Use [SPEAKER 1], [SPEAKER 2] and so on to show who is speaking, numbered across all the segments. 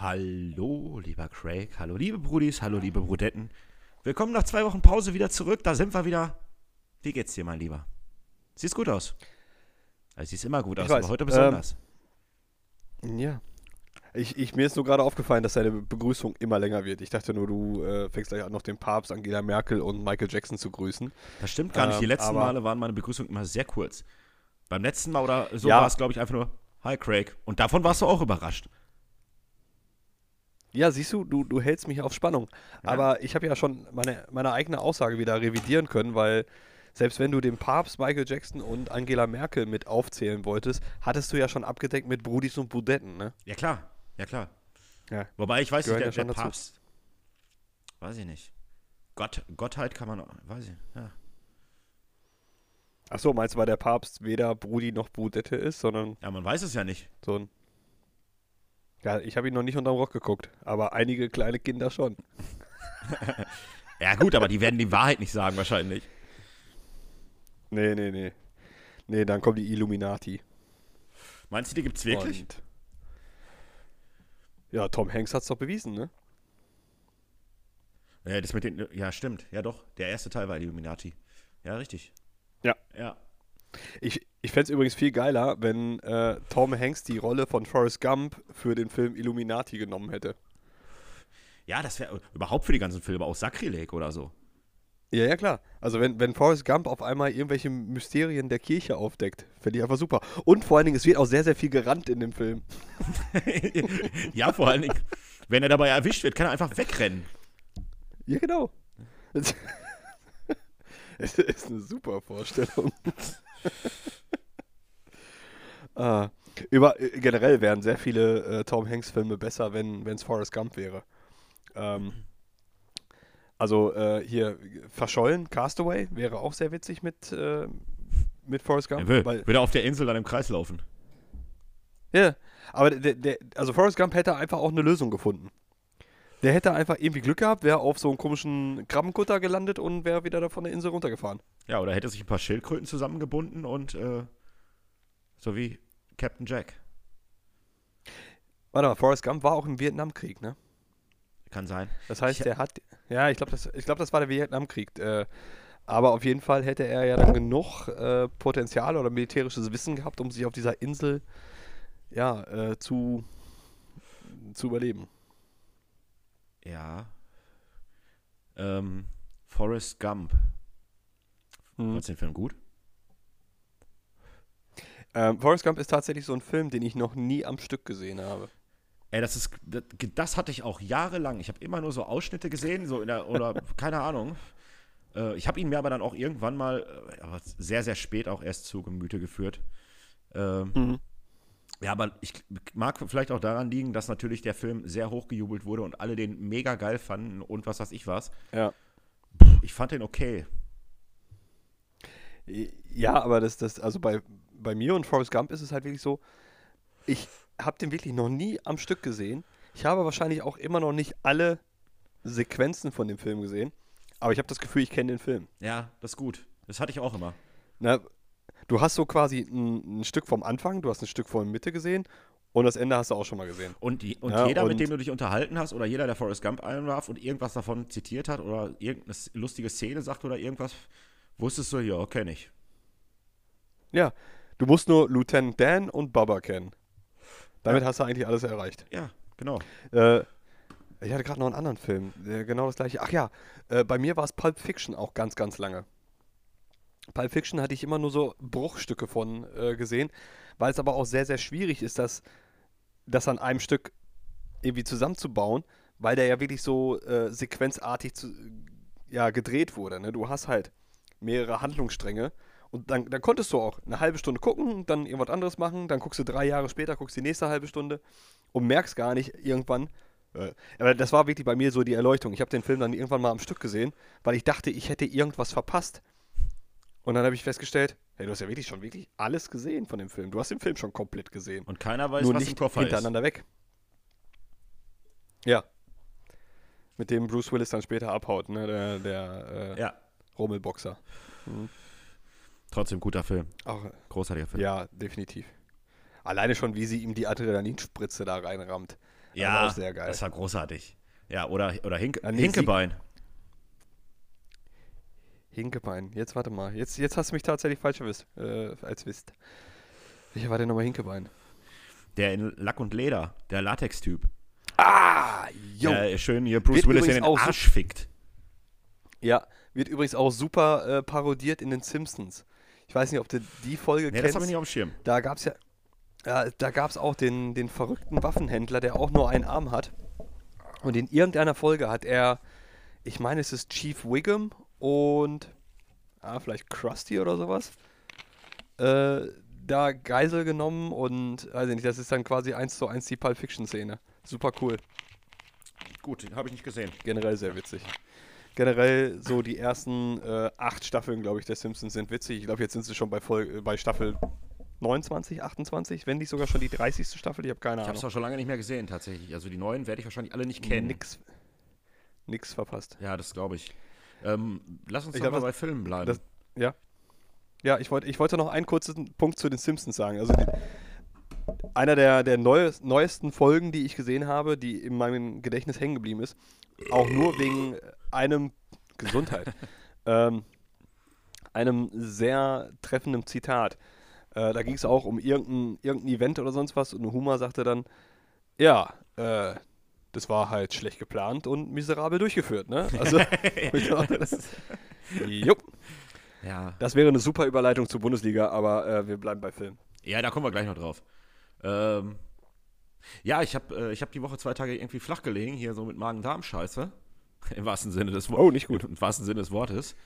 [SPEAKER 1] Hallo, lieber Craig. Hallo, liebe Brudis. Hallo, liebe Brudetten. Willkommen nach zwei Wochen Pause wieder zurück. Da sind wir wieder. Wie geht's dir, mein Lieber? Siehst gut aus. Also, siehst immer gut aus,
[SPEAKER 2] weiß,
[SPEAKER 1] aber heute besonders.
[SPEAKER 2] Ja. Ich, ich, mir ist nur gerade aufgefallen, dass deine Begrüßung immer länger wird. Ich dachte nur, du äh, fängst gleich an, noch den Papst, Angela Merkel und Michael Jackson zu grüßen.
[SPEAKER 1] das stimmt gar nicht. Die
[SPEAKER 2] ähm,
[SPEAKER 1] letzten Male waren meine Begrüßungen immer sehr kurz. Beim letzten Mal oder so
[SPEAKER 2] Ja.
[SPEAKER 1] war es, glaube ich, einfach nur Hi, Craig. Und davon warst du auch überrascht.
[SPEAKER 2] Ja, siehst du, du, du hältst mich auf Spannung.
[SPEAKER 1] Ja.
[SPEAKER 2] Aber ich habe ja schon meine, meine eigene Aussage wieder revidieren können, weil selbst wenn du den Papst, Michael Jackson und Angela Merkel mit aufzählen wolltest, hattest du ja schon abgedeckt mit Brudis und Budetten, ne?
[SPEAKER 1] Ja, klar. Ja, klar.
[SPEAKER 2] Ja.
[SPEAKER 1] Wobei ich weiß nicht,
[SPEAKER 2] Gehören
[SPEAKER 1] der,
[SPEAKER 2] ja schon
[SPEAKER 1] der
[SPEAKER 2] dazu.
[SPEAKER 1] Papst. Weiß ich nicht. Gott, Gottheit kann man auch. Weiß ich. Ja.
[SPEAKER 2] Achso, meinst du, weil der Papst weder Brudi noch Budette ist, sondern
[SPEAKER 1] ja, man weiß es ja nicht.
[SPEAKER 2] so ein. Ja, ich habe ihn noch nicht unterm Rock geguckt, aber einige kleine Kinder schon.
[SPEAKER 1] Ja, gut, aber die werden die Wahrheit nicht sagen, wahrscheinlich.
[SPEAKER 2] Nee, nee, nee. Nee, dann kommen die Illuminati.
[SPEAKER 1] Meinst du, die gibt's wirklich?
[SPEAKER 2] Und ja, Tom Hanks hat's doch bewiesen, ne?
[SPEAKER 1] Ja, das mit den. Ja, stimmt. Ja, doch. Der erste Teil war Illuminati. Ja, richtig.
[SPEAKER 2] Ja.
[SPEAKER 1] Ja.
[SPEAKER 2] Ich, ich fände es übrigens viel geiler, wenn äh, Tom Hanks die Rolle von Forrest Gump für den Film Illuminati genommen hätte.
[SPEAKER 1] Ja, das wäre überhaupt für die ganzen Filme auch Sakrileg oder so.
[SPEAKER 2] Ja, ja, klar. Also wenn, wenn Forrest Gump auf einmal irgendwelche Mysterien der Kirche aufdeckt, fände ich einfach super. Und vor allen Dingen, es wird auch sehr, sehr viel gerannt in dem Film.
[SPEAKER 1] ja, vor allen Dingen, wenn er dabei erwischt wird, kann er einfach wegrennen.
[SPEAKER 2] Ja, genau. Es ist eine super Vorstellung. ah, über, äh, generell wären sehr viele äh, Tom Hanks-Filme besser, wenn es Forrest Gump wäre. Ähm, also äh, hier Verschollen, Castaway wäre auch sehr witzig mit, äh, mit Forrest
[SPEAKER 1] Er
[SPEAKER 2] Gump.
[SPEAKER 1] will,
[SPEAKER 2] weil,
[SPEAKER 1] er auf der Insel dann im Kreis laufen.
[SPEAKER 2] ja, aber der, der, also Forrest Gump hätte einfach auch eine Lösung gefunden. Der hätte einfach irgendwie Glück gehabt, wäre auf so einem komischen Krabbenkutter gelandet und wäre wieder da von der Insel runtergefahren.
[SPEAKER 1] Ja, oder hätte sich ein paar Schildkröten zusammengebunden und äh, so wie Captain Jack.
[SPEAKER 2] Warte mal, Forrest Gump war auch im Vietnamkrieg, ne?
[SPEAKER 1] Kann sein.
[SPEAKER 2] Das heißt,
[SPEAKER 1] Ich-
[SPEAKER 2] der hat. Ja, ich glaube, das, ich glaub, das war der Vietnamkrieg. Äh, aber auf jeden Fall hätte er ja dann genug äh, Potenzial oder militärisches Wissen gehabt, um sich auf dieser Insel ja, äh, zu, zu überleben.
[SPEAKER 1] Ja. Ähm, Forrest Gump.
[SPEAKER 2] Mhm.
[SPEAKER 1] Fandst du den Film gut?
[SPEAKER 2] Ähm, Forrest Gump ist tatsächlich so ein Film, den ich noch nie am Stück gesehen habe.
[SPEAKER 1] Ey, das ist, das, das hatte ich auch jahrelang. Ich habe immer nur so Ausschnitte gesehen, so in der, oder keine Ahnung. Äh, ich habe ihn mir aber dann auch irgendwann mal, äh, aber sehr, sehr spät auch erst zu Gemüte geführt. Ähm,
[SPEAKER 2] Mhm.
[SPEAKER 1] Ja, aber ich mag vielleicht auch daran liegen, dass natürlich der Film sehr hochgejubelt wurde und alle den mega geil fanden und was weiß ich was.
[SPEAKER 2] Ja.
[SPEAKER 1] Ich fand den okay.
[SPEAKER 2] Ja, aber das, das, also bei, bei mir und Forrest Gump ist es halt wirklich so, ich habe den wirklich noch nie am Stück gesehen. Ich habe wahrscheinlich auch immer noch nicht alle Sequenzen von dem Film gesehen, aber ich habe das Gefühl, ich kenne den Film.
[SPEAKER 1] Ja, das ist gut. Das hatte ich auch immer.
[SPEAKER 2] Na, du hast so quasi ein, ein Stück vom Anfang, du hast ein Stück von Mitte gesehen und das Ende hast du auch schon mal gesehen.
[SPEAKER 1] Und, die, und
[SPEAKER 2] Ja,
[SPEAKER 1] jeder, mit
[SPEAKER 2] und-
[SPEAKER 1] dem du dich unterhalten hast, oder jeder, der Forrest Gump einwarf und irgendwas davon zitiert hat oder irgendeine lustige Szene sagt oder irgendwas, wusstest du, ja, kenne ich.
[SPEAKER 2] Ja, du musst nur Lieutenant Dan und Bubba kennen. Damit hast du eigentlich alles erreicht.
[SPEAKER 1] Ja, genau.
[SPEAKER 2] Äh, ich hatte gerade noch einen anderen Film, genau das gleiche. Ach ja, äh, bei mir war es Pulp Fiction auch ganz, ganz lange. Pulp Fiction hatte ich immer nur so Bruchstücke von äh, gesehen, weil es aber auch sehr, sehr schwierig ist, das, das an einem Stück irgendwie zusammenzubauen, weil der ja wirklich so äh, sequenzartig zu, ja, gedreht wurde. Ne? Du hast halt mehrere Handlungsstränge und dann, dann konntest du auch eine halbe Stunde gucken, dann irgendwas anderes machen, dann guckst du drei Jahre später, guckst die nächste halbe Stunde und merkst gar nicht irgendwann. Äh, aber das war wirklich bei mir so die Erleuchtung. Ich habe den Film dann irgendwann mal am Stück gesehen, weil ich dachte, ich hätte irgendwas verpasst. Und dann habe ich festgestellt, hey, du hast ja wirklich schon wirklich alles gesehen von dem Film. Du hast den Film schon komplett gesehen.
[SPEAKER 1] Und keiner weiß,
[SPEAKER 2] Nur
[SPEAKER 1] was
[SPEAKER 2] nicht
[SPEAKER 1] im Koffer ist.
[SPEAKER 2] hintereinander weg. Ja. Mit dem Bruce Willis dann später abhaut, ne? Der, der äh,
[SPEAKER 1] Ja,
[SPEAKER 2] Rummelboxer.
[SPEAKER 1] trotzdem guter Film.
[SPEAKER 2] Auch,
[SPEAKER 1] Großartiger Film.
[SPEAKER 2] ja, definitiv. Alleine schon, wie sie ihm die Adrenalinspritze da reinrammt.
[SPEAKER 1] Ja,
[SPEAKER 2] auch sehr geil.
[SPEAKER 1] das war großartig. Ja, oder, oder Hink
[SPEAKER 2] nee,
[SPEAKER 1] Hinkebein.
[SPEAKER 2] Hinkebein. Jetzt warte mal. Jetzt, jetzt hast du mich tatsächlich falsch erwischt, äh, als wisst. Welcher war denn nochmal Hinkebein?
[SPEAKER 1] Der in Lack und Leder, der Latex-Typ.
[SPEAKER 2] Ah, jo.
[SPEAKER 1] Der schön hier Bruce
[SPEAKER 2] Wird
[SPEAKER 1] Willis in den
[SPEAKER 2] so-
[SPEAKER 1] Arsch fickt.
[SPEAKER 2] Ja, wird übrigens auch super äh, parodiert in den Simpsons. Ich weiß nicht, ob du die Folge
[SPEAKER 1] Nee, das
[SPEAKER 2] kennst.
[SPEAKER 1] habe ich nicht auf dem Schirm.
[SPEAKER 2] Da gab es ja, ja, da gab es auch den, den verrückten Waffenhändler, der auch nur einen Arm hat. Und in irgendeiner Folge hat er, ich meine, es ist Chief Wiggum und ah, vielleicht Krusty oder sowas, äh, da Geisel genommen und, weiß ich nicht, das ist dann quasi eins zu eins die Pulp Fiction Szene. Super cool.
[SPEAKER 1] Gut, den habe ich nicht gesehen.
[SPEAKER 2] Generell sehr witzig. Generell so die ersten äh, acht Staffeln, glaube ich, der Simpsons sind witzig. Ich glaube, jetzt sind sie schon bei, Folge, bei Staffel 29, 28, wenn nicht sogar schon die 30. Staffel. Ich habe keine
[SPEAKER 1] Ich habe es
[SPEAKER 2] Ahnung.
[SPEAKER 1] auch schon lange nicht mehr gesehen, tatsächlich. Also die neuen werde ich wahrscheinlich alle nicht kennen.
[SPEAKER 2] Nix, nix verpasst.
[SPEAKER 1] Ja, das glaube ich. Ähm, lass uns
[SPEAKER 2] Ich
[SPEAKER 1] doch
[SPEAKER 2] glaub,
[SPEAKER 1] mal
[SPEAKER 2] das-
[SPEAKER 1] bei Filmen bleiben.
[SPEAKER 2] das- Ja. Ja, ich, wollt, ich wollte noch einen kurzen Punkt zu den Simpsons sagen. Also die, einer der, der neues, neuesten Folgen, die ich gesehen habe, die in meinem Gedächtnis hängen geblieben ist, auch nur wegen einem Gesundheit, ähm, einem sehr treffenden Zitat. Äh, da ging es auch um irgendein, irgendein Event oder sonst was und Huma sagte dann, ja, äh, das war halt schlecht geplant und miserabel durchgeführt, ne? Also, das jupp.
[SPEAKER 1] ja.
[SPEAKER 2] Das wäre eine super Überleitung zur Bundesliga, aber äh, wir bleiben bei Film.
[SPEAKER 1] ja, da kommen wir gleich noch drauf. Ähm, ja, ich habe äh, ich hab die Woche zwei Tage irgendwie flach gelegen, hier so mit Magen-Darm-Scheiße. Im wahrsten Sinne des Wortes.
[SPEAKER 2] Oh, nicht gut.
[SPEAKER 1] Im wahrsten Sinne des Wortes.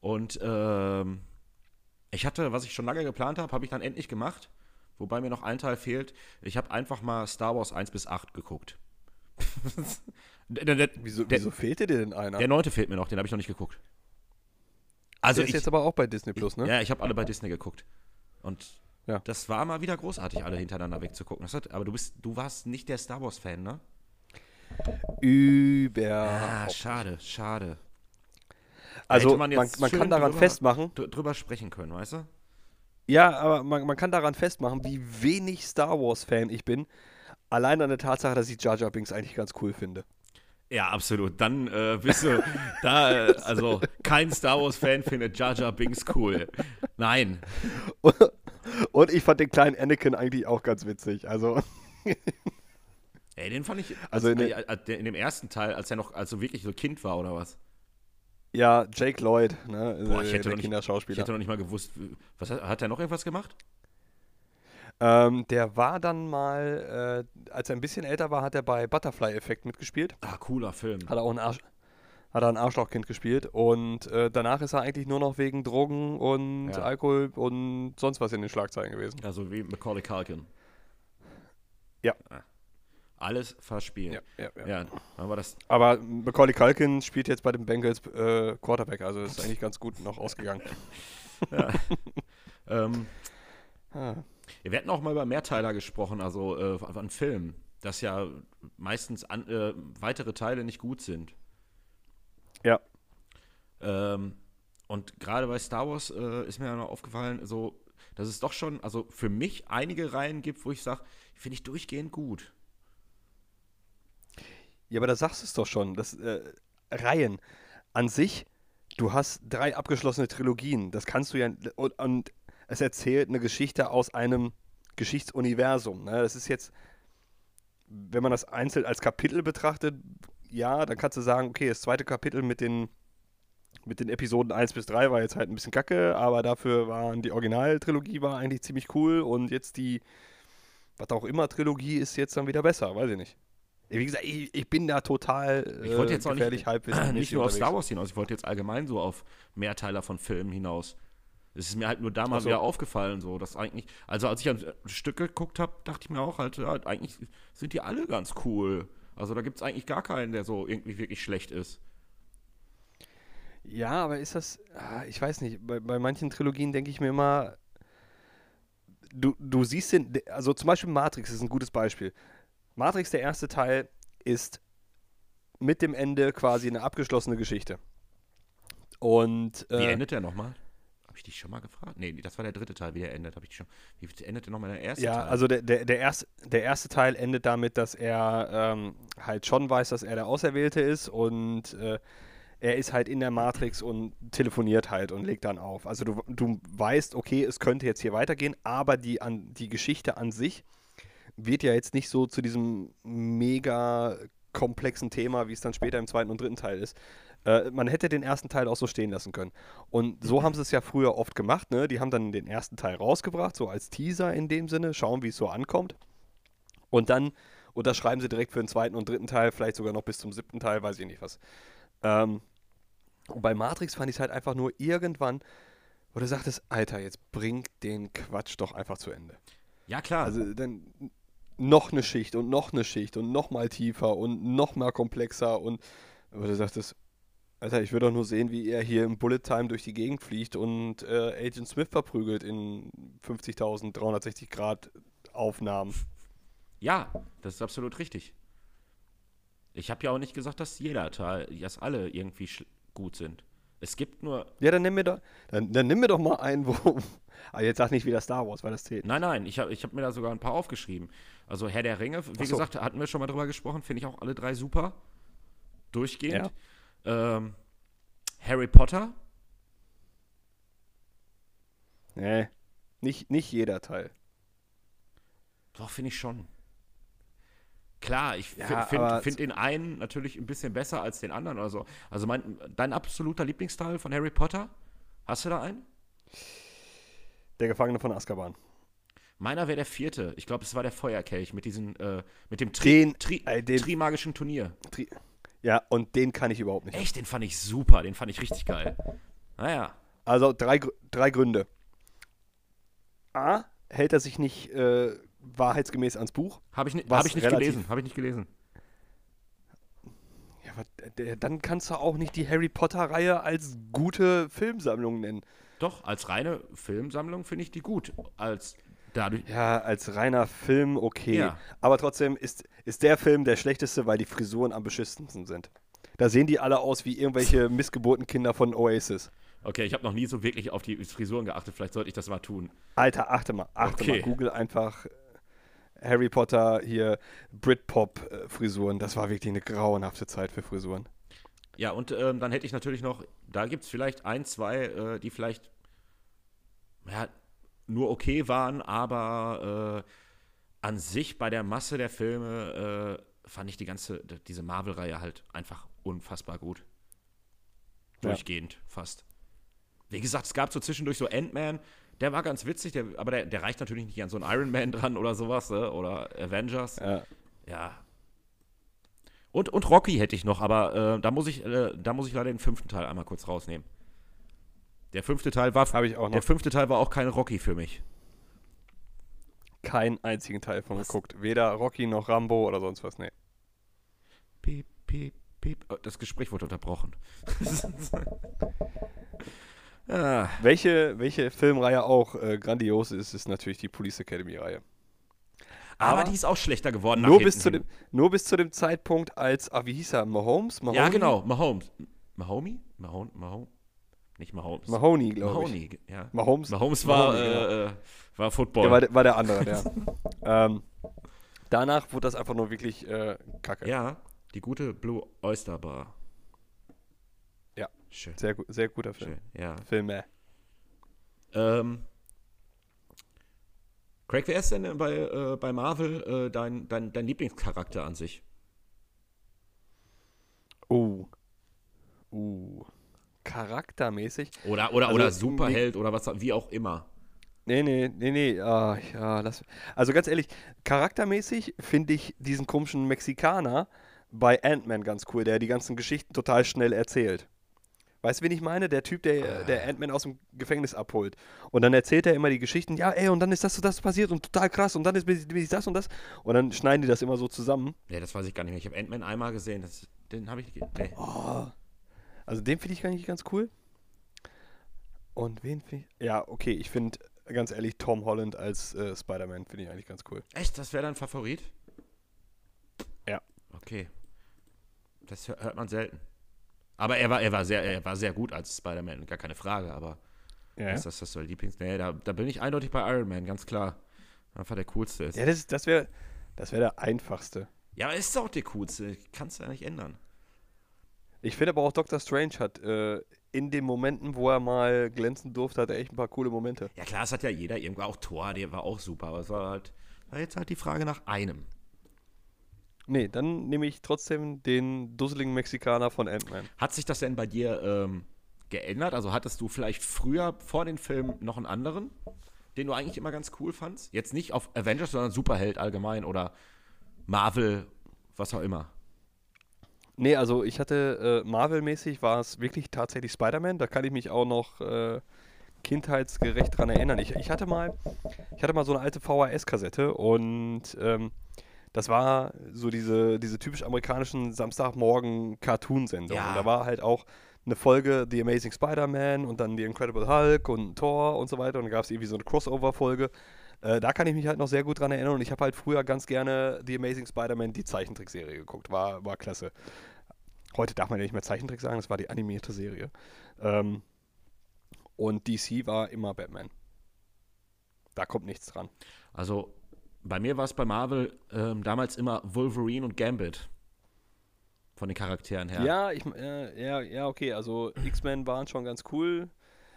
[SPEAKER 1] Und ähm, ich hatte, was ich schon lange geplant habe, habe ich dann endlich gemacht. Wobei mir noch ein Teil fehlt. Ich habe einfach mal Star Wars 1 bis 8 geguckt. der, der, der,
[SPEAKER 2] Wieso,
[SPEAKER 1] der,
[SPEAKER 2] wieso fehlte dir denn einer?
[SPEAKER 1] der neunte fehlt mir noch, den habe ich noch nicht geguckt.
[SPEAKER 2] also
[SPEAKER 1] Also
[SPEAKER 2] ist
[SPEAKER 1] ich,
[SPEAKER 2] jetzt aber auch bei Disney Plus, ne?
[SPEAKER 1] ja, ich habe alle bei Disney geguckt. Und
[SPEAKER 2] Ja.
[SPEAKER 1] das war mal wieder großartig, alle hintereinander wegzugucken. Das hat, aber du bist, du warst nicht der Star Wars-Fan, ne?
[SPEAKER 2] Über.
[SPEAKER 1] Ah, schade, schade.
[SPEAKER 2] also man,
[SPEAKER 1] man
[SPEAKER 2] man, kann daran
[SPEAKER 1] drüber-
[SPEAKER 2] festmachen.
[SPEAKER 1] Dr drüber sprechen können, weißt du?
[SPEAKER 2] Ja, aber man, man kann daran festmachen, wie wenig Star Wars Fan ich bin. Allein an der Tatsache, dass ich Jar Jar Binks eigentlich ganz cool finde.
[SPEAKER 1] Ja, absolut. Dann äh, bist du da, äh, also kein Star Wars-Fan findet Jar Jar Binks cool. Nein.
[SPEAKER 2] Und ich fand den kleinen Anakin eigentlich auch ganz witzig. Also
[SPEAKER 1] Ey, den fand ich,
[SPEAKER 2] Also
[SPEAKER 1] also
[SPEAKER 2] in
[SPEAKER 1] in,
[SPEAKER 2] der-
[SPEAKER 1] in dem ersten Teil, als er noch, also wirklich so Kind war oder was?
[SPEAKER 2] Ja, Jake Lloyd, ne,
[SPEAKER 1] Boah, ich hätte,
[SPEAKER 2] der
[SPEAKER 1] noch nicht, ich
[SPEAKER 2] Kinderschauspieler.
[SPEAKER 1] hätte noch nicht mal gewusst, was hat, hat er noch irgendwas gemacht?
[SPEAKER 2] Ähm, der war dann mal, äh, als er ein bisschen älter war, hat er bei Butterfly Effect mitgespielt.
[SPEAKER 1] Ah, cooler Film.
[SPEAKER 2] Hat er auch ein, Arsch, hat er ein Arschlochkind gespielt. Und äh, danach ist er eigentlich nur noch wegen Drogen und
[SPEAKER 1] Ja.
[SPEAKER 2] Alkohol und sonst was in den Schlagzeilen gewesen.
[SPEAKER 1] Also wie Macaulay Culkin.
[SPEAKER 2] Ja.
[SPEAKER 1] Ah. Alles verspielt.
[SPEAKER 2] ja, ja.
[SPEAKER 1] Ja, dann war das.
[SPEAKER 2] Aber Macaulay Culkin spielt jetzt bei den Bengals äh, Quarterback, also ist eigentlich ganz gut noch ausgegangen.
[SPEAKER 1] Ähm,
[SPEAKER 2] Ah.
[SPEAKER 1] wir hatten auch mal über Mehrteiler gesprochen, also äh, an Filmen, dass ja meistens an, äh, weitere Teile nicht gut sind.
[SPEAKER 2] Ja.
[SPEAKER 1] Ähm, und gerade bei Star Wars äh, ist mir ja noch aufgefallen, so, dass es doch schon, also für mich einige Reihen gibt, wo ich sage, finde ich durchgehend gut.
[SPEAKER 2] Ja, aber da sagst du es doch schon. Das, äh, Reihen an sich, du hast drei abgeschlossene Trilogien. Das kannst du ja. Und, und es erzählt eine Geschichte aus einem Geschichtsuniversum. Ne? Das ist jetzt, wenn man das einzeln als Kapitel betrachtet, ja, dann kannst du sagen, okay, das zweite Kapitel mit den, mit den Episoden 1 bis 3 war jetzt halt ein bisschen kacke, aber dafür waren die Originaltrilogie war eigentlich ziemlich cool und jetzt die, was auch immer, Trilogie ist jetzt dann wieder besser, weiß ich nicht. Wie gesagt, ich, ich bin da total
[SPEAKER 1] Ich wollte jetzt auch
[SPEAKER 2] gefährlich
[SPEAKER 1] nicht, nicht nur auf Star Wars hinaus, ich wollte jetzt allgemein so auf Mehrteiler von Filmen hinaus. Es ist mir halt nur da mal
[SPEAKER 2] Ach so.
[SPEAKER 1] wieder aufgefallen, so, dass eigentlich, also als ich ein Stück geguckt habe, dachte ich mir auch halt, ja, eigentlich sind die alle ganz cool. Also da gibt es eigentlich gar keinen, der so irgendwie wirklich schlecht ist.
[SPEAKER 2] Ja, aber ist das, ah, ich weiß nicht, bei, bei manchen Trilogien denke ich mir immer, du, du siehst den, also zum Beispiel Matrix ist ein gutes Beispiel. Matrix, der erste Teil, ist mit dem Ende quasi eine abgeschlossene Geschichte. Und
[SPEAKER 1] Wie
[SPEAKER 2] äh,
[SPEAKER 1] endet der nochmal? Habe ich dich schon mal gefragt? Nee, das war der dritte Teil, wie der endet. Ich schon. Wie endete nochmal der erste
[SPEAKER 2] Ja,
[SPEAKER 1] Teil?
[SPEAKER 2] also der, der, der, erste, der erste Teil endet damit, dass er ähm, halt schon weiß, dass er der Auserwählte ist und äh, er ist halt in der Matrix und telefoniert halt und legt dann auf. Also du, du weißt, okay, es könnte jetzt hier weitergehen, aber die, an, die Geschichte an sich wird ja jetzt nicht so zu diesem mega komplexen Thema, wie es dann später im zweiten und dritten Teil ist. Äh, man hätte den ersten Teil auch so stehen lassen können. Und so haben sie es ja früher oft gemacht. Ne? Die haben dann den ersten Teil rausgebracht, so als Teaser in dem Sinne, schauen, wie es so ankommt. Und dann unterschreiben sie direkt für den zweiten und dritten Teil, vielleicht sogar noch bis zum siebten Teil, weiß ich nicht was. Ähm, und bei Matrix fand ich es halt einfach nur irgendwann, wo du sagtest, Alter, jetzt bring den Quatsch doch einfach zu Ende.
[SPEAKER 1] ja, klar.
[SPEAKER 2] Also dann noch eine Schicht und noch eine Schicht und noch mal tiefer und noch mal komplexer und wo du sagtest, Alter, ich will doch nur sehen, wie er hier im Bullet Time durch die Gegend fliegt und äh, Agent Smith verprügelt in 50.360 Grad Aufnahmen.
[SPEAKER 1] ja, das ist absolut richtig. Ich habe ja auch nicht gesagt, dass jeder dass alle irgendwie gut sind. Es gibt nur.
[SPEAKER 2] Ja, dann nimm mir doch, dann, dann nimm mir doch mal einen, wo. Aber jetzt sag nicht wieder Star Wars, weil das zählt.
[SPEAKER 1] Nein, nein, ich habe ich hab mir da sogar ein paar aufgeschrieben. Also Herr der Ringe, wie
[SPEAKER 2] so.
[SPEAKER 1] gesagt, hatten wir schon mal drüber gesprochen, finde ich auch alle drei super. Durchgehend. Ähm, Harry Potter,
[SPEAKER 2] Nee, nicht, nicht jeder Teil.
[SPEAKER 1] doch, finde ich schon. Klar, ich
[SPEAKER 2] Ja,
[SPEAKER 1] finde find den einen natürlich ein bisschen besser als den anderen oder so. Also mein, dein absoluter Lieblingsteil von Harry Potter? Hast du da einen?
[SPEAKER 2] Der Gefangene von Azkaban.
[SPEAKER 1] Meiner wäre der vierte. Ich glaube, es war der Feuerkelch mit diesem, äh, mit dem Tri
[SPEAKER 2] Den-
[SPEAKER 1] Tri
[SPEAKER 2] ey, den-
[SPEAKER 1] Trimagischen Turnier.
[SPEAKER 2] Tri ja, und den kann ich überhaupt nicht.
[SPEAKER 1] Echt, den fand ich super, den fand ich richtig geil. Naja,
[SPEAKER 2] Also drei, drei Gründe. A, hält er sich nicht äh, wahrheitsgemäß ans Buch.
[SPEAKER 1] habe ich, ni hab ich nicht gelesen, habe ich nicht gelesen.
[SPEAKER 2] Ja, aber dann kannst du auch nicht die Harry Potter-Reihe als gute Filmsammlung nennen.
[SPEAKER 1] Doch, als reine Filmsammlung finde ich die gut. Als dadurch.
[SPEAKER 2] Ja, als reiner Film okay.
[SPEAKER 1] Ja.
[SPEAKER 2] Aber trotzdem ist, ist der Film der schlechteste, weil die Frisuren am beschissensten sind. Da sehen die alle aus wie irgendwelche missgeburten Kinder von Oasis.
[SPEAKER 1] Okay, ich habe noch nie so wirklich auf die Frisuren geachtet. Vielleicht sollte ich das mal tun.
[SPEAKER 2] Alter, achte mal, achte
[SPEAKER 1] Okay.
[SPEAKER 2] mal. Google einfach Harry Potter hier Britpop-Frisuren. Das war wirklich eine grauenhafte Zeit für Frisuren.
[SPEAKER 1] Ja, und ähm, dann hätte ich natürlich noch, da gibt es vielleicht ein, zwei, äh, die vielleicht ja, nur okay waren, aber äh, an sich bei der Masse der Filme äh, fand ich die ganze, diese Marvel-Reihe halt einfach unfassbar gut.
[SPEAKER 2] Ja.
[SPEAKER 1] Durchgehend fast. Wie gesagt, es gab so zwischendurch so Ant-Man, der war ganz witzig, der, aber der, der reicht natürlich nicht an so einen Iron Man dran oder sowas, ne? oder Avengers.
[SPEAKER 2] Ja.
[SPEAKER 1] Ja. Und, und Rocky hätte ich noch, aber äh, da, muss ich, äh, da muss ich leider den fünften Teil einmal kurz rausnehmen. Der fünfte Teil war,
[SPEAKER 2] ich auch
[SPEAKER 1] der
[SPEAKER 2] noch
[SPEAKER 1] fünfte Teil war auch kein Rocky für mich.
[SPEAKER 2] keinen einzigen Teil von
[SPEAKER 1] Was?
[SPEAKER 2] geguckt. Weder Rocky noch Rambo oder sonst was. Nee.
[SPEAKER 1] Piep, piep, piep. Oh, Das Gespräch wurde unterbrochen. ah,
[SPEAKER 2] Welche, welche Filmreihe auch äh, grandios ist, ist natürlich die Police Academy-Reihe.
[SPEAKER 1] aber,
[SPEAKER 2] Aber
[SPEAKER 1] die ist auch schlechter geworden.
[SPEAKER 2] Nur bis, zu dem, nur bis zu dem Zeitpunkt, als, ah, wie hieß er, Mahomes? Mahoney?
[SPEAKER 1] Ja, genau, Mahomes. Mahomey? Mahon, Mahon? Nicht Mahomes.
[SPEAKER 2] Mahoney, glaube ich.
[SPEAKER 1] Mahoney, ja.
[SPEAKER 2] Mahomes.
[SPEAKER 1] Mahomes war,
[SPEAKER 2] Mahoney, genau.
[SPEAKER 1] äh, äh, war Football.
[SPEAKER 2] Der war, der- war der andere, der. ähm, danach wurde das einfach nur wirklich äh, kacke.
[SPEAKER 1] ja, die gute Blue Oyster Bar. Schön.
[SPEAKER 2] Sehr, sehr guter Film.
[SPEAKER 1] Schön, ja.
[SPEAKER 2] Filme.
[SPEAKER 1] Ähm, Craig, wer ist denn bei, äh, bei Marvel äh, dein, dein, dein Lieblingscharakter an sich?
[SPEAKER 2] Uh. Uh. Charaktermäßig.
[SPEAKER 1] Oder, oder,
[SPEAKER 2] Also,
[SPEAKER 1] oder
[SPEAKER 2] nee-
[SPEAKER 1] Superheld oder was, wie auch immer.
[SPEAKER 2] Nee, nee, nee, nee. Ah, ja, lass. Also ganz ehrlich, charaktermäßig finde ich diesen komischen Mexikaner bei Ant-Man ganz cool, der die ganzen Geschichten total schnell erzählt. Weißt du, wen ich meine? Der Typ, der, der Ant-Man aus dem Gefängnis abholt. Und dann erzählt er immer die Geschichten, ja, ey, und dann ist das und das passiert und total krass und dann ist das und das. Und dann schneiden die das immer so zusammen.
[SPEAKER 1] Nee, das weiß ich gar nicht mehr. Ich habe Ant-Man einmal gesehen. Das, den habe ich. Nee.
[SPEAKER 2] Oh. Also den finde ich eigentlich ganz cool. Und wen finde ich? Ja, okay, ich finde ganz ehrlich Tom Holland als äh, Spider-Man finde ich eigentlich ganz cool.
[SPEAKER 1] Echt? Das wäre dein Favorit?
[SPEAKER 2] Ja.
[SPEAKER 1] Okay. Das hör- hört man selten. Aber er war, er war, sehr, er war sehr gut als Spider-Man, gar keine Frage, aber
[SPEAKER 2] Ja.
[SPEAKER 1] Ist das, das so Lieblings? Nee, da, da bin ich eindeutig bei Iron Man, ganz klar. Einfach der coolste ist.
[SPEAKER 2] Ja, das, das wäre das wär der einfachste.
[SPEAKER 1] Ja, aber ist auch der coolste. Kannst du ja nicht ändern.
[SPEAKER 2] Ich finde aber auch Doctor Strange hat äh, in den Momenten, wo er mal glänzen durfte, hat er echt ein paar coole Momente.
[SPEAKER 1] Ja, klar, es hat ja jeder irgendwo auch Thor, der war auch super, aber es war halt war jetzt halt die Frage nach einem.
[SPEAKER 2] Nee, dann nehme ich trotzdem den dusseligen Mexikaner von Ant-Man.
[SPEAKER 1] Hat sich das denn bei dir ähm, geändert? Also hattest du vielleicht früher vor den Filmen noch einen anderen, den du eigentlich immer ganz cool fandst? Jetzt nicht auf Avengers, sondern Superheld allgemein oder Marvel, was auch immer.
[SPEAKER 2] Nee, also ich hatte äh, Marvel-mäßig war es wirklich tatsächlich Spider-Man. Da kann ich mich auch noch äh, kindheitsgerecht dran erinnern. Ich, ich, hatte mal, ich hatte mal so eine alte VHS-Kassette und ähm, das war so diese, diese typisch amerikanischen Samstagmorgen-Cartoon-Sendungen.
[SPEAKER 1] Ja.
[SPEAKER 2] Da war halt auch eine Folge The Amazing Spider-Man und dann The Incredible Hulk und Thor und so weiter. Und dann gab es irgendwie so eine Crossover-Folge. Äh, da kann ich mich halt noch sehr gut dran erinnern. Und ich habe halt früher ganz gerne The Amazing Spider-Man, die Zeichentrickserie geguckt. War, war klasse. Heute darf man ja nicht mehr Zeichentrick sagen, das war die animierte Serie. Ähm, und DC war immer Batman. Da kommt nichts dran.
[SPEAKER 1] Also bei mir war es bei Marvel ähm, damals immer Wolverine und Gambit. Von den Charakteren her.
[SPEAKER 2] Ja, ich, äh, ja, ja, okay. Also X-Men waren schon ganz cool.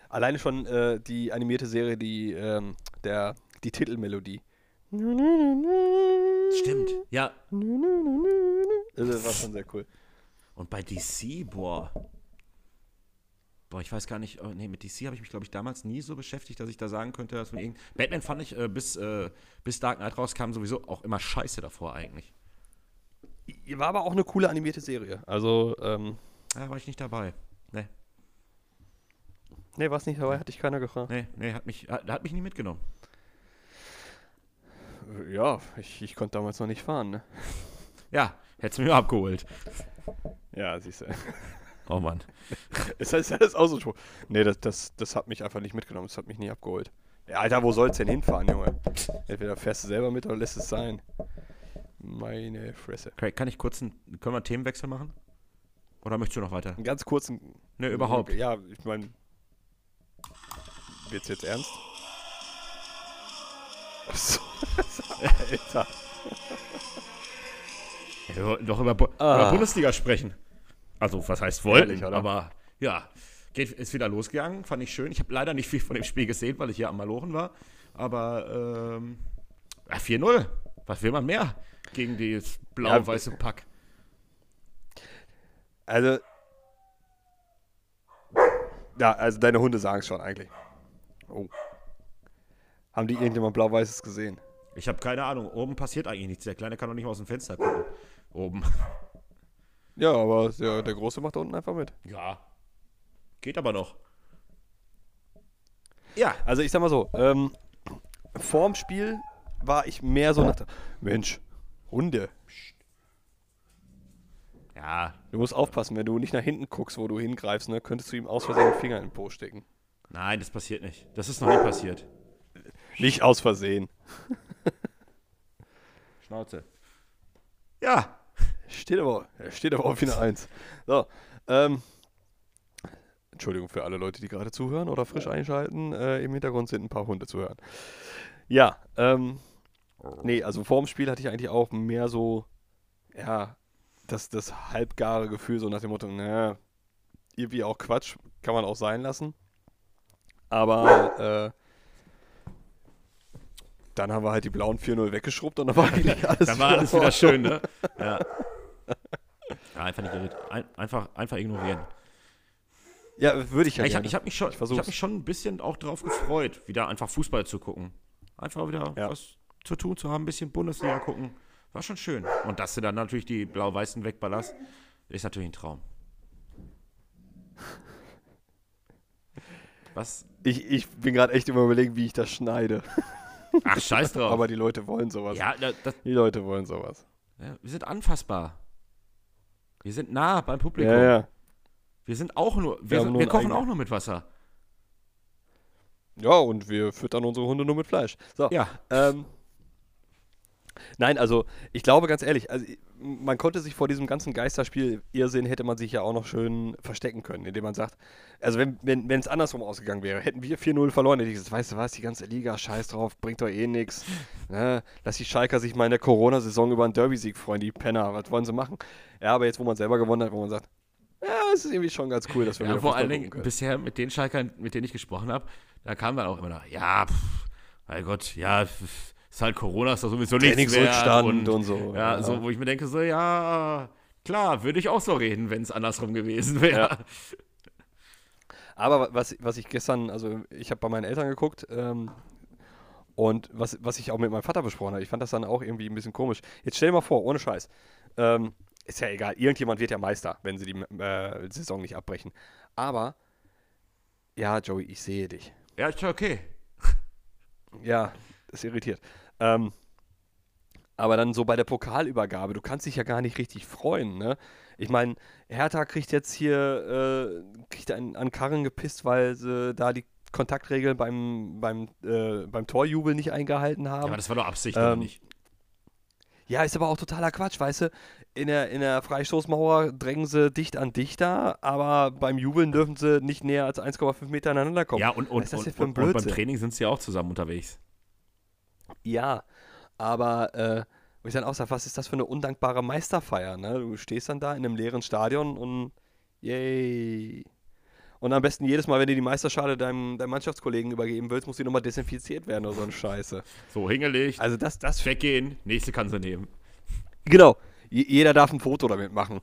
[SPEAKER 2] Alleine schon äh, die animierte Serie, die, ähm, der, die Titelmelodie.
[SPEAKER 1] Stimmt. Ja.
[SPEAKER 2] Das war schon sehr cool.
[SPEAKER 1] Und bei DC, boah. Boah, ich weiß gar nicht, oh, nee, mit DC habe ich mich, glaube ich, damals nie so beschäftigt, dass ich da sagen könnte, dass mir irgend. Batman fand ich, äh, bis, äh, bis Dark Knight rauskam, sowieso auch immer scheiße davor eigentlich.
[SPEAKER 2] War aber auch eine coole animierte Serie. Also, ähm,
[SPEAKER 1] Da war ich nicht dabei. Nee,
[SPEAKER 2] nee, war es nicht dabei, hatte ich keiner gefragt.
[SPEAKER 1] nee, nee, hat mich, hat, hat mich nie mitgenommen.
[SPEAKER 2] Ja, ich, ich konnte damals noch nicht fahren, ne?
[SPEAKER 1] Ja, hättest du mir abgeholt.
[SPEAKER 2] Ja, siehst du.
[SPEAKER 1] Oh Mann.
[SPEAKER 2] Ist das, ist das auch so ein Spruch? Nee, das, das, das hat mich einfach nicht mitgenommen. Das hat mich nie abgeholt. Ja, Alter, wo soll's denn hinfahren, Junge? Entweder fährst du selber mit oder lässt es sein. Meine Fresse.
[SPEAKER 1] Craig, kann ich kurz einen, können wir einen Themenwechsel machen? Oder möchtest du noch weiter?
[SPEAKER 2] Einen ganz kurzen.
[SPEAKER 1] Ne, überhaupt.
[SPEAKER 2] Ja, ich meine. Wird's jetzt ernst? Achso. Alter.
[SPEAKER 1] Ja, wir wollten doch über, Bu
[SPEAKER 2] Ah.
[SPEAKER 1] über Bundesliga sprechen. Also, was heißt wollten,
[SPEAKER 2] Ehrlich,
[SPEAKER 1] aber ja, geht, ist wieder losgegangen, fand ich schön. Ich habe leider nicht viel von dem Spiel gesehen, weil ich hier am Malochen war. Aber ähm, ja, 4-0. Was will man mehr gegen das blau-weiße Pack?
[SPEAKER 2] Also. Ja, also deine Hunde sagen es schon eigentlich. Oh. Haben die irgendjemand Blau-Weißes gesehen?
[SPEAKER 1] Ich habe keine Ahnung. Oben passiert eigentlich nichts. Der Kleine kann doch nicht mal aus dem Fenster gucken. Oben.
[SPEAKER 2] Ja, aber der, der Große macht da unten einfach mit.
[SPEAKER 1] Ja. Geht aber noch. Ja.
[SPEAKER 2] Also ich sag mal so, ähm, vorm Spiel war ich mehr so nach der, Mensch, Hunde.
[SPEAKER 1] Ja.
[SPEAKER 2] Du musst aufpassen, wenn du nicht nach hinten guckst, wo du hingreifst, ne, könntest du ihm aus Versehen den Finger in den Po stecken.
[SPEAKER 1] Nein, das passiert nicht. Das ist noch nie passiert.
[SPEAKER 2] Nicht aus Versehen.
[SPEAKER 1] Schnauze. Ja.
[SPEAKER 2] Steht aber, steht aber auf wieder eins. So, ähm, Entschuldigung für alle Leute, die gerade zuhören oder frisch einschalten. Äh, Im Hintergrund sind ein paar Hunde zu hören. Ja, ähm, nee, also vor dem Spiel hatte ich eigentlich auch mehr so, ja, das, das halbgare Gefühl, so nach dem Motto, naja, irgendwie auch Quatsch, kann man auch sein lassen. Aber, äh, dann haben wir halt die blauen 4-0 weggeschrubbt und dann war eigentlich alles
[SPEAKER 1] Dann war alles wieder schön, ne? Ja. Ja einfach nicht ein, einfach, einfach ignorieren.
[SPEAKER 2] Ja, würde ich ja
[SPEAKER 1] ich habe
[SPEAKER 2] gerne.
[SPEAKER 1] ich hab mich, schon-
[SPEAKER 2] Ich
[SPEAKER 1] ich
[SPEAKER 2] versuch's.
[SPEAKER 1] hab mich schon ein bisschen auch drauf gefreut, wieder einfach Fußball zu gucken. Einfach wieder
[SPEAKER 2] Ja.
[SPEAKER 1] was zu tun zu haben, ein bisschen Bundesliga gucken. War schon schön. Und dass du dann natürlich die blau-weißen wegballerst, ist natürlich ein Traum. Was?
[SPEAKER 2] Ich, ich bin gerade echt immer überlegen, wie ich das schneide.
[SPEAKER 1] Ach, scheiß drauf.
[SPEAKER 2] Aber die Leute wollen sowas.
[SPEAKER 1] ja, da- das,
[SPEAKER 2] Die Leute wollen sowas.
[SPEAKER 1] ja, wir sind anfassbar. Wir sind nah beim Publikum.
[SPEAKER 2] Ja, ja.
[SPEAKER 1] Wir sind auch nur,
[SPEAKER 2] Wir
[SPEAKER 1] wir, sind,
[SPEAKER 2] nur
[SPEAKER 1] wir kochen auch nur mit Wasser.
[SPEAKER 2] Ja, und wir füttern unsere Hunde nur mit Fleisch. So,
[SPEAKER 1] Ja.
[SPEAKER 2] ähm, Nein, also ich glaube ganz ehrlich, also man konnte sich vor diesem ganzen Geisterspiel Irrsinn hätte man sich ja auch noch schön verstecken können, indem man sagt, also wenn wenn wenn, es andersrum ausgegangen wäre, hätten wir 4-0 verloren, hätte ich gesagt, weißt du was, die ganze Liga, scheiß drauf, bringt doch eh nichts. Ne? Lass die Schalker sich mal in der Corona-Saison über einen Derby-Sieg freuen, die Penner, was wollen sie machen? Ja, aber jetzt, wo man selber gewonnen hat, wo man sagt, ja, es ist irgendwie schon ganz cool, dass wir
[SPEAKER 1] ja, vor allen Dingen bisher mit den Schalkern, mit denen ich gesprochen habe, da kam dann auch immer noch, ja, pff, mein Gott, ja, pff, ist halt Corona, ist doch sowieso nichts
[SPEAKER 2] wert. Und, und so.
[SPEAKER 1] Ja, ja, so, wo ich mir denke, so, ja, klar, würde ich auch so reden, wenn es andersrum gewesen wäre. Ja.
[SPEAKER 2] Aber was, was ich gestern, also ich habe bei meinen Eltern geguckt ähm, und was, was ich auch mit meinem Vater besprochen habe, ich fand das dann auch irgendwie ein bisschen komisch. Jetzt stell dir mal vor, ohne Scheiß, ähm, ist ja egal, irgendjemand wird ja Meister, wenn sie die äh, Saison nicht abbrechen. Aber, ja, Joey, ich sehe dich.
[SPEAKER 1] Ja, ist okay.
[SPEAKER 2] Ja, das irritiert. Ähm, aber dann so bei der Pokalübergabe, du kannst dich ja gar nicht richtig freuen, ne? Ich meine, Hertha kriegt jetzt hier, äh, kriegt einen an Karren gepisst, weil sie da die Kontaktregeln beim, beim, äh, beim Torjubel nicht eingehalten haben. Ja,
[SPEAKER 1] aber das war doch Absicht, ähm, oder nicht?
[SPEAKER 2] Ja, ist aber auch totaler Quatsch, weißt du? In der, in der Freistoßmauer drängen sie dicht an dicht da, aber beim Jubeln dürfen sie nicht näher als 1,5 Meter aneinander kommen.
[SPEAKER 1] Ja, und, und, und, und, und beim Training sind sie ja auch zusammen unterwegs.
[SPEAKER 2] Ja, aber äh, wo ich dann auch sage, was ist das für eine undankbare Meisterfeier? Ne? Du stehst dann da in einem leeren Stadion und yay. Und am besten jedes Mal, wenn du die Meisterschale deinem, deinem Mannschaftskollegen übergeben willst, muss die nochmal desinfiziert werden oder so ein Scheiße.
[SPEAKER 1] So, hingelig.
[SPEAKER 2] Also das, das.
[SPEAKER 1] Weggehen, nächste kannst du nehmen.
[SPEAKER 2] Genau. jeder darf ein Foto damit machen.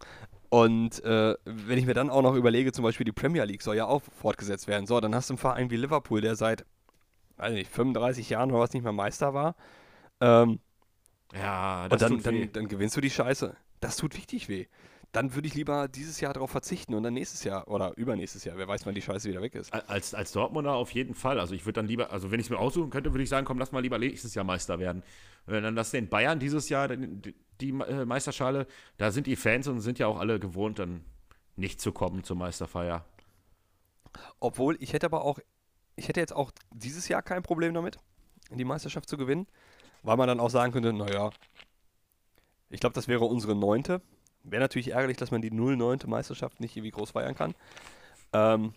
[SPEAKER 2] Und äh, wenn ich mir dann auch noch überlege, zum Beispiel die Premier League soll ja auch fortgesetzt werden. So, dann hast du einen Verein wie Liverpool, der seit weiß nicht, 35 Jahren oder was nicht mehr Meister war. Ähm,
[SPEAKER 1] ja,
[SPEAKER 2] das und dann, dann, dann, gewinnst du die Scheiße. Das tut richtig weh. Dann würde ich lieber dieses Jahr darauf verzichten und dann nächstes Jahr oder übernächstes Jahr, wer weiß, wann die Scheiße wieder weg ist.
[SPEAKER 1] Als, als Dortmunder auf jeden Fall. Also ich würde dann lieber, also wenn ich es mir aussuchen könnte, würde ich sagen, komm, lass mal lieber nächstes Jahr Meister werden. Wenn dann das den Bayern dieses Jahr, die, die äh, Meisterschale, da sind die Fans und sind ja auch alle gewohnt, dann nicht zu kommen zur Meisterfeier.
[SPEAKER 2] Obwohl, ich hätte aber auch ich hätte jetzt auch dieses Jahr kein Problem damit, die Meisterschaft zu gewinnen, weil man dann auch sagen könnte, naja, ich glaube, das wäre unsere neunte. Wäre natürlich ärgerlich, dass man die 09. Meisterschaft nicht irgendwie groß feiern kann. Ähm,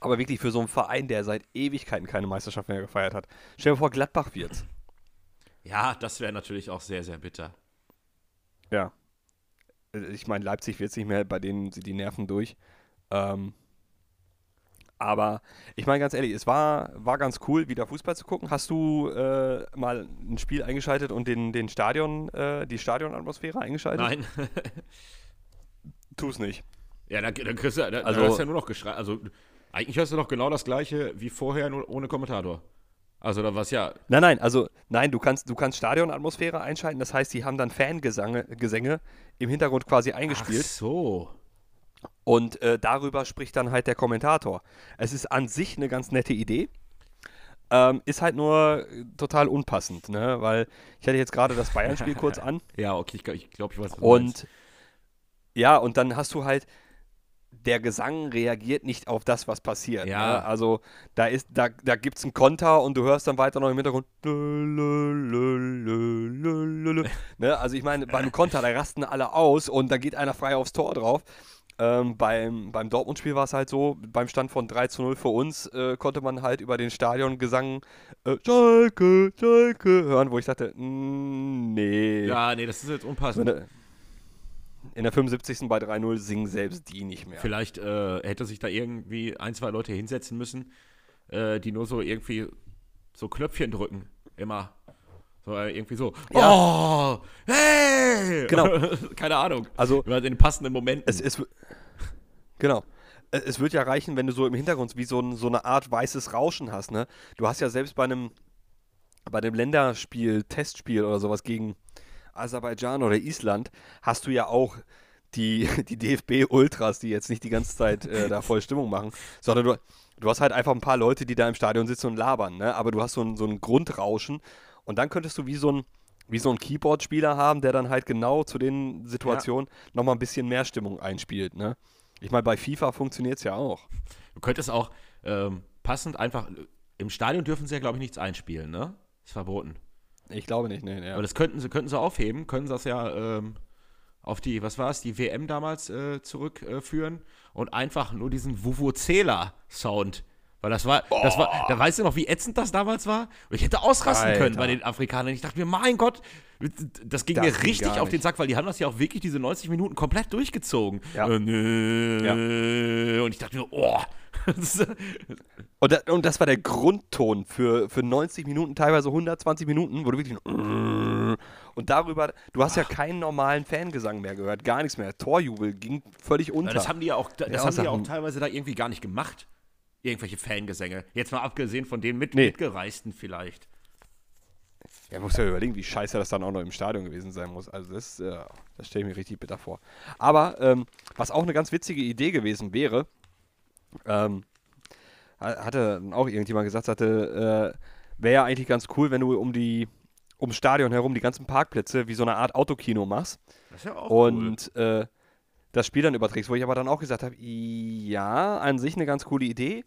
[SPEAKER 2] aber wirklich für so einen Verein, der seit Ewigkeiten keine Meisterschaft mehr gefeiert hat. Stell dir vor, Gladbach wird's.
[SPEAKER 1] Ja, das wäre natürlich auch sehr, sehr bitter.
[SPEAKER 2] Ja. Ich meine, Leipzig wird es nicht mehr, bei denen sind die Nerven durch. Ähm, aber ich meine ganz ehrlich, es war, war ganz cool, wieder Fußball zu gucken. Hast du äh, mal ein Spiel eingeschaltet und den, den Stadion, äh, die Stadionatmosphäre eingeschaltet?
[SPEAKER 1] Nein.
[SPEAKER 2] tu es nicht.
[SPEAKER 1] Ja, dann, dann kriegst du, dann, also, dann hast du ja nur noch geschreit. Also eigentlich hörst du noch genau das gleiche wie vorher, nur ohne Kommentator. Also da war ja.
[SPEAKER 2] Nein, nein, also nein, du kannst, du kannst Stadionatmosphäre einschalten. Das heißt, die haben dann Fangesänge im Hintergrund quasi eingespielt. Ach
[SPEAKER 1] so.
[SPEAKER 2] Und äh, darüber spricht dann halt der Kommentator. Es ist an sich eine ganz nette Idee. Ähm, ist halt nur total unpassend, ne? Weil ich hatte jetzt gerade das Bayern-Spiel kurz an.
[SPEAKER 1] Ja, okay, ich glaube, ich, glaub, ich weiß, was
[SPEAKER 2] Und meinst. ja, und dann hast du halt, der Gesang reagiert nicht auf das, was passiert.
[SPEAKER 1] Ja.
[SPEAKER 2] Ne? Also da ist, da, da gibt es einen Konter und du hörst dann weiter noch im Hintergrund. ne? Also ich meine, beim Konter, da rasten alle aus und da geht einer frei aufs Tor drauf. Ähm, beim beim Dortmund-Spiel war es halt so, beim Stand von 3 zu 0 für uns äh, konnte man halt über den Stadiongesang äh, Schalke, Schalke hören, wo ich dachte, nee.
[SPEAKER 1] Ja, nee, das ist jetzt unpassend.
[SPEAKER 2] In der, in der 75. bei 3-0 singen selbst die nicht mehr.
[SPEAKER 1] Vielleicht äh, hätte sich da irgendwie ein, zwei Leute hinsetzen müssen, äh, die nur so irgendwie so Knöpfchen drücken. Immer. So, äh, irgendwie so.
[SPEAKER 2] Ja.
[SPEAKER 1] Oh, hey!
[SPEAKER 2] Genau.
[SPEAKER 1] Keine Ahnung.
[SPEAKER 2] Also,
[SPEAKER 1] in den passenden Momenten.
[SPEAKER 2] Es ist. Genau. Es wird ja reichen, wenn du so im Hintergrund wie so, ein, so eine Art weißes Rauschen hast, ne? Du hast ja selbst bei einem, bei einem Länderspiel, Testspiel oder sowas gegen Aserbaidschan oder Island, hast du ja auch die, die DFB-Ultras, die jetzt nicht die ganze Zeit äh, da voll Stimmung machen, sondern du, du hast halt einfach ein paar Leute, die da im Stadion sitzen und labern, ne? Aber du hast so ein, so ein Grundrauschen und dann könntest du wie so ein, wie so ein Keyboard-Spieler haben, der dann halt genau zu den Situationen ja. nochmal ein bisschen mehr Stimmung einspielt. Ne? Ich meine, bei FIFA funktioniert es ja auch.
[SPEAKER 1] Du könntest auch ähm, passend einfach, im Stadion dürfen sie ja, glaube ich, nichts einspielen, ne? Ist verboten.
[SPEAKER 2] Ich glaube nicht, nee, nee.
[SPEAKER 1] Aber das könnten sie, könnten sie aufheben, können sie das ja ähm, auf die, was war es, die WM damals äh, zurückführen und einfach nur diesen Vuvuzela-Sound. Weil das war, das war, da weißt du noch, wie ätzend das damals war? Und ich hätte ausrasten
[SPEAKER 2] Alter.
[SPEAKER 1] können bei den Afrikanern. Ich dachte mir, mein Gott, das ging
[SPEAKER 2] Das
[SPEAKER 1] mir richtig auf den. Sack, weil die haben das ja auch wirklich diese 90 Minuten komplett durchgezogen.
[SPEAKER 2] Ja.
[SPEAKER 1] Äh, nö. Und ich dachte mir, oh. Das
[SPEAKER 2] Und, da, und das war der Grundton für, für 90 Minuten, teilweise 120 Minuten, wo du wirklich und darüber, du hast ja keinen normalen Fangesang mehr gehört, gar nichts mehr. Torjubel ging völlig unter.
[SPEAKER 1] das haben die ja auch, das
[SPEAKER 2] Ja,
[SPEAKER 1] haben die ja auch teilweise da irgendwie gar nicht gemacht. Irgendwelche Fangesänge. Jetzt mal abgesehen von den mit,
[SPEAKER 2] Nee.
[SPEAKER 1] Mitgereisten vielleicht.
[SPEAKER 2] Ja, muss ja überlegen, wie scheiße das dann auch noch im Stadion gewesen sein muss. Also das, äh, das stelle ich mir richtig bitter vor. Aber ähm, was auch eine ganz witzige Idee gewesen wäre, ähm, ha- hatte auch irgendjemand gesagt, hatte, äh, wäre ja eigentlich ganz cool, wenn du um die ums Stadion herum die ganzen Parkplätze wie so eine Art Autokino machst
[SPEAKER 1] Das ist ja auch
[SPEAKER 2] und äh, das Spiel dann überträgst, wo ich aber dann auch gesagt habe, ja, an sich eine ganz coole Idee.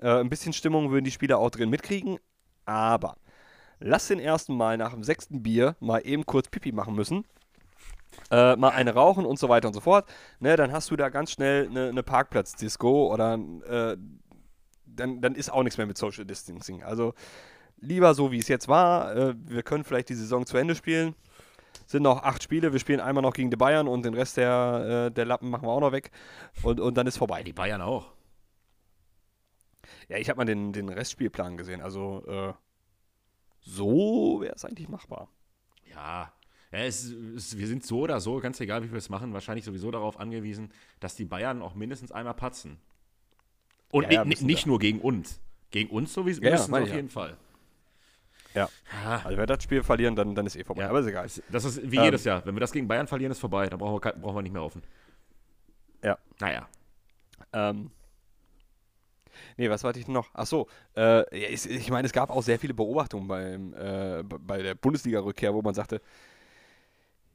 [SPEAKER 2] Äh, ein bisschen Stimmung würden die Spieler auch drin mitkriegen, aber lass den ersten Mal nach dem sechsten Bier mal eben kurz Pipi machen müssen. Äh, mal eine rauchen und so weiter und so fort. Ne, dann hast du da ganz schnell eine, Parkplatz-Disco oder äh, dann, dann ist auch nichts mehr mit Social Distancing. Also lieber so, wie es jetzt war. Äh, wir können vielleicht die Saison zu Ende spielen. Sind noch acht Spiele. Wir spielen einmal noch gegen die Bayern und den Rest der, äh, der Lappen machen wir auch noch weg. Und, und dann ist vorbei.
[SPEAKER 1] Die Bayern auch.
[SPEAKER 2] Ja, ich habe mal den, den Restspielplan gesehen. Also äh, so wäre es eigentlich machbar.
[SPEAKER 1] Ja. ja es, es, wir sind so oder so, ganz egal wie wir es machen, wahrscheinlich sowieso darauf angewiesen, dass die Bayern auch mindestens einmal patzen. Und
[SPEAKER 2] Ja, ja,
[SPEAKER 1] nicht
[SPEAKER 2] wir.
[SPEAKER 1] nur gegen uns. Gegen uns sowieso
[SPEAKER 2] Ja, meine
[SPEAKER 1] auf jeden Fall.
[SPEAKER 2] Ja.
[SPEAKER 1] Ja,
[SPEAKER 2] Also wenn wir das Spiel verlieren, dann, dann ist eh vorbei.
[SPEAKER 1] Ja.
[SPEAKER 2] Aber ist egal.
[SPEAKER 1] das, ist wie
[SPEAKER 2] Ähm.
[SPEAKER 1] jedes Jahr. Wenn wir das gegen Bayern verlieren, ist vorbei. Dann brauchen wir, brauchen wir nicht mehr offen.
[SPEAKER 2] Ja.
[SPEAKER 1] Naja.
[SPEAKER 2] Ähm, nee, was wollte ich denn noch? Ach so, äh, ich, ich meine, es gab auch sehr viele Beobachtungen beim, äh, bei der Bundesliga-Rückkehr, wo man sagte,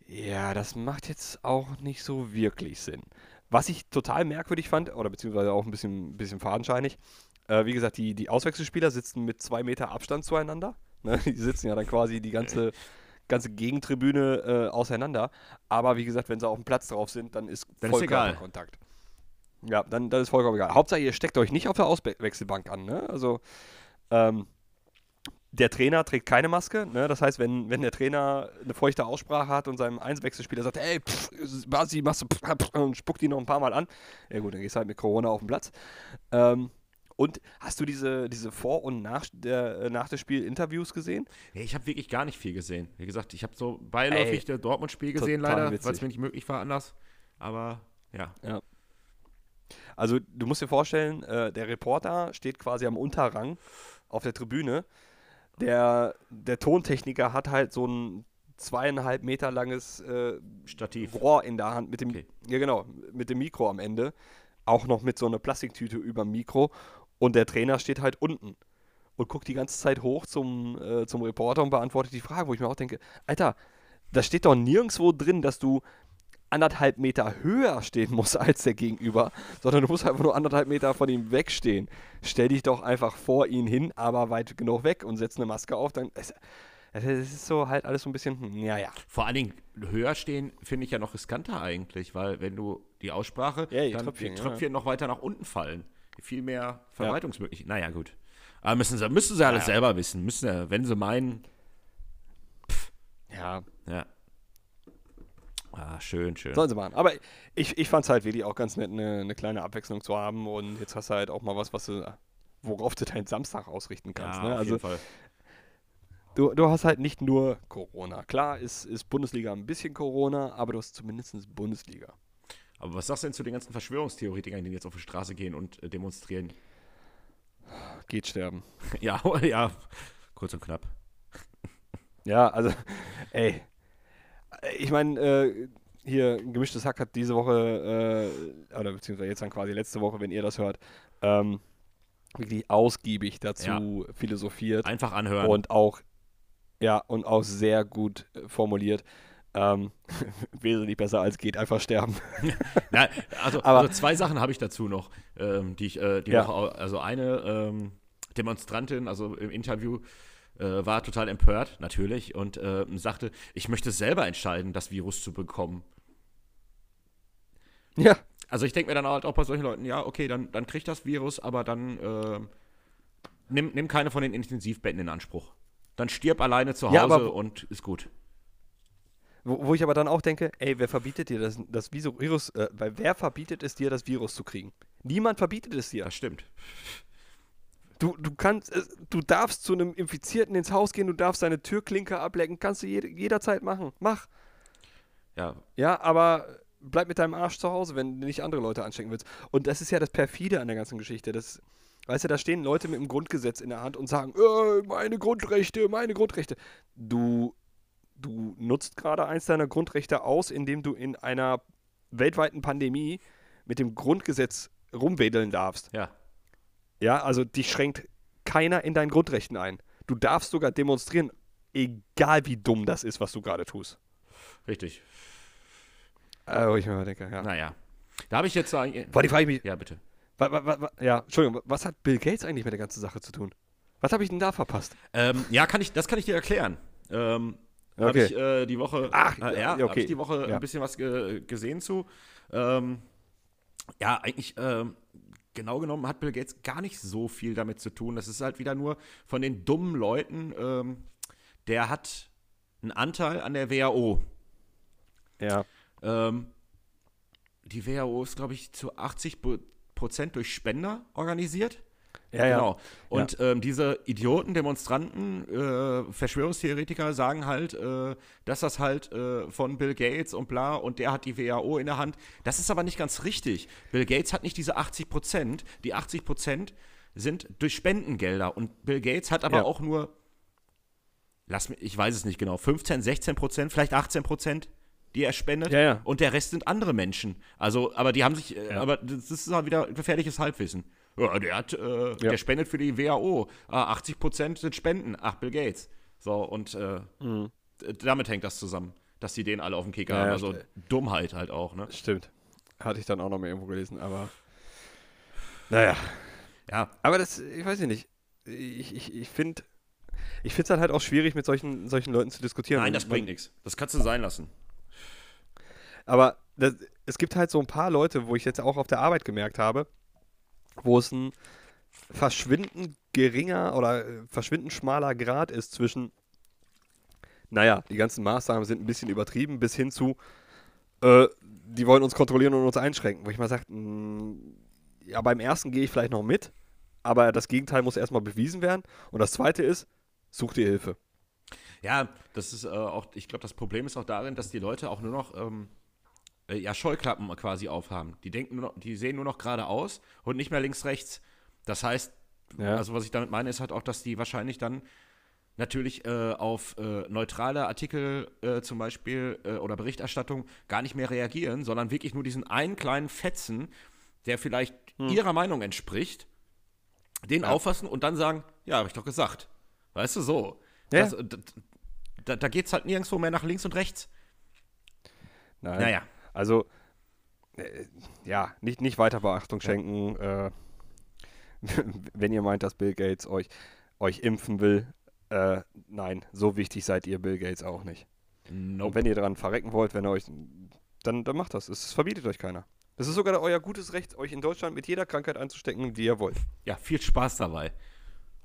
[SPEAKER 2] ja, das macht jetzt auch nicht so wirklich Sinn. Was ich total merkwürdig fand, oder beziehungsweise auch ein bisschen, bisschen fadenscheinig, äh, wie gesagt, die, die Auswechselspieler sitzen mit zwei Meter Abstand zueinander. Ne? Die sitzen ja dann quasi die ganze, ganze Gegentribüne äh, auseinander. Aber wie gesagt, wenn sie auf dem Platz drauf sind, dann ist
[SPEAKER 1] Dann.
[SPEAKER 2] Vollkörperkontakt. Ja, dann, dann ist vollkommen egal. Hauptsache, ihr steckt euch nicht auf der Auswechselbank an. Ne? Also, ähm, der Trainer trägt keine Maske. Ne? Das heißt, wenn, wenn der Trainer eine feuchte Aussprache hat und seinem Einwechselspieler sagt, ey, pff, Basi, machst du pff, pff, und spuckt ihn noch ein paar Mal an. Ja gut, dann gehst du halt mit Corona auf den Platz. Ähm, und hast du diese, diese Vor- und nach, der, äh, nach des Spiel Interviews gesehen?
[SPEAKER 1] Ja, ich habe wirklich gar nicht viel gesehen. Wie gesagt, ich habe so beiläufig
[SPEAKER 2] Ey,
[SPEAKER 1] das Dortmund-Spiel gesehen, leider, weil es mir nicht möglich war anders. Aber ja.
[SPEAKER 2] Also du musst dir vorstellen, äh, der Reporter steht quasi am Unterrang auf der Tribüne. Der, der Tontechniker hat halt so ein zweieinhalb Meter langes äh,
[SPEAKER 1] Stativ.
[SPEAKER 2] Rohr in der Hand mit dem,
[SPEAKER 1] Okay.
[SPEAKER 2] ja genau, mit dem Mikro am Ende. Auch noch mit so einer Plastiktüte über dem Mikro. Und der Trainer steht halt unten und guckt die ganze Zeit hoch zum, äh, zum Reporter und beantwortet die Frage, wo ich mir auch denke, Alter, da steht doch nirgendwo drin, dass du anderthalb Meter höher stehen musst als der Gegenüber, sondern du musst einfach nur anderthalb Meter von ihm wegstehen. Stell dich doch einfach vor ihn hin, aber weit genug weg und setz eine Maske auf, dann. Es, es ist so halt alles so ein bisschen, hm, ja, ja.
[SPEAKER 1] Vor allen Dingen höher stehen finde ich ja noch riskanter eigentlich, weil wenn du die Aussprache,
[SPEAKER 2] Ja, die
[SPEAKER 1] dann
[SPEAKER 2] Tröpfchen,
[SPEAKER 1] die
[SPEAKER 2] ja.
[SPEAKER 1] Tröpfchen noch weiter nach unten fallen. Viel mehr Verbreitungsmöglichkeiten. Naja, gut. Aber müssen sie, müssen sie alles
[SPEAKER 2] Ja.
[SPEAKER 1] selber wissen. Müssen, sie, wenn sie meinen,
[SPEAKER 2] Ja,
[SPEAKER 1] ja. Ah, schön, schön.
[SPEAKER 2] Sollen sie machen. Aber ich, ich fand es halt wirklich auch ganz nett, eine, eine kleine Abwechslung zu haben. Und jetzt hast du halt auch mal was, was du, worauf du deinen Samstag ausrichten kannst.
[SPEAKER 1] ja,
[SPEAKER 2] ne?
[SPEAKER 1] auf
[SPEAKER 2] Also
[SPEAKER 1] jeden Fall.
[SPEAKER 2] du, du hast halt nicht nur Corona. Klar ist, ist Bundesliga ein bisschen Corona, aber du hast zumindest Bundesliga.
[SPEAKER 1] Aber was sagst du denn zu den ganzen Verschwörungstheoretikern, die jetzt auf die Straße gehen und äh, demonstrieren?
[SPEAKER 2] Geht sterben.
[SPEAKER 1] ja, ja, kurz und knapp.
[SPEAKER 2] Ja, also, ey. Ich meine, äh, hier, gemischtes Hack hat diese Woche, äh, oder beziehungsweise jetzt dann quasi letzte Woche, wenn ihr das hört, ähm, wirklich ausgiebig dazu philosophiert.
[SPEAKER 1] Einfach anhören.
[SPEAKER 2] und auch ja und auch sehr gut äh, formuliert. Ähm, wesentlich besser als geht einfach sterben.
[SPEAKER 1] Ja, also,
[SPEAKER 2] Aber-
[SPEAKER 1] also zwei Sachen habe ich dazu noch, ähm, die ich, äh, die
[SPEAKER 2] Ja.
[SPEAKER 1] noch, also eine ähm, Demonstrantin, also im Interview, äh, war total empört, natürlich, und äh, sagte, ich möchte selber entscheiden, das Virus zu bekommen.
[SPEAKER 2] Ja.
[SPEAKER 1] Also ich denke mir dann halt auch bei solchen Leuten, ja, okay, dann, dann kriegt das Virus, aber dann äh, nimm, nimm keine von den Intensivbetten in Anspruch. Dann stirb alleine zu Hause
[SPEAKER 2] Ja,
[SPEAKER 1] und ist gut.
[SPEAKER 2] Wo, wo ich aber dann auch denke, ey, wer verbietet dir das, das Virus, äh, weil wer verbietet es dir, das Virus zu kriegen? Niemand verbietet es dir.
[SPEAKER 1] Das stimmt.
[SPEAKER 2] Du, du kannst, äh, du darfst zu einem Infizierten ins Haus gehen, du darfst seine Türklinke ablecken, kannst du jede, jederzeit machen. Mach.
[SPEAKER 1] Ja,
[SPEAKER 2] Ja, aber bleib mit deinem Arsch zu Hause, wenn du nicht andere Leute anstecken willst. Und das ist ja das Perfide an der ganzen Geschichte. Das, weißt du, da stehen Leute mit dem Grundgesetz in der Hand und sagen, äh, meine Grundrechte, meine Grundrechte. Du, du nutzt gerade eins deiner Grundrechte aus, indem du in einer weltweiten Pandemie mit dem Grundgesetz rumwedeln darfst.
[SPEAKER 1] ja.
[SPEAKER 2] Ja, also dich schränkt keiner in deinen Grundrechten ein. Du darfst sogar demonstrieren, egal wie dumm das ist, was du gerade tust.
[SPEAKER 1] Richtig.
[SPEAKER 2] Äh, wo ich mir mal denke, ja.
[SPEAKER 1] Naja. Da habe ich jetzt eigentlich.
[SPEAKER 2] Boah, die frage ich mich,
[SPEAKER 1] Ja, bitte.
[SPEAKER 2] Wa, wa, wa, ja, Entschuldigung, was hat Bill Gates eigentlich mit der ganzen Sache zu tun? Was habe ich denn da verpasst?
[SPEAKER 1] Ähm, ja, kann ich, das kann ich dir erklären. Ähm, Habe
[SPEAKER 2] Okay.
[SPEAKER 1] ich äh, die Woche,
[SPEAKER 2] Ach,
[SPEAKER 1] äh,
[SPEAKER 2] ja,
[SPEAKER 1] habe
[SPEAKER 2] okay.
[SPEAKER 1] ich die Woche
[SPEAKER 2] Ja.
[SPEAKER 1] ein bisschen was ge gesehen zu. Ähm, ja, eigentlich ähm, genau genommen hat Bill Gates gar nicht so viel damit zu tun. Das ist halt wieder nur von den dummen Leuten. Ähm, der hat einen Anteil an der WHO.
[SPEAKER 2] Ja.
[SPEAKER 1] Ähm, die WHO ist, glaube ich, zu 80 Bo- Prozent durch Spender organisiert.
[SPEAKER 2] Ja, ja.
[SPEAKER 1] Genau. Und ähm, diese Idioten, Demonstranten, äh, Verschwörungstheoretiker sagen halt, äh, dass das halt äh, von Bill Gates und bla und der hat die WHO in der Hand. Das ist aber nicht ganz richtig. Bill Gates hat nicht diese 80 Prozent. Die 80 Prozent sind durch Spendengelder und Bill Gates hat aber
[SPEAKER 2] Ja.
[SPEAKER 1] auch nur, lass mich, ich weiß es nicht genau, 15, 16 Prozent, vielleicht 18 Prozent, die er spendet.
[SPEAKER 2] Ja, ja.
[SPEAKER 1] Und der Rest sind andere Menschen. Also, aber die haben sich, äh,
[SPEAKER 2] Ja.
[SPEAKER 1] aber das ist halt wieder gefährliches Halbwissen. Ja, der hat, äh, der spendet für die WHO. Ah, 80 Prozent sind Spenden. Ach, Bill Gates. So, und äh, d- damit hängt das zusammen, dass die den alle auf dem Kicker
[SPEAKER 2] Mhm. Ja,
[SPEAKER 1] haben.
[SPEAKER 2] ja,
[SPEAKER 1] Also Dummheit halt auch, ne?
[SPEAKER 2] Stimmt. Hatte ich dann auch noch mal irgendwo gelesen, aber. Naja.
[SPEAKER 1] Ja,
[SPEAKER 2] Aber das, ich weiß nicht. Ich, ich, ich finde. Ich finde es dann halt auch schwierig, mit solchen, solchen Leuten zu diskutieren.
[SPEAKER 1] nein, das bringt nichts. Das kannst du sein lassen.
[SPEAKER 2] Aber das, es gibt halt so ein paar Leute, wo ich jetzt auch auf der Arbeit gemerkt habe, wo es ein verschwindend geringer oder äh, verschwindend schmaler Grad ist zwischen, naja, die ganzen Maßnahmen sind ein bisschen übertrieben, bis hin zu, äh, die wollen uns kontrollieren und uns einschränken. Wo ich mal sage, ja, beim ersten gehe ich vielleicht noch mit, aber das Gegenteil muss erstmal bewiesen werden. Und das zweite ist, such dir Hilfe.
[SPEAKER 1] Ja, das ist äh, auch, ich glaube, das Problem ist auch darin, dass die Leute auch nur noch ähm, äh, ja, Scheuklappen quasi aufhaben. Die denken nur noch, die sehen nur noch geradeaus und nicht mehr links, rechts. Das heißt,
[SPEAKER 2] Ja.
[SPEAKER 1] also was ich damit meine, ist halt auch, dass die wahrscheinlich dann natürlich äh, auf äh, neutrale Artikel äh, zum Beispiel äh, oder Berichterstattung gar nicht mehr reagieren, sondern wirklich nur diesen einen kleinen Fetzen, der vielleicht ihrer Meinung entspricht, den auffassen und dann sagen, ja, habe ich doch gesagt. Weißt du, so.
[SPEAKER 2] Ja.
[SPEAKER 1] Das, da, da geht es halt nirgendwo mehr nach links und rechts.
[SPEAKER 2] Nein.
[SPEAKER 1] Naja.
[SPEAKER 2] Also, äh, ja, nicht, nicht weiter Beachtung schenken, äh, wenn ihr meint, dass Bill Gates euch, euch impfen will. Äh, nein, so wichtig seid ihr Bill Gates auch nicht. Und
[SPEAKER 1] Nope.
[SPEAKER 2] wenn ihr daran verrecken wollt, wenn er euch, dann, dann macht das. Es verbietet euch keiner. Das ist sogar euer gutes Recht, euch in Deutschland mit jeder Krankheit anzustecken, die ihr wollt.
[SPEAKER 1] Ja, viel Spaß dabei.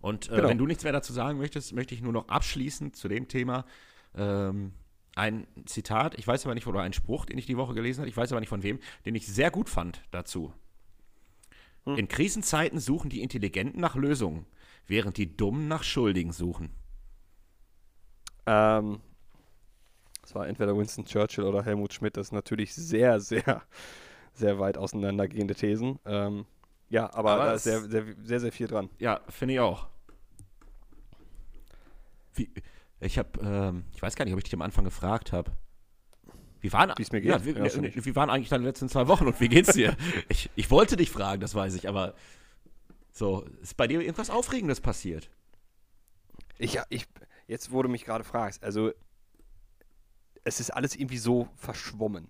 [SPEAKER 1] Und äh,
[SPEAKER 2] Genau.
[SPEAKER 1] wenn du nichts mehr dazu sagen möchtest, möchte ich nur noch abschließend zu dem Thema ähm, ein Zitat, ich weiß aber nicht, oder ein Spruch, den ich die Woche gelesen habe, ich weiß aber nicht von wem, den ich sehr gut fand dazu. In Krisenzeiten suchen die Intelligenten nach Lösungen, während die Dummen nach Schuldigen suchen.
[SPEAKER 2] Ähm, das war entweder Winston Churchill oder Helmut Schmidt. Das ist natürlich sehr, sehr, sehr weit auseinandergehende Thesen. Ähm, ja, aber,
[SPEAKER 1] Aber
[SPEAKER 2] da ist sehr, sehr, sehr, sehr viel dran.
[SPEAKER 1] Ja, finde ich auch. Wie, ich habe, ähm, ich weiß gar nicht, ob ich dich am Anfang gefragt habe. Wie waren,
[SPEAKER 2] Wie
[SPEAKER 1] ja, wie,
[SPEAKER 2] Ja, nicht.
[SPEAKER 1] wie waren eigentlich deine letzten zwei Wochen und wie geht's dir? ich, ich wollte dich fragen, das weiß ich, aber so, ist bei dir irgendwas Aufregendes passiert?
[SPEAKER 2] Ich, ich, jetzt, wo du mich gerade fragst, also es ist alles irgendwie so verschwommen.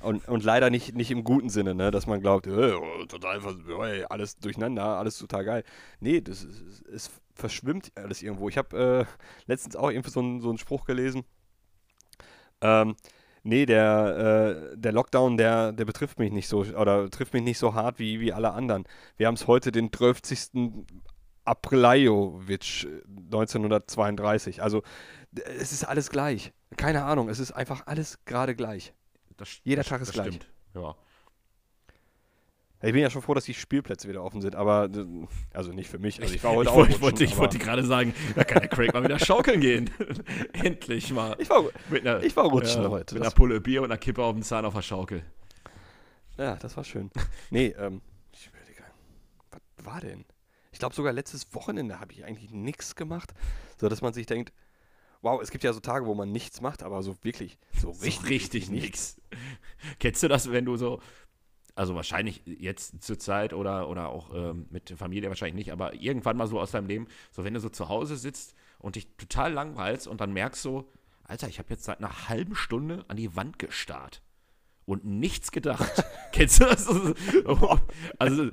[SPEAKER 2] Und, und leider nicht, nicht im guten Sinne, ne? dass man glaubt, äh, total, äh, alles durcheinander, alles total geil. Nee, das ist, es verschwimmt alles irgendwo. Ich habe äh, letztens auch irgendwie so, ein, so einen Spruch gelesen. Ähm, nee, der, äh, der Lockdown, der, der betrifft mich nicht so, oder trifft mich nicht so hart wie, wie alle anderen. Wir haben es heute den 12. Aprilajovic 1932. Also es ist alles gleich. Keine Ahnung, es ist einfach alles gerade gleich.
[SPEAKER 1] Das,
[SPEAKER 2] Jeder
[SPEAKER 1] das,
[SPEAKER 2] Tag ist
[SPEAKER 1] das
[SPEAKER 2] gleich.
[SPEAKER 1] Stimmt. Ja.
[SPEAKER 2] Ich bin ja schon froh, dass die Spielplätze wieder offen sind, aber äh, also nicht für mich. Also ich war heute
[SPEAKER 1] ich,
[SPEAKER 2] auch
[SPEAKER 1] wollte, ich, wollte, ich wollte gerade sagen, da kann der Craig mal wieder schaukeln gehen. Endlich mal.
[SPEAKER 2] ich war,
[SPEAKER 1] Mit einer,
[SPEAKER 2] ich war rutschen
[SPEAKER 1] ja,
[SPEAKER 2] heute.
[SPEAKER 1] Mit einer Pulle Bier und einer Kippe auf dem Zahn auf der Schaukel.
[SPEAKER 2] Ja, das war schön. Nee, ähm, ich überlege, was war denn? Ich glaube sogar letztes Wochenende habe ich eigentlich nichts gemacht, so dass man sich denkt, wow, es gibt ja so Tage, wo man nichts macht, aber so wirklich, so
[SPEAKER 1] So
[SPEAKER 2] richtig,
[SPEAKER 1] richtig nix. Kennst du das, wenn du so, also wahrscheinlich jetzt zur Zeit oder, oder auch ähm, mit der Familie wahrscheinlich nicht, aber irgendwann mal so aus deinem Leben, so wenn du so zu Hause sitzt und dich total langweilst und dann merkst so, Alter, ich habe jetzt seit einer halben Stunde an die Wand gestarrt und nichts gedacht. Kennst du das? Also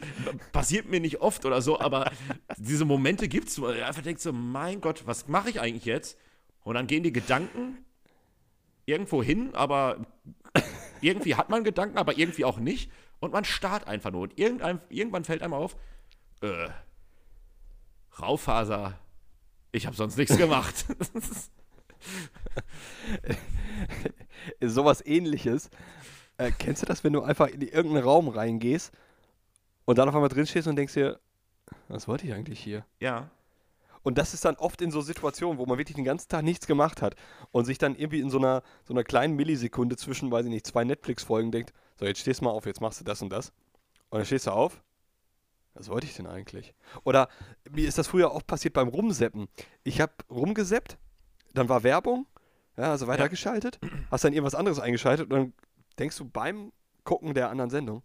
[SPEAKER 1] passiert mir nicht oft oder so, aber diese Momente gibt es, wo du einfach denkst so, mein Gott, was mache ich eigentlich jetzt? Und dann gehen die Gedanken irgendwo hin, aber irgendwie hat man Gedanken, aber irgendwie auch nicht. Und man starrt einfach nur. Und irgendwann fällt einem auf, äh, Raufaser, ich habe sonst nichts gemacht.
[SPEAKER 2] sowas ähnliches. Äh, kennst du das, wenn du einfach in irgendeinen Raum reingehst und dann auf einmal drin stehst und denkst dir, was wollte ich eigentlich hier?
[SPEAKER 1] ja.
[SPEAKER 2] Und das ist dann oft in so Situationen, wo man wirklich den ganzen Tag nichts gemacht hat und sich dann irgendwie in so einer, so einer kleinen Millisekunde zwischen, weiß ich nicht, zwei Netflix-Folgen denkt, so jetzt stehst du mal auf, jetzt machst du das und das. Und dann stehst du auf. Was wollte ich denn eigentlich? Oder mir ist das früher auch passiert beim Rumseppen. Ich habe rumgeseppt, dann war Werbung, ja, also weitergeschaltet, hast dann irgendwas anderes eingeschaltet und dann denkst du beim Gucken der anderen Sendung,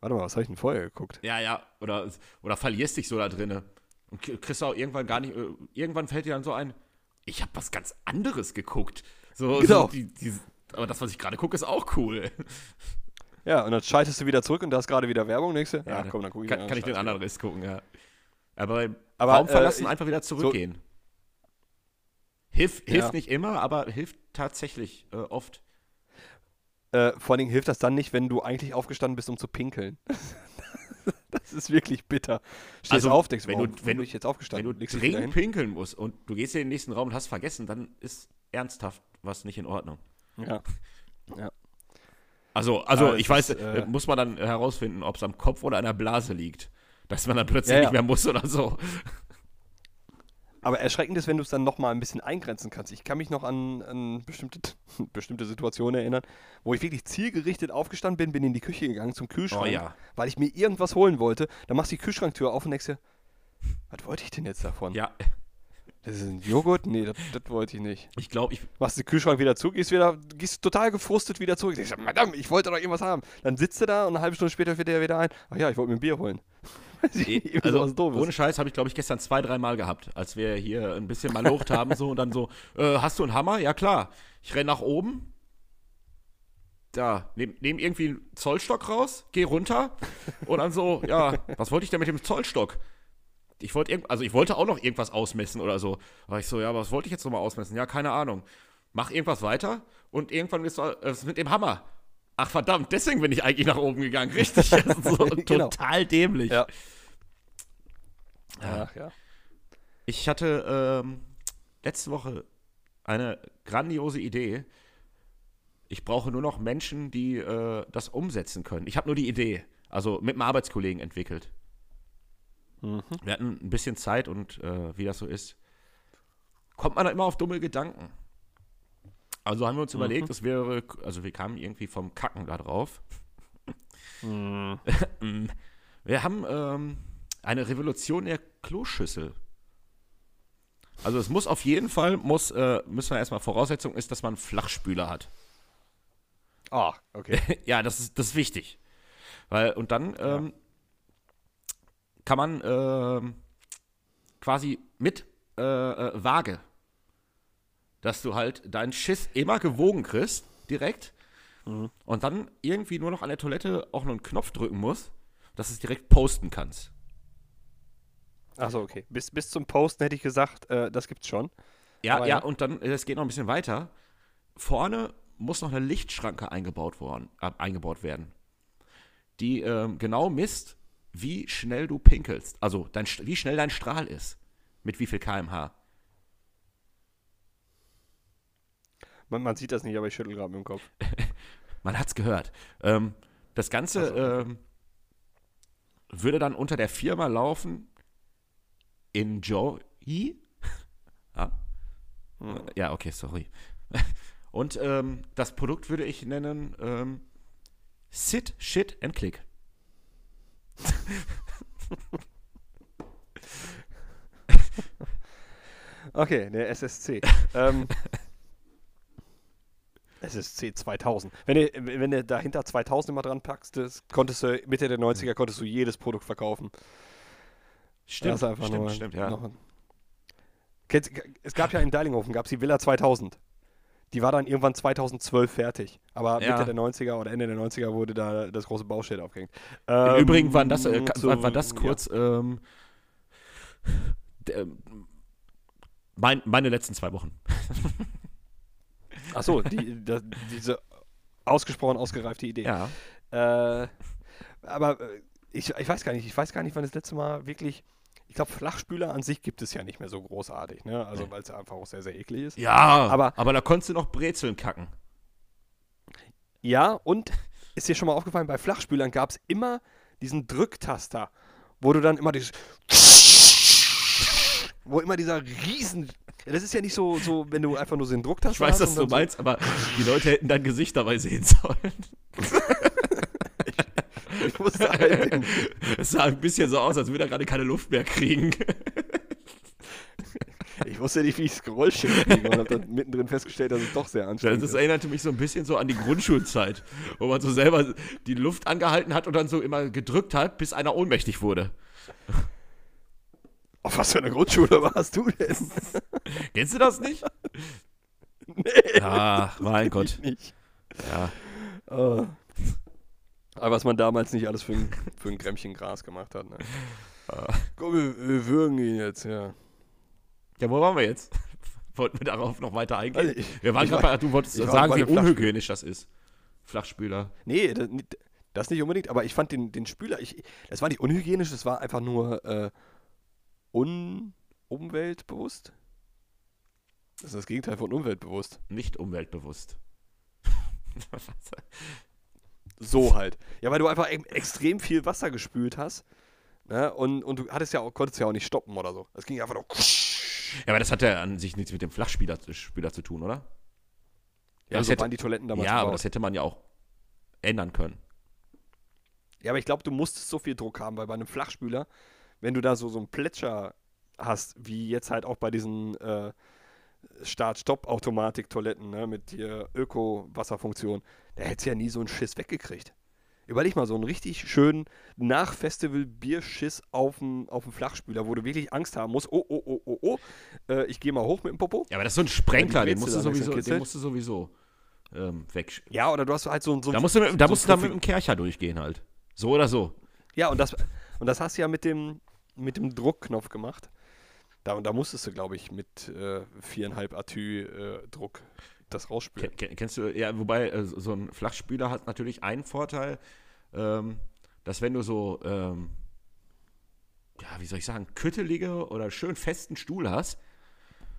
[SPEAKER 2] warte mal, was habe ich denn vorher geguckt?
[SPEAKER 1] Ja, ja. Oder, oder verlierst dich so da drinne. Und kriegst auch irgendwann gar nicht, äh, irgendwann fällt dir dann so ein, ich habe was ganz anderes geguckt. So,
[SPEAKER 2] Genau.
[SPEAKER 1] so die, die, aber das, was ich gerade gucke, ist auch cool.
[SPEAKER 2] Ja, und dann schaltest du wieder zurück und da ist gerade wieder Werbung, du, ja,
[SPEAKER 1] dann
[SPEAKER 2] komm, dann guck ich
[SPEAKER 1] kann, kann ich den anderen Riss gucken, ja. Aber
[SPEAKER 2] Aber,
[SPEAKER 1] Raum
[SPEAKER 2] äh,
[SPEAKER 1] verlassen,
[SPEAKER 2] ich-
[SPEAKER 1] einfach wieder zurückgehen. Hilf, hilft
[SPEAKER 2] Ja.
[SPEAKER 1] nicht immer, aber hilft tatsächlich äh, oft.
[SPEAKER 2] Äh, vor allen Dingen hilft das dann nicht, wenn du eigentlich aufgestanden bist, um zu pinkeln. das ist wirklich bitter. Stehst
[SPEAKER 1] Also,
[SPEAKER 2] auf, denkst,
[SPEAKER 1] wenn du-
[SPEAKER 2] warum
[SPEAKER 1] wenn du-
[SPEAKER 2] ich jetzt
[SPEAKER 1] Wenn
[SPEAKER 2] aufgestanden?
[SPEAKER 1] du
[SPEAKER 2] dich wieder
[SPEAKER 1] dringend pinkeln musst und du gehst in den nächsten Raum und hast vergessen, dann ist ernsthaft was nicht in Ordnung.
[SPEAKER 2] Hin. Ja.
[SPEAKER 1] Also, also
[SPEAKER 2] Aber
[SPEAKER 1] ich weiß,
[SPEAKER 2] ist,
[SPEAKER 1] äh, muss man dann herausfinden, ob es am Kopf oder an der Blase liegt. Dass man dann plötzlich
[SPEAKER 2] Ja, ja.
[SPEAKER 1] nicht mehr muss oder so.
[SPEAKER 2] Aber erschreckend ist, wenn du es dann nochmal ein bisschen eingrenzen kannst. Ich kann mich noch an, an bestimmte, bestimmte Situationen erinnern, wo ich wirklich zielgerichtet aufgestanden bin, bin in die Küche gegangen zum Kühlschrank,
[SPEAKER 1] Oh ja.
[SPEAKER 2] weil ich mir irgendwas holen wollte. Dann machst du die Kühlschranktür auf und denkst dir, was wollte ich denn jetzt davon?
[SPEAKER 1] Ja,
[SPEAKER 2] Das ist ein Joghurt? Nee, das, das wollte ich nicht.
[SPEAKER 1] ich glaube, ich,
[SPEAKER 2] machst den Kühlschrank wieder zu, gehst wieder, gehst total gefrustet wieder zurück. Ich sag, Madame, ich wollte doch irgendwas haben. Dann sitzt du da und eine halbe Stunde später fährt er wieder ein. Ach ja, ich wollte mir ein Bier holen.
[SPEAKER 1] Also ohne Scheiß habe ich, glaube ich, gestern zwei, dreimal gehabt, als wir hier ein bisschen malocht haben so und dann so, äh, hast du einen Hammer? Ja klar. Ich renn nach oben. Da, nehm, nehm irgendwie einen Zollstock raus, geh runter und dann so, ja, was wollte ich denn mit dem Zollstock? Ich wollte also ich wollte auch noch irgendwas ausmessen oder so. Aber ich so, ja, was wollte ich jetzt nochmal ausmessen? Ja, keine Ahnung. Mach irgendwas weiter und irgendwann ist es mit dem Hammer. Ach verdammt, deswegen bin ich eigentlich nach oben gegangen. Richtig. so,
[SPEAKER 2] Genau.
[SPEAKER 1] Total dämlich.
[SPEAKER 2] Ja. Ach ja.
[SPEAKER 1] Ich hatte ähm, letzte Woche eine grandiose Idee. Ich brauche nur noch Menschen, die äh, das umsetzen können. Ich habe nur die Idee, also mit einem Arbeitskollegen entwickelt.
[SPEAKER 2] Mhm.
[SPEAKER 1] Wir hatten ein bisschen Zeit und äh, wie das so ist, kommt man da immer auf dumme Gedanken. Also haben wir uns überlegt, das wäre, also wir kamen irgendwie vom Kacken da drauf.
[SPEAKER 2] Mhm.
[SPEAKER 1] Wir haben ähm, eine Revolution der Kloschüssel. Also es muss auf jeden Fall, muss, äh, müssen wir erstmal Voraussetzung ist, dass man einen Flachspüler hat.
[SPEAKER 2] Ah, okay.
[SPEAKER 1] ja, das ist, das ist wichtig. Weil, und dann ähm, kann man ähm, quasi mit äh, äh, Waage, dass du halt deinen Schiss immer gewogen kriegst, direkt, und dann irgendwie nur noch an der Toilette auch noch einen Knopf drücken musst, dass du es direkt posten kannst.
[SPEAKER 2] Achso, okay. Bis, bis zum Posten hätte ich gesagt, äh, das gibt's schon.
[SPEAKER 1] Ja,
[SPEAKER 2] Aber
[SPEAKER 1] ja, und dann, äh, es geht noch ein bisschen weiter. Vorne muss noch eine Lichtschranke eingebaut, worden, äh, eingebaut werden, die ähm, genau misst, wie schnell du pinkelst. Also dein, wie schnell dein Strahl ist. Mit wie viel kmh.
[SPEAKER 2] Man, man sieht das nicht, aber ich schüttel gerade mit dem Kopf.
[SPEAKER 1] Man hat's gehört. Ähm, das Ganze ähm, würde dann unter der Firma laufen Enjoy. ja. ja, okay, sorry. Und ähm, das Produkt würde ich nennen ähm, Sit, Shit and Click.
[SPEAKER 2] Okay, der SSC. ähm, SSC 2000. Wenn du, wenn du dahinter 2000 immer dran packst, das konntest du Mitte der 90er konntest du jedes Produkt verkaufen.
[SPEAKER 1] Stimmt, stimmt,
[SPEAKER 2] nur
[SPEAKER 1] stimmt, ja.
[SPEAKER 2] ein- Kennst- es gab ja in Deilinghofen gab's die Villa 2000. Die war dann irgendwann 2012 fertig. Aber
[SPEAKER 1] Ja.
[SPEAKER 2] Mitte der 90er oder Ende der 90er wurde da das große Bauschild aufgehängt.
[SPEAKER 1] Im
[SPEAKER 2] Ähm,
[SPEAKER 1] Übrigen waren das, äh,
[SPEAKER 2] zu-
[SPEAKER 1] war, war das
[SPEAKER 2] ja.
[SPEAKER 1] kurz ähm, der, mein, meine letzten zwei Wochen.
[SPEAKER 2] Achso, die, diese ausgesprochen ausgereifte Idee.
[SPEAKER 1] Ja.
[SPEAKER 2] Äh, aber äh, ich, ich weiß gar nicht, ich weiß gar nicht, wann das letzte Mal wirklich. Ich glaube, Flachspüler an sich gibt es ja nicht mehr so großartig, ne? Also weil es einfach auch sehr, sehr eklig ist.
[SPEAKER 1] Ja,
[SPEAKER 2] Aber-
[SPEAKER 1] aber da konntest du noch Brezeln kacken.
[SPEAKER 2] Ja, und ist dir schon mal aufgefallen, bei Flachspülern gab es immer diesen Drücktaster, wo du dann immer dieses. Wo immer dieser riesen. Das ist ja nicht so, so, wenn du einfach nur so den Drucktaster
[SPEAKER 1] Ich weiß,
[SPEAKER 2] hast.
[SPEAKER 1] was
[SPEAKER 2] und
[SPEAKER 1] du
[SPEAKER 2] dann so-
[SPEAKER 1] meinst, aber die Leute hätten dein Gesicht dabei sehen sollen.
[SPEAKER 2] Ich musste halt
[SPEAKER 1] Es sah ein bisschen so aus, als würde er gerade keine Luft mehr kriegen.
[SPEAKER 2] ich wusste nicht, wie ich das Geräusch hinkriege und habe dann mittendrin festgestellt, dass es doch sehr anstrengend
[SPEAKER 1] Das
[SPEAKER 2] ist.
[SPEAKER 1] erinnerte mich so ein bisschen so an die Grundschulzeit, wo man so selber die Luft angehalten hat und dann so immer gedrückt hat, bis einer ohnmächtig wurde.
[SPEAKER 2] Auf was für eine Grundschule warst du denn?
[SPEAKER 1] Kennst du das nicht?
[SPEAKER 2] nee,
[SPEAKER 1] Ach, mein Gott.
[SPEAKER 2] nicht.
[SPEAKER 1] Ja.
[SPEAKER 2] Oh. Aber was man damals nicht alles für ein, für ein Grämmchen Gras gemacht hat. Ne? Komm, wir, wir würgen ihn jetzt, ja.
[SPEAKER 1] Ja, wo waren wir jetzt? Wollten wir darauf noch weiter eingehen?
[SPEAKER 2] Also ich-
[SPEAKER 1] wir waren gerade bei, du wolltest sagen, wie unhygienisch das ist. Flachspüler.
[SPEAKER 2] Nee, das, nicht- das nicht unbedingt, aber ich fand den, den Spüler, ich, das war nicht unhygienisch, das war einfach nur äh, un, umweltbewusst. Das ist das Gegenteil von umweltbewusst.
[SPEAKER 1] Nicht umweltbewusst.
[SPEAKER 2] So halt. Ja, weil du einfach e extrem viel Wasser gespült hast. Ne? Und, und du hattest ja auch, konntest ja auch nicht stoppen oder so. Das ging einfach nur.
[SPEAKER 1] ja, aber das hat ja an sich nichts mit dem Flachspieler Spieler zu tun, oder?
[SPEAKER 2] Ja,
[SPEAKER 1] das
[SPEAKER 2] so
[SPEAKER 1] hätte-
[SPEAKER 2] waren die Toiletten damals
[SPEAKER 1] ja, aber
[SPEAKER 2] gebaut.
[SPEAKER 1] das hätte man ja auch ändern können.
[SPEAKER 2] Ja, aber ich glaube, du musstest so viel Druck haben, weil bei einem Flachspüler, wenn du da so, so einen Plätscher hast, wie jetzt halt auch bei diesen äh, Start-Stopp-Automatik-Toiletten ne, mit hier Öko-Wasserfunktion, da hättest du ja nie so einen Schiss weggekriegt. Überleg mal, so einen richtig schönen Nach-Festival-Bierschiss auf dem auf dem Flachspüler, wo du wirklich Angst haben musst, oh, oh, oh, oh, oh, äh, ich gehe mal hoch mit dem Popo.
[SPEAKER 1] Ja, aber das ist so ein
[SPEAKER 2] die
[SPEAKER 1] den musst sowieso, den musst du sowieso ähm, weg.
[SPEAKER 2] Ja, oder du hast halt so, ein- so
[SPEAKER 1] Da musst du, mit, da
[SPEAKER 2] so
[SPEAKER 1] musst du dann mit dem Kercher durchgehen halt. So oder so.
[SPEAKER 2] Ja, und das, und das hast du ja mit dem, mit dem Druckknopf gemacht. Da, da musstest du, glaube ich, mit äh, 4,5 Atü äh, Druck das rausspülen.
[SPEAKER 1] Ken- ken- Kennst du, ja, wobei äh, so ein Flachspüler hat natürlich einen Vorteil, ähm, dass wenn du so, ähm, ja, wie soll ich sagen, küttelige oder schön festen Stuhl hast,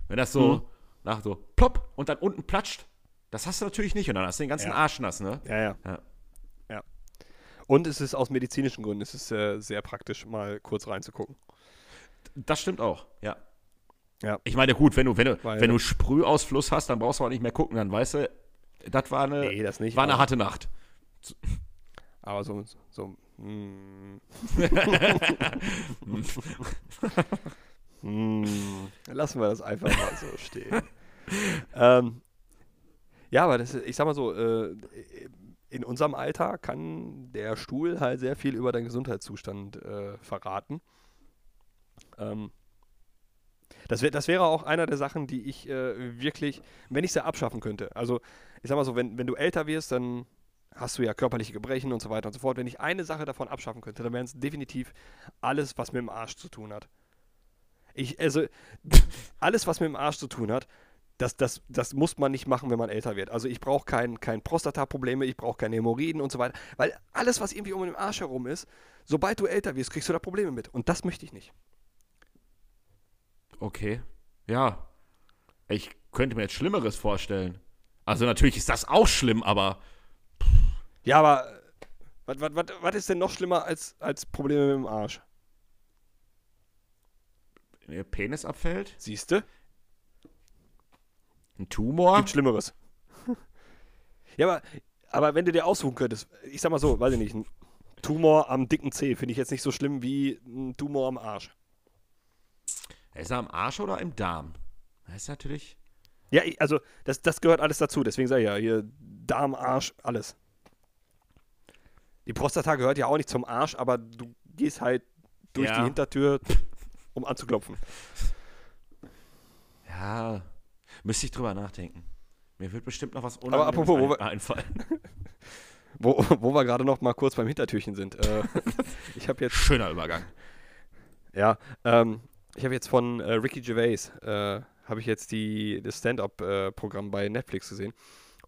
[SPEAKER 1] wenn das so
[SPEAKER 2] Mhm.
[SPEAKER 1] nach so plopp und dann unten platscht, das hast du natürlich nicht und dann hast du den ganzen
[SPEAKER 2] Ja.
[SPEAKER 1] Arsch nass, ne?
[SPEAKER 2] Ja, ja.
[SPEAKER 1] Ja.
[SPEAKER 2] ja. Und es ist aus medizinischen Gründen, es ist äh, sehr praktisch, mal kurz reinzugucken.
[SPEAKER 1] Das stimmt auch, ja.
[SPEAKER 2] Ja.
[SPEAKER 1] Ich meine, gut, wenn du, wenn du,
[SPEAKER 2] Weil-
[SPEAKER 1] wenn du Sprühausfluss hast, dann brauchst du auch nicht mehr gucken, dann weißt du, das war eine,
[SPEAKER 2] Nee, das nicht.
[SPEAKER 1] war eine harte Nacht.
[SPEAKER 2] aber so, so mm, mm, lassen wir das einfach mal so stehen. ähm, ja, aber das, ich sag mal so, äh, in unserem Alter kann der Stuhl halt sehr viel über deinen Gesundheitszustand äh, verraten. Ähm, das, wär, das wäre auch einer der Sachen, die ich äh, wirklich, wenn ich sie abschaffen könnte. Also, ich sag mal so, wenn, wenn du älter wirst, dann hast du ja körperliche Gebrechen und so weiter und so fort. Wenn ich eine Sache davon abschaffen könnte, dann wären es definitiv alles, was mit dem Arsch zu tun hat. Ich, also, alles, was mit dem Arsch zu tun hat, das, das, das muss man nicht machen, wenn man älter wird. Also ich brauche kein, kein Prostata-Probleme, ich brauche keine Hämorrhoiden und so weiter. Weil alles, was irgendwie um den Arsch herum ist, sobald du älter wirst, kriegst du da Probleme mit. Und das möchte ich nicht.
[SPEAKER 1] Okay. Ja. Ich könnte mir jetzt Schlimmeres vorstellen. Also natürlich ist das auch schlimm, aber
[SPEAKER 2] Ja, aber was, was, was, was ist denn noch schlimmer als, als Probleme mit dem Arsch?
[SPEAKER 1] wenn ihr Penis abfällt,
[SPEAKER 2] Siehst du?
[SPEAKER 1] ein Tumor.
[SPEAKER 2] Gibt Schlimmeres. ja, aber, aber wenn du dir aussuchen könntest, ich sag mal so, weiß ich nicht, ein Tumor am dicken Zeh finde ich jetzt nicht so schlimm wie ein Tumor am Arsch.
[SPEAKER 1] Ist er am Arsch oder im Darm? Das ist natürlich.
[SPEAKER 2] Ja, also das, das gehört alles dazu. Deswegen sage ich ja, hier Darm, Arsch, alles. Die Prostata gehört ja auch nicht zum Arsch, aber du gehst halt durch
[SPEAKER 1] Ja.
[SPEAKER 2] die Hintertür, um anzuklopfen.
[SPEAKER 1] Ja. Müsste ich drüber nachdenken. Mir wird bestimmt noch was
[SPEAKER 2] Aber apropos, wo wir-
[SPEAKER 1] einfallen.
[SPEAKER 2] Wo, wo wir gerade noch mal kurz beim Hintertürchen sind. Äh, ich habe jetzt,
[SPEAKER 1] Schöner Übergang.
[SPEAKER 2] ja, ähm, ich habe jetzt von äh, Ricky Gervais, äh, habe ich jetzt die, das Stand-Up-Programm bei Netflix gesehen.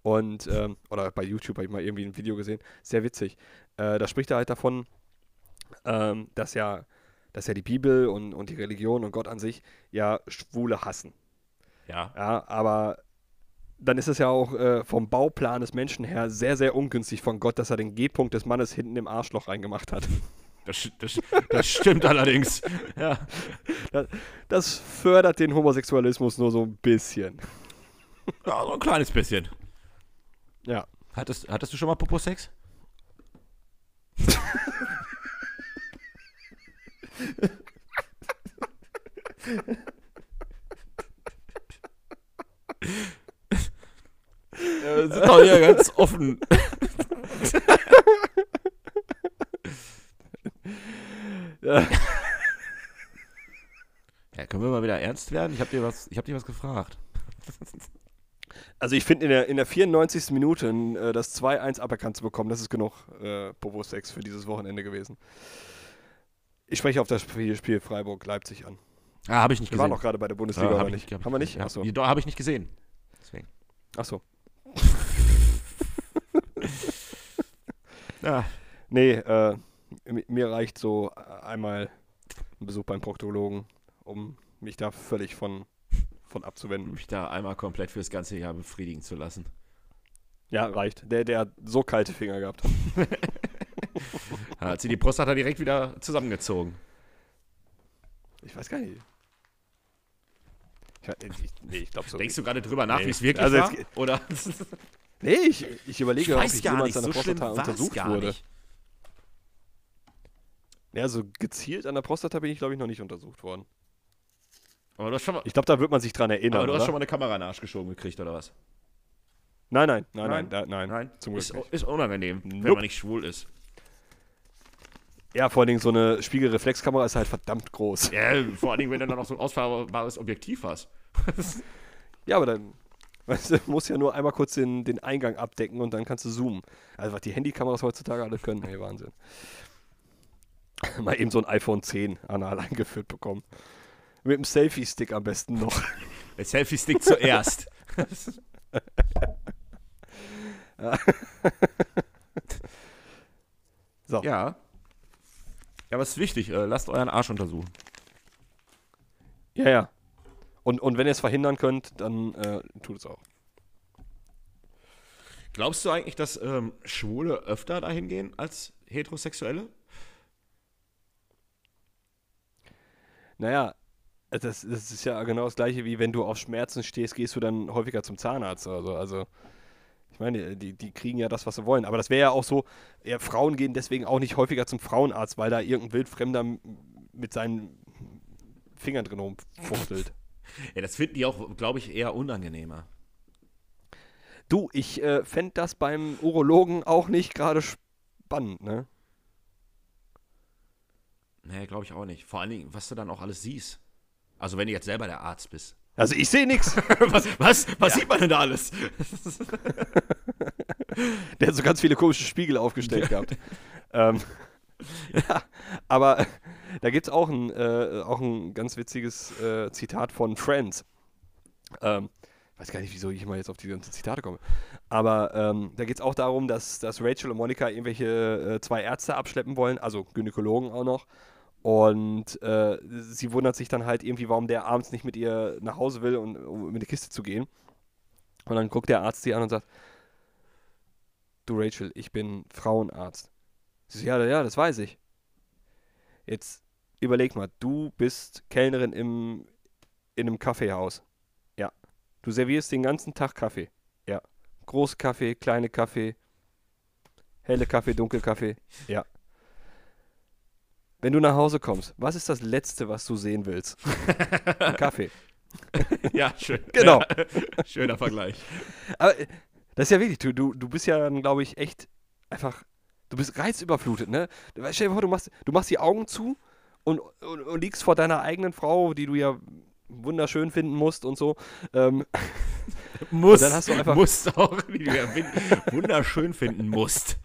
[SPEAKER 2] Und, ähm, oder bei YouTube habe ich mal irgendwie ein Video gesehen. Sehr witzig. Äh, da spricht er halt davon, ähm, dass ja, dass ja die Bibel und, und die Religion und Gott an sich ja Schwule hassen.
[SPEAKER 1] Ja.
[SPEAKER 2] Ja, aber dann ist es ja auch äh, vom Bauplan des Menschen her sehr, sehr ungünstig von Gott, dass er den G-Punkt des Mannes hinten im Arschloch reingemacht hat.
[SPEAKER 1] Das, das, das stimmt allerdings. Ja.
[SPEAKER 2] Das fördert den Homosexualismus nur so ein bisschen.
[SPEAKER 1] ja, so ein kleines bisschen.
[SPEAKER 2] Ja.
[SPEAKER 1] Hattest, hattest du schon mal Popo-Sex? Ja, wir sind doch hier ganz offen.
[SPEAKER 2] Ja.
[SPEAKER 1] Ja, können wir mal wieder ernst werden? Ich habe dir was, ich habe dir was gefragt.
[SPEAKER 2] Also ich finde in der, in der 94. Minute äh, das 2-1 aberkannt zu bekommen, das ist genug äh, Popo-Sex für dieses Wochenende gewesen. Ich spreche auf das Spiel, Freiburg-Leipzig an.
[SPEAKER 1] Ah, habe ich nicht
[SPEAKER 2] Wir waren
[SPEAKER 1] gesehen.
[SPEAKER 2] auch gerade bei der Bundesliga,
[SPEAKER 1] Ja,
[SPEAKER 2] oder
[SPEAKER 1] hab ich
[SPEAKER 2] nicht?
[SPEAKER 1] hab ich
[SPEAKER 2] Haben wir nicht?
[SPEAKER 1] Ja,
[SPEAKER 2] Achso.
[SPEAKER 1] Doch, habe ich nicht gesehen. Deswegen.
[SPEAKER 2] Achso.
[SPEAKER 1] Ja.
[SPEAKER 2] Nee, äh, mir reicht so äh, einmal ein Besuch beim Proktologen, um mich da völlig von, von abzuwenden.
[SPEAKER 1] mich da einmal komplett fürs ganze Jahr befriedigen zu lassen.
[SPEAKER 2] Ja, reicht. Der, der hat so kalte Finger gehabt.
[SPEAKER 1] Hat sie die Prostata direkt wieder zusammengezogen.
[SPEAKER 2] Ich weiß gar nicht. Ich, ich, nee, ich glaube so.
[SPEAKER 1] Denkst du gerade drüber nach,
[SPEAKER 2] Nee.
[SPEAKER 1] wie es wirklich
[SPEAKER 2] Also
[SPEAKER 1] war? Oder?
[SPEAKER 2] Nee, ich, ich überlege, ob ich jemals an der
[SPEAKER 1] so
[SPEAKER 2] Prostata untersucht wurde.
[SPEAKER 1] nicht.
[SPEAKER 2] Ja, so gezielt an der Prostata bin ich, glaube ich, noch nicht untersucht worden.
[SPEAKER 1] Aber du hast schon mal,
[SPEAKER 2] Ich glaube, da wird man sich dran erinnern.
[SPEAKER 1] aber du hast
[SPEAKER 2] oder?
[SPEAKER 1] schon mal eine Kamera in den Arsch geschoben gekriegt, oder was?
[SPEAKER 2] nein, nein, nein, nein,
[SPEAKER 1] Nein?
[SPEAKER 2] da, nein,
[SPEAKER 1] Nein?
[SPEAKER 2] Zum Glück
[SPEAKER 1] ist,
[SPEAKER 2] nicht.
[SPEAKER 1] ist unangenehm, wenn
[SPEAKER 2] Nope.
[SPEAKER 1] man nicht schwul ist.
[SPEAKER 2] Ja, vor allen Dingen so eine Spiegelreflexkamera ist halt verdammt groß.
[SPEAKER 1] Ja, vor allen Dingen, wenn du dann noch so ein ausfahrbares Objektiv hast.
[SPEAKER 2] Ja, aber dann weißt du, musst ja nur einmal kurz den, den Eingang abdecken und dann kannst du zoomen. Also was die Handykameras heutzutage alle können, ey, Wahnsinn. Mal eben so ein iPhone 10 anal eingeführt bekommen. Mit dem Selfie-Stick am besten noch.
[SPEAKER 1] Der Selfie-Stick zuerst.
[SPEAKER 2] So.
[SPEAKER 1] ja. Ja, aber es ist wichtig, äh, lasst euren Arsch untersuchen.
[SPEAKER 2] Ja, ja. Und, und wenn ihr es verhindern könnt, dann äh, tut es auch.
[SPEAKER 1] Glaubst du eigentlich, dass ähm, Schwule öfter dahin gehen als Heterosexuelle?
[SPEAKER 2] Naja, das, das ist ja genau das gleiche, wie wenn du auf Schmerzen stehst, gehst du dann häufiger zum Zahnarzt oder so. Also, ich meine, die, die kriegen ja das, was sie wollen. Aber das wäre ja auch so, ja, Frauen gehen deswegen auch nicht häufiger zum Frauenarzt, weil da irgendein Wildfremder mit seinen Fingern drin rumfuchtelt.
[SPEAKER 1] Ja, das finden die auch, glaube ich, eher unangenehmer.
[SPEAKER 2] Du, ich äh, fände das beim Urologen auch nicht gerade spannend, ne?
[SPEAKER 1] Nee, glaube ich auch nicht. Vor allen Dingen, was du dann auch alles siehst. Also, wenn du jetzt selber der Arzt bist.
[SPEAKER 2] Also ich sehe nichts.
[SPEAKER 1] was was, was sieht man denn da alles?
[SPEAKER 2] Der hat so ganz viele komische Spiegel aufgestellt gehabt. ähm, ja, aber da gibt es auch, ein, äh, auch ein ganz witziges äh, Zitat von Friends. Ähm, weiß gar nicht, wieso ich mal jetzt auf die ganzen Zitate komme. Aber ähm, da geht es auch darum, dass, dass Rachel und Monika irgendwelche äh, zwei Ärzte abschleppen wollen, also Gynäkologen auch noch. Und äh, sie wundert sich dann halt irgendwie, warum der abends nicht mit ihr nach Hause will, und, um mit der Kiste zu gehen. Und dann guckt der Arzt sie an und sagt, du Rachel, ich bin Frauenarzt. Sie sagt, ja, ja, das weiß ich. Jetzt überleg mal, du bist Kellnerin im, in einem Kaffeehaus. Ja. Du servierst den ganzen Tag Kaffee. Ja. Große Kaffee, kleine Kaffee, helle Kaffee, dunkel Kaffee. Ja. Wenn du nach Hause kommst, was ist das Letzte, was du sehen willst? Ein Kaffee.
[SPEAKER 1] ja, schön.
[SPEAKER 2] Genau.
[SPEAKER 1] Schöner Vergleich.
[SPEAKER 2] Aber äh, das ist ja wirklich, du, du, du bist ja dann, glaube ich, echt einfach, du bist reizüberflutet, ne? Stell dir vor, du machst, du machst die Augen zu und, und, und liegst vor deiner eigenen Frau, die du ja wunderschön finden musst und so. Ähm,
[SPEAKER 1] Muss,
[SPEAKER 2] dann hast du einfach-
[SPEAKER 1] musst auch, die du ja wunderschön finden musst.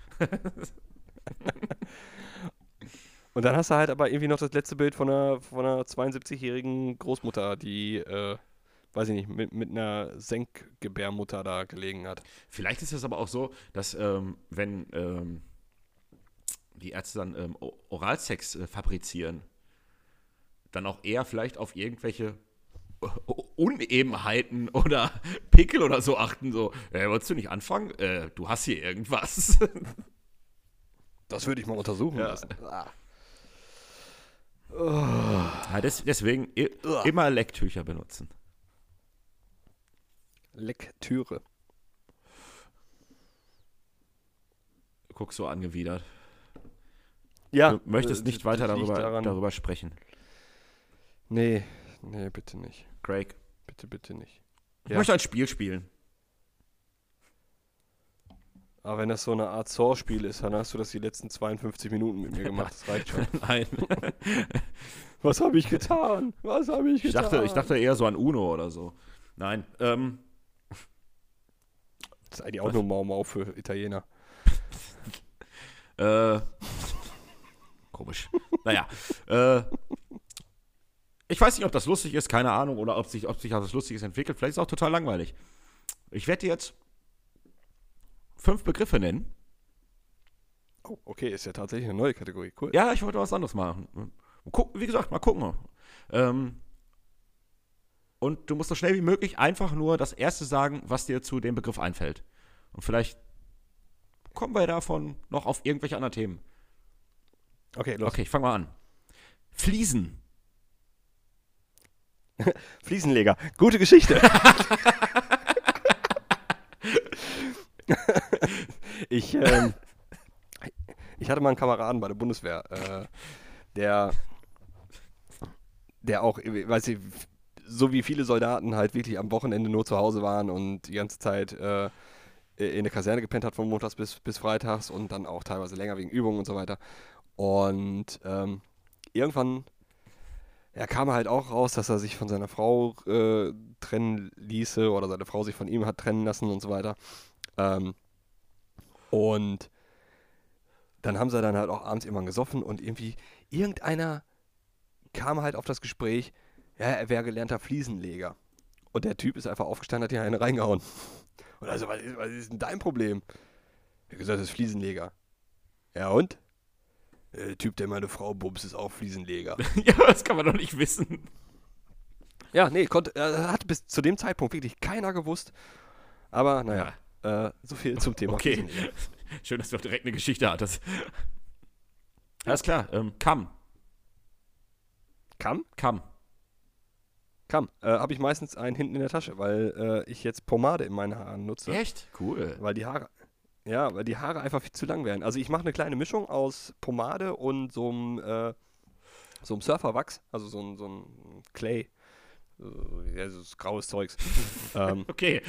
[SPEAKER 2] Und dann hast du halt aber irgendwie noch das letzte Bild von einer, von einer 72-jährigen Großmutter, die, äh, weiß ich nicht, mit, mit einer Senkgebärmutter da gelegen hat.
[SPEAKER 1] Vielleicht ist es aber auch so, dass ähm, wenn ähm, die Ärzte dann ähm, Oralsex äh, fabrizieren, dann auch eher vielleicht auf irgendwelche U- Unebenheiten oder Pickel oder so achten. So, äh, wolltest du nicht anfangen? Äh, du hast hier irgendwas.
[SPEAKER 2] Das würde ich mal untersuchen
[SPEAKER 1] Ja.
[SPEAKER 2] lassen. Ah.
[SPEAKER 1] Ja, des, deswegen i-
[SPEAKER 2] Ugh.
[SPEAKER 1] immer Lecktücher benutzen.
[SPEAKER 2] Lektüre.
[SPEAKER 1] Guck so angewidert.
[SPEAKER 2] Ja.
[SPEAKER 1] Du möchtest
[SPEAKER 2] äh,
[SPEAKER 1] nicht weiter
[SPEAKER 2] das
[SPEAKER 1] darüber,
[SPEAKER 2] daran-
[SPEAKER 1] darüber sprechen.
[SPEAKER 2] Nee, nee, bitte nicht.
[SPEAKER 1] Craig.
[SPEAKER 2] Bitte, bitte nicht.
[SPEAKER 1] Ich
[SPEAKER 2] Ja.
[SPEAKER 1] möchte ein Spiel spielen.
[SPEAKER 2] Aber wenn das so eine Art Saw-Spiel ist, dann hast du das die letzten 52 Minuten mit mir gemacht. Das reicht schon.
[SPEAKER 1] Nein.
[SPEAKER 2] Was habe ich getan? Was habe ich
[SPEAKER 1] Ich
[SPEAKER 2] getan?
[SPEAKER 1] dachte, ich dachte eher so an Uno oder so. Nein. Ähm,
[SPEAKER 2] Das ist eigentlich auch nur Mau Mau für Italiener.
[SPEAKER 1] Äh, komisch. naja. Äh, ich weiß nicht, ob das lustig ist, keine Ahnung, oder ob sich, ob sich was Lustiges entwickelt. Vielleicht ist es auch total langweilig. Ich dir jetzt fünf Begriffe nennen.
[SPEAKER 2] Oh, okay, ist ja tatsächlich eine neue Kategorie. Cool.
[SPEAKER 1] Ja, ich wollte was anderes machen. Wie gesagt, mal gucken. Ähm, und du musst so schnell wie möglich einfach nur das Erste sagen, was dir zu dem Begriff einfällt. Und vielleicht kommen wir davon noch auf irgendwelche anderen Themen.
[SPEAKER 2] Okay, los.
[SPEAKER 1] Okay, ich fange mal an. Fliesen.
[SPEAKER 2] Fliesenleger. Gute Geschichte. ich, ähm, ich hatte mal einen Kameraden bei der Bundeswehr, äh, der, der auch, weiß ich, so wie viele Soldaten halt wirklich am Wochenende nur zu Hause waren und die ganze Zeit äh, in der Kaserne gepennt hat von montags bis, bis freitags und dann auch teilweise länger wegen Übungen und so weiter. Und ähm, irgendwann ja, kam halt auch raus, dass er sich von seiner Frau äh, trennen ließe oder seine Frau sich von ihm hat trennen lassen und so weiter. Ähm, und dann haben sie dann halt auch abends irgendwann gesoffen und irgendwie irgendeiner kam halt auf das Gespräch, ja, er wäre gelernter Fliesenleger. Und der Typ ist einfach aufgestanden, hat hier eine reingehauen. Und also, was ist, was ist denn dein Problem? Er hat gesagt, das ist Fliesenleger. Ja und? "Ja, Der Typ, der meine Frau bums, ist auch Fliesenleger.
[SPEAKER 1] ja, das kann man doch nicht wissen.
[SPEAKER 2] Ja, nee, konnte, äh, hat bis zu dem Zeitpunkt wirklich keiner gewusst. Aber naja, äh, so viel zum Thema.
[SPEAKER 1] Okay. Schön, dass du auch direkt eine Geschichte hattest. Alles klar. Ähm, Kamm.
[SPEAKER 2] Kamm?
[SPEAKER 1] Kamm.
[SPEAKER 2] Kamm. Äh, Habe ich meistens einen hinten in der Tasche, weil äh, ich jetzt Pomade in meinen Haaren nutze.
[SPEAKER 1] Echt? Cool.
[SPEAKER 2] Weil die Haare. Ja, weil die Haare einfach viel zu lang werden. Also ich mache eine kleine Mischung aus Pomade und so einem, äh, so einem Surferwachs, also so ein, so ein Clay. Äh, ja, so graues Zeugs. ähm,
[SPEAKER 1] Okay.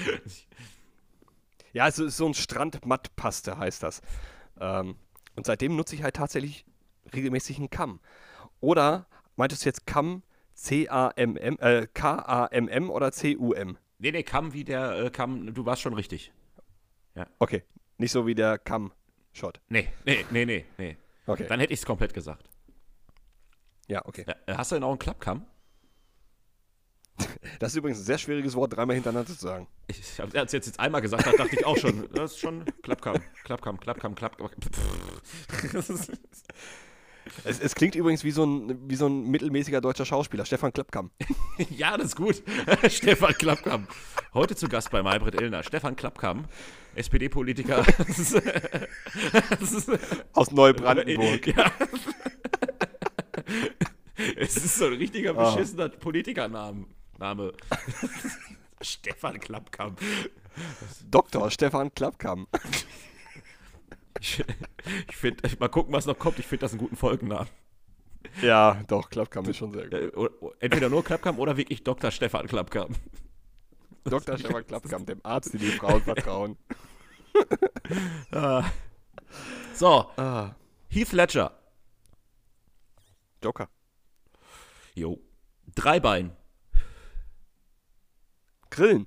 [SPEAKER 2] Ja, es ist so ein Strandmattpaste heißt das. Ähm, und seitdem nutze ich halt tatsächlich regelmäßig einen Kamm. Oder meintest du jetzt Kamm C-A-M-M, äh, K-A-M-M oder C-U-M?
[SPEAKER 1] Nee, nee, Kamm wie der äh, Kamm, du warst schon richtig.
[SPEAKER 2] Okay, nicht so wie der Kamm-Shot.
[SPEAKER 1] Nee, nee, nee, nee, nee.
[SPEAKER 2] Okay.
[SPEAKER 1] Dann hätte ich es komplett gesagt.
[SPEAKER 2] Ja, okay.
[SPEAKER 1] Äh, Hast du denn auch einen Klappkamm?
[SPEAKER 2] Das ist übrigens ein sehr schwieriges Wort, dreimal hintereinander zu sagen.
[SPEAKER 1] Ich, ich habe es jetzt, jetzt einmal gesagt, da dachte ich auch schon. Das ist schon Klappkamm, Klappkamm, Klappkamm, Klappkamm.
[SPEAKER 2] Es, es klingt übrigens wie so, ein, wie so ein mittelmäßiger deutscher Schauspieler, Stefan Klappkamp.
[SPEAKER 1] ja, das ist gut. Stefan Klappkamm. Heute zu Gast bei Maybrit Illner. Stefan Klappkamm, SPD-Politiker.
[SPEAKER 2] Aus Neubrandenburg.
[SPEAKER 1] Ja. Es ist so ein richtiger
[SPEAKER 2] Ah.
[SPEAKER 1] beschissener Politikername. Name. Stefan Klappkamm.
[SPEAKER 2] Dr. Stefan Klappkamp.
[SPEAKER 1] Ich, ich finde, mal gucken, was noch kommt. Ich finde das einen guten Folgennamen.
[SPEAKER 2] Ja, doch, Klappkamp ist schon sehr gut.
[SPEAKER 1] Äh, Entweder nur Klappkamm oder wirklich Dr. Stefan Klappkamm.
[SPEAKER 2] Dr. Stefan Klappkamp, dem Arzt, die die Frauen vertrauen.
[SPEAKER 1] Ah. So,
[SPEAKER 2] Ah,
[SPEAKER 1] Heath Ledger.
[SPEAKER 2] Joker.
[SPEAKER 1] Jo. Dreibein.
[SPEAKER 2] Grillen.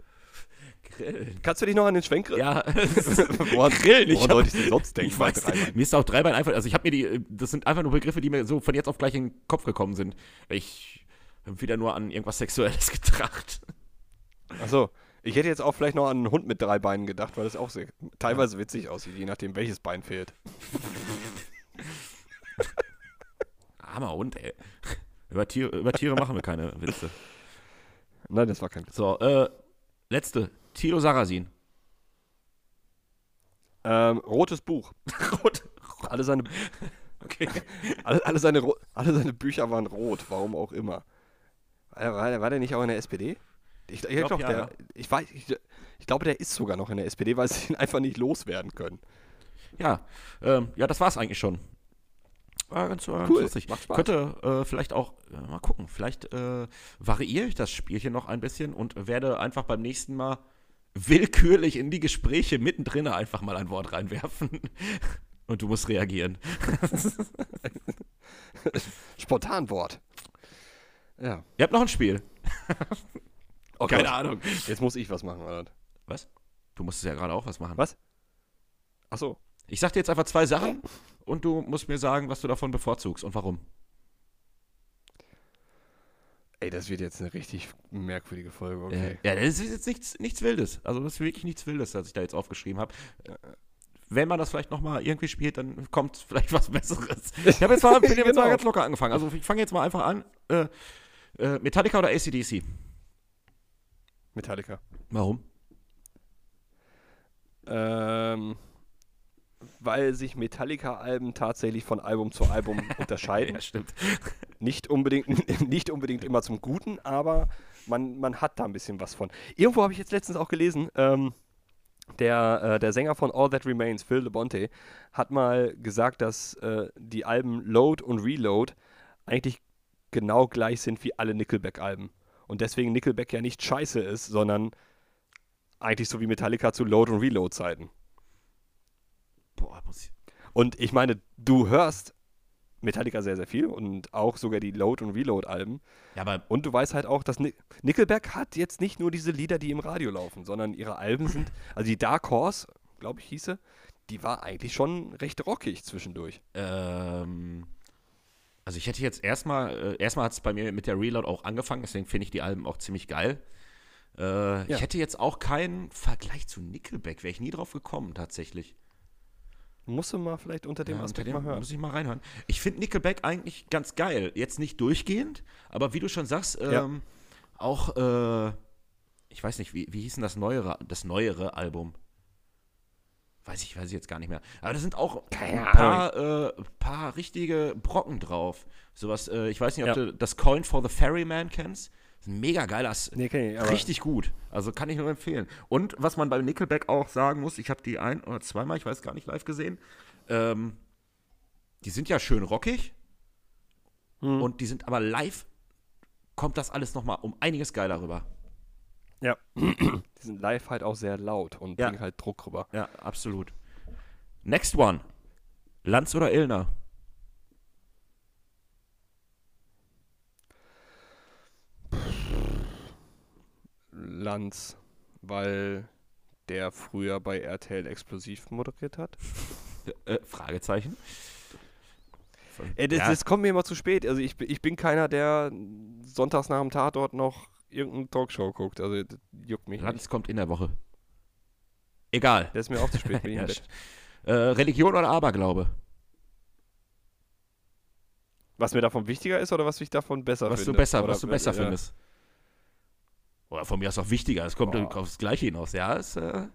[SPEAKER 1] Grillen.
[SPEAKER 2] Kannst du dich noch an den Schwenk
[SPEAKER 1] Ja,
[SPEAKER 2] Woran,
[SPEAKER 1] Grillen. Ich
[SPEAKER 2] woran
[SPEAKER 1] hab-
[SPEAKER 2] ich denn sonst denken?
[SPEAKER 1] ich weiß, mir ist auch Dreibein einfach, also ich habe mir die, das sind einfach nur Begriffe, die mir so von jetzt auf gleich in den Kopf gekommen sind. Ich habe wieder nur an irgendwas Sexuelles getracht.
[SPEAKER 2] Achso, ich hätte jetzt auch vielleicht noch an einen Hund mit drei Beinen gedacht, weil das auch sehr, teilweise witzig aussieht, je nachdem, welches Bein fehlt.
[SPEAKER 1] Armer Hund, ey. Über Tiere, über Tiere machen wir keine Witze.
[SPEAKER 2] Nein, das war kein Witz.
[SPEAKER 1] So, äh, letzte. Tilo Sarrazin.
[SPEAKER 2] Ähm, rotes Buch.
[SPEAKER 1] Rot.
[SPEAKER 2] Alle seine,
[SPEAKER 1] Okay.
[SPEAKER 2] alle, alle, seine, alle seine Bücher waren rot, warum auch immer. War, der- war, war der nicht auch in der SPD? Ich, ich,
[SPEAKER 1] glaub,
[SPEAKER 2] glaub,
[SPEAKER 1] ja,
[SPEAKER 2] der,
[SPEAKER 1] ja.
[SPEAKER 2] ich, ich, ich glaube, der ist sogar noch in der SPD, weil sie ihn einfach nicht loswerden können.
[SPEAKER 1] Ja, ähm, ja, das war's eigentlich schon. War ganz, war ganz
[SPEAKER 2] Cool,
[SPEAKER 1] lustig.
[SPEAKER 2] macht Spaß.
[SPEAKER 1] Könnte äh, vielleicht auch, äh, mal gucken, vielleicht äh, variiere ich das Spielchen noch ein bisschen und werde einfach beim nächsten Mal willkürlich in die Gespräche mittendrin einfach mal ein Wort reinwerfen. Und du musst reagieren.
[SPEAKER 2] Spontanwort. Ja.
[SPEAKER 1] Ihr habt noch ein Spiel.
[SPEAKER 2] Oh
[SPEAKER 1] Keine
[SPEAKER 2] Gott.
[SPEAKER 1] Ahnung.
[SPEAKER 2] Jetzt muss ich was machen, oder?
[SPEAKER 1] Was? Du musstest ja gerade auch was machen.
[SPEAKER 2] Was? Achso.
[SPEAKER 1] Ich sag dir jetzt einfach zwei Sachen und du musst mir sagen, was du davon bevorzugst und warum.
[SPEAKER 2] Ey, das wird jetzt eine richtig merkwürdige Folge, okay.
[SPEAKER 1] Ja, das ist jetzt nichts, nichts Wildes. Also das ist wirklich nichts Wildes, was ich da jetzt aufgeschrieben habe. Wenn man das vielleicht nochmal irgendwie spielt, dann kommt vielleicht was Besseres. Ich habe jetzt mal, bin jetzt mal
[SPEAKER 2] Genau.
[SPEAKER 1] ganz locker angefangen. Also ich fange jetzt mal einfach an. Äh, äh, Metallica oder ACDC?
[SPEAKER 2] Metallica.
[SPEAKER 1] Warum?
[SPEAKER 2] Ähm, weil sich Metallica-Alben tatsächlich von Album zu Album unterscheiden.
[SPEAKER 1] Ja, stimmt.
[SPEAKER 2] Nicht unbedingt, nicht unbedingt immer zum Guten, aber man, man hat da ein bisschen was von. Irgendwo habe ich jetzt letztens auch gelesen, ähm, der, äh, der Sänger von All That Remains, Phil LeBonte, hat mal gesagt, dass äh, die Alben Load und Reload eigentlich genau gleich sind wie alle Nickelback-Alben. Und deswegen Nickelback ja nicht scheiße ist, sondern eigentlich so wie Metallica zu Load- und Reload-Zeiten.
[SPEAKER 1] Boah, muss ich.
[SPEAKER 2] Und ich meine, du hörst Metallica sehr, sehr viel und auch sogar die Load- und Reload-Alben.
[SPEAKER 1] Ja, aber
[SPEAKER 2] Und du weißt halt auch, dass Ni Nickelback hat jetzt nicht nur diese Lieder, die im Radio laufen, sondern ihre Alben sind, also die Dark Horse, glaube ich, hieße, die war eigentlich schon recht rockig zwischendurch.
[SPEAKER 1] ähm, also ich hätte jetzt erstmal, äh, erstmal hat es bei mir mit der Reload auch angefangen, deswegen finde ich die Alben auch ziemlich geil. Äh,
[SPEAKER 2] Ja.
[SPEAKER 1] Ich hätte jetzt auch keinen Vergleich zu Nickelback, wäre ich nie drauf gekommen, tatsächlich.
[SPEAKER 2] Musst du mal vielleicht unter dem
[SPEAKER 1] Ja,
[SPEAKER 2] Aspekt
[SPEAKER 1] unter
[SPEAKER 2] mal
[SPEAKER 1] dem
[SPEAKER 2] hören.
[SPEAKER 1] Muss ich mal reinhören. Ich finde Nickelback eigentlich ganz geil. Jetzt nicht durchgehend, aber wie du schon sagst, ähm,
[SPEAKER 2] Ja.
[SPEAKER 1] auch, äh, ich weiß nicht, wie, wie hieß denn das neuere, das neuere Album? Weiß ich, weiß ich jetzt gar nicht mehr. Aber da sind auch ein paar, äh, paar richtige Brocken drauf. Sowas, äh, ich weiß nicht, ob
[SPEAKER 2] Ja.
[SPEAKER 1] du das Coin for the Ferryman kennst. Ein mega geiler
[SPEAKER 2] Nee, aber
[SPEAKER 1] Richtig gut. Also kann ich nur empfehlen. Und was man bei Nickelback auch sagen muss, ich habe die ein oder zweimal, ich weiß gar nicht, live gesehen. Ähm, die sind ja schön rockig
[SPEAKER 2] Hm.
[SPEAKER 1] und die sind aber live kommt das alles nochmal um einiges geiler rüber.
[SPEAKER 2] Ja. die sind live halt auch sehr laut und
[SPEAKER 1] Ja.
[SPEAKER 2] bringen halt Druck rüber.
[SPEAKER 1] Ja, absolut. Next one. Lanz oder Illner?
[SPEAKER 2] Lanz, weil der früher bei RTL Explosiv moderiert hat.
[SPEAKER 1] Äh, Fragezeichen.
[SPEAKER 2] Ey, das,
[SPEAKER 1] Ja.
[SPEAKER 2] das kommt mir immer zu spät. Also ich, bin- ich bin keiner, der sonntags nach dem Tatort noch irgendeine Talkshow guckt. Also das juckt mich nicht.
[SPEAKER 1] Das kommt in der Woche. Egal.
[SPEAKER 2] Das ist mir auch zu spät.
[SPEAKER 1] Ja. Äh, Religion oder Aberglaube?
[SPEAKER 2] Was mir davon wichtiger ist oder was ich davon besser
[SPEAKER 1] Was
[SPEAKER 2] finde?
[SPEAKER 1] du besser,
[SPEAKER 2] oder,
[SPEAKER 1] was du besser
[SPEAKER 2] ja.
[SPEAKER 1] findest. Oder von mir ist auch wichtiger. Es kommt
[SPEAKER 2] Boah.
[SPEAKER 1] aufs Gleiche hinaus. Ja, ist, äh,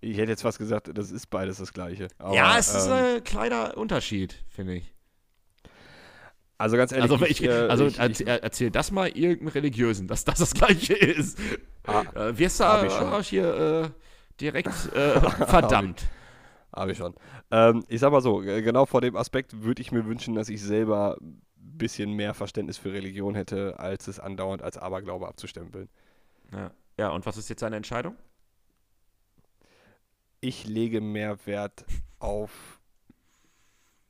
[SPEAKER 2] Ich hätte jetzt fast gesagt, das ist beides das Gleiche. Aber,
[SPEAKER 1] ja, es ist
[SPEAKER 2] ähm,
[SPEAKER 1] ein kleiner Unterschied, finde ich.
[SPEAKER 2] Also ganz ehrlich,
[SPEAKER 1] Also, wenn ich,
[SPEAKER 2] äh,
[SPEAKER 1] also
[SPEAKER 2] ich,
[SPEAKER 1] erzähl, erzähl das mal irgendeinem Religiösen, dass das das Gleiche ist.
[SPEAKER 2] Ah,
[SPEAKER 1] Äh, wirst du
[SPEAKER 2] ich schon.
[SPEAKER 1] äh, hier äh, direkt äh, verdammt.
[SPEAKER 2] Habe ich schon. Ähm, ich sag mal so, äh, genau vor dem Aspekt würde ich mir wünschen, dass ich selber bisschen mehr Verständnis für Religion hätte, als es andauernd als Aberglaube abzustempeln.
[SPEAKER 1] Ja. ja, und was ist jetzt deine Entscheidung?
[SPEAKER 2] Ich lege mehr Wert auf.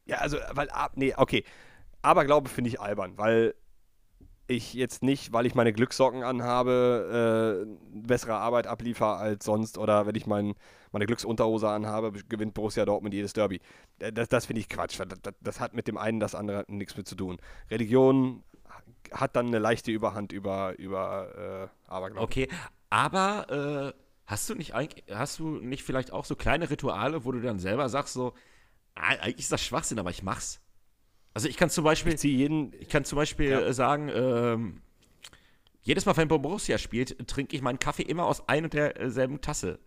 [SPEAKER 2] Ja, also, weil, ab- nee, okay. Aberglaube finde ich albern, weil ich jetzt nicht, weil ich meine Glückssocken anhabe, äh, bessere Arbeit abliefer als sonst oder wenn ich mein, meine Glücksunterhose anhabe, gewinnt Borussia Dortmund jedes Derby. Äh, Das, das finde ich Quatsch. Das, das, hat mit dem einen das andere nichts mit zu tun. Religion hat dann eine leichte Überhand über, über äh, Aberglaube.
[SPEAKER 1] Okay, aber äh, hast du nicht hast du nicht vielleicht auch so kleine Rituale, wo du dann selber sagst so, eigentlich ist das Schwachsinn, aber ich mach's. Also ich kann zum Beispiel,
[SPEAKER 2] Ich jeden.
[SPEAKER 1] ich kann zum Beispiel
[SPEAKER 2] Ja.
[SPEAKER 1] äh, sagen, ähm, jedes Mal, wenn Borussia spielt, trinke ich meinen Kaffee immer aus ein und derselben Tasse.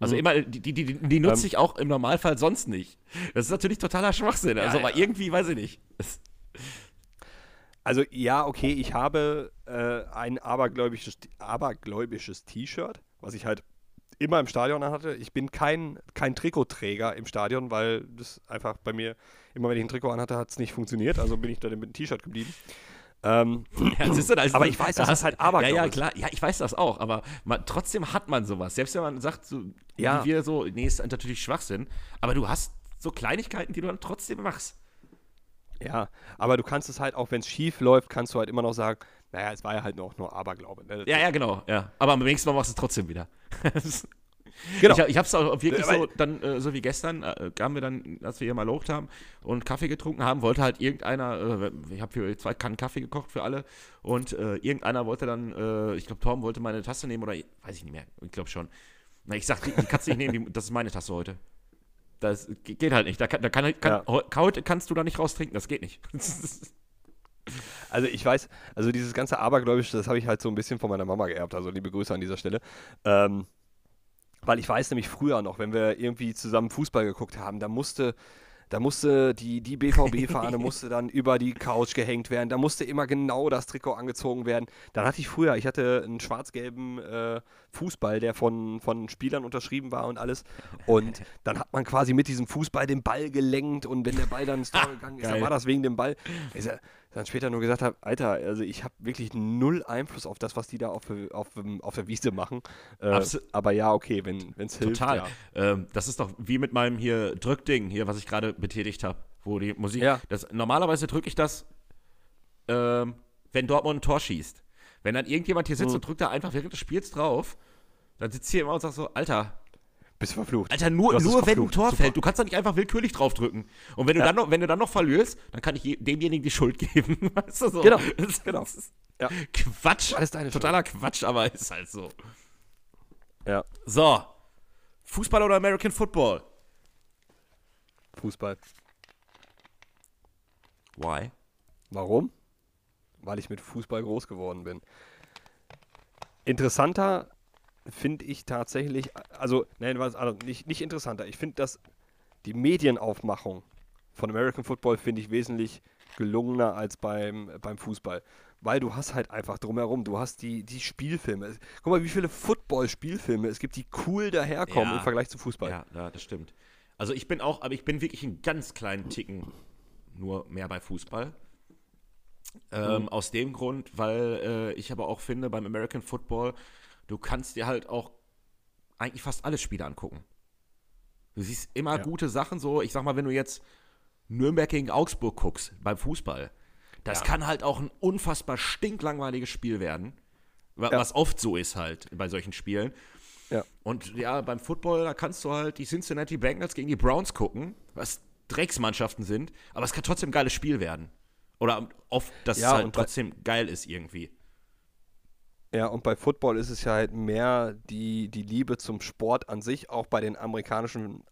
[SPEAKER 1] Also
[SPEAKER 2] Mhm.
[SPEAKER 1] immer, die, die, die, die nutze
[SPEAKER 2] Ähm.
[SPEAKER 1] ich auch im Normalfall sonst nicht. Das ist natürlich totaler Schwachsinn. Also,
[SPEAKER 2] Ja,
[SPEAKER 1] aber
[SPEAKER 2] ja.
[SPEAKER 1] irgendwie, weiß ich nicht.
[SPEAKER 2] Also ja, okay, ich habe äh, ein abergläubisches, abergläubisches T-Shirt, was ich halt immer im Stadion hatte. Ich bin kein, kein Trikotträger im Stadion, weil das einfach bei mir, immer wenn ich ein Trikot anhatte, hat es nicht funktioniert. Also bin ich da mit dem T-Shirt geblieben. Ähm,
[SPEAKER 1] Ja, du, ist-
[SPEAKER 2] Aber ich weiß,
[SPEAKER 1] da
[SPEAKER 2] dass das
[SPEAKER 1] hast-
[SPEAKER 2] halt Aberglaube
[SPEAKER 1] Ja, ja,
[SPEAKER 2] ist.
[SPEAKER 1] klar. Ja, ich weiß das auch. Aber man, trotzdem hat man sowas. Selbst wenn man sagt, so,
[SPEAKER 2] Ja.
[SPEAKER 1] wie wir so, nee, ist natürlich Schwachsinn. Aber du hast so Kleinigkeiten, die du dann trotzdem machst.
[SPEAKER 2] ja, aber du kannst es halt auch, wenn es schief läuft, kannst du halt immer noch sagen, naja, es war ja halt noch nur Aberglaube. Ne?
[SPEAKER 1] Ja, ja, genau. Ja. Aber am nächsten Mal machst du es trotzdem wieder.
[SPEAKER 2] Genau.
[SPEAKER 1] Ich, ich hab's auch wirklich so, dann, äh, so wie gestern, äh, kamen wir dann, als wir hier mal locht haben und Kaffee getrunken haben, wollte halt irgendeiner, äh, ich habe für zwei Kannen Kaffee gekocht für alle und äh, irgendeiner wollte dann, äh, ich glaube, Torben wollte meine Tasse nehmen oder weiß ich nicht mehr, ich glaube schon. Na, ich sag, die, kannst du nicht nehmen, die, das ist meine Tasse heute. Das ge- geht halt nicht. Da, kann, da kann, kann,
[SPEAKER 2] Ja.
[SPEAKER 1] heu- heute kannst du da nicht raus trinken, das geht nicht.
[SPEAKER 2] Also ich weiß, also dieses ganze Abergläubische, das habe ich halt so ein bisschen von meiner Mama geerbt. Also liebe Grüße an dieser Stelle. Ähm, weil ich weiß nämlich früher noch, wenn wir irgendwie zusammen Fußball geguckt haben, da musste, da musste die, die BVB-Fahne musste dann über die Couch gehängt werden. Da musste immer genau das Trikot angezogen werden. Dann hatte ich früher, ich hatte einen schwarz-gelben äh, Fußball, der von, von Spielern unterschrieben war und alles. Und dann hat man quasi mit diesem Fußball den Ball gelenkt und wenn der Ball dann ins Tor gegangen ist, dann war das wegen dem Ball. Ich sa- dann später nur gesagt habe, Alter, also ich habe wirklich null Einfluss auf das, was die da auf, auf, auf der Wiese machen. Äh, aber ja, okay, wenn es hilft.
[SPEAKER 1] Total.
[SPEAKER 2] Ja.
[SPEAKER 1] Ähm, das ist doch wie mit meinem hier Drückding, hier, was ich gerade betätigt habe, wo die Musik.
[SPEAKER 2] Ja.
[SPEAKER 1] Das, normalerweise drücke ich das, ähm, wenn Dortmund ein Tor schießt. Wenn dann irgendjemand hier sitzt
[SPEAKER 2] Mhm.
[SPEAKER 1] und drückt da einfach während des Spiels drauf, dann sitzt hier immer und sagt so, Alter,
[SPEAKER 2] Bist verflucht.
[SPEAKER 1] Alter, nur, nur wenn ein. Tor
[SPEAKER 2] Super.
[SPEAKER 1] fällt. Du kannst da nicht einfach willkürlich draufdrücken. Und wenn du,
[SPEAKER 2] Ja.
[SPEAKER 1] dann noch, wenn du dann noch verlierst, dann kann ich je, demjenigen die Schuld geben. Weißt du so?
[SPEAKER 2] Genau,
[SPEAKER 1] Das,
[SPEAKER 2] genau.
[SPEAKER 1] Das ist
[SPEAKER 2] Ja.
[SPEAKER 1] Quatsch.
[SPEAKER 2] Alles deine Schuld.
[SPEAKER 1] Totaler Quatsch, aber ist halt so.
[SPEAKER 2] Ja,
[SPEAKER 1] So. Fußball oder American Football?
[SPEAKER 2] Fußball.
[SPEAKER 1] Why?
[SPEAKER 2] Warum? Weil ich mit Fußball groß geworden bin. Interessanter finde ich tatsächlich, also, nein, was, also nicht, nicht interessanter. Ich finde, dass die Medienaufmachung von American Football finde ich wesentlich gelungener als beim, beim Fußball. Weil du hast halt einfach drumherum, du hast die, die Spielfilme. Guck mal, wie viele Football-Spielfilme es gibt, die cool daherkommen
[SPEAKER 1] Ja.
[SPEAKER 2] im Vergleich zu Fußball.
[SPEAKER 1] Ja, ja, das stimmt. Also ich bin auch, aber ich bin wirklich einen ganz kleinen Ticken nur mehr bei Fußball. Ähm,
[SPEAKER 2] Mhm.
[SPEAKER 1] Aus dem Grund, weil äh, ich aber auch finde, beim American Football, du kannst dir halt auch eigentlich fast alle Spiele angucken. Du siehst immer
[SPEAKER 2] Ja.
[SPEAKER 1] gute Sachen, so, ich sag mal, wenn du jetzt Nürnberg gegen Augsburg guckst beim Fußball, das
[SPEAKER 2] Ja.
[SPEAKER 1] kann halt auch ein unfassbar stinklangweiliges Spiel werden. wa-
[SPEAKER 2] Ja.
[SPEAKER 1] Was oft so ist halt bei solchen Spielen.
[SPEAKER 2] Ja.
[SPEAKER 1] Und ja, beim Football, da kannst du halt die Cincinnati Bengals gegen die Browns gucken, was Drecksmannschaften sind, aber es kann trotzdem ein geiles Spiel werden. Oder oft, dass
[SPEAKER 2] Ja,
[SPEAKER 1] es halt trotzdem geil ist irgendwie.
[SPEAKER 2] Ja, und bei Football ist es ja halt mehr die, die Liebe zum Sport an sich, auch bei den amerikanischen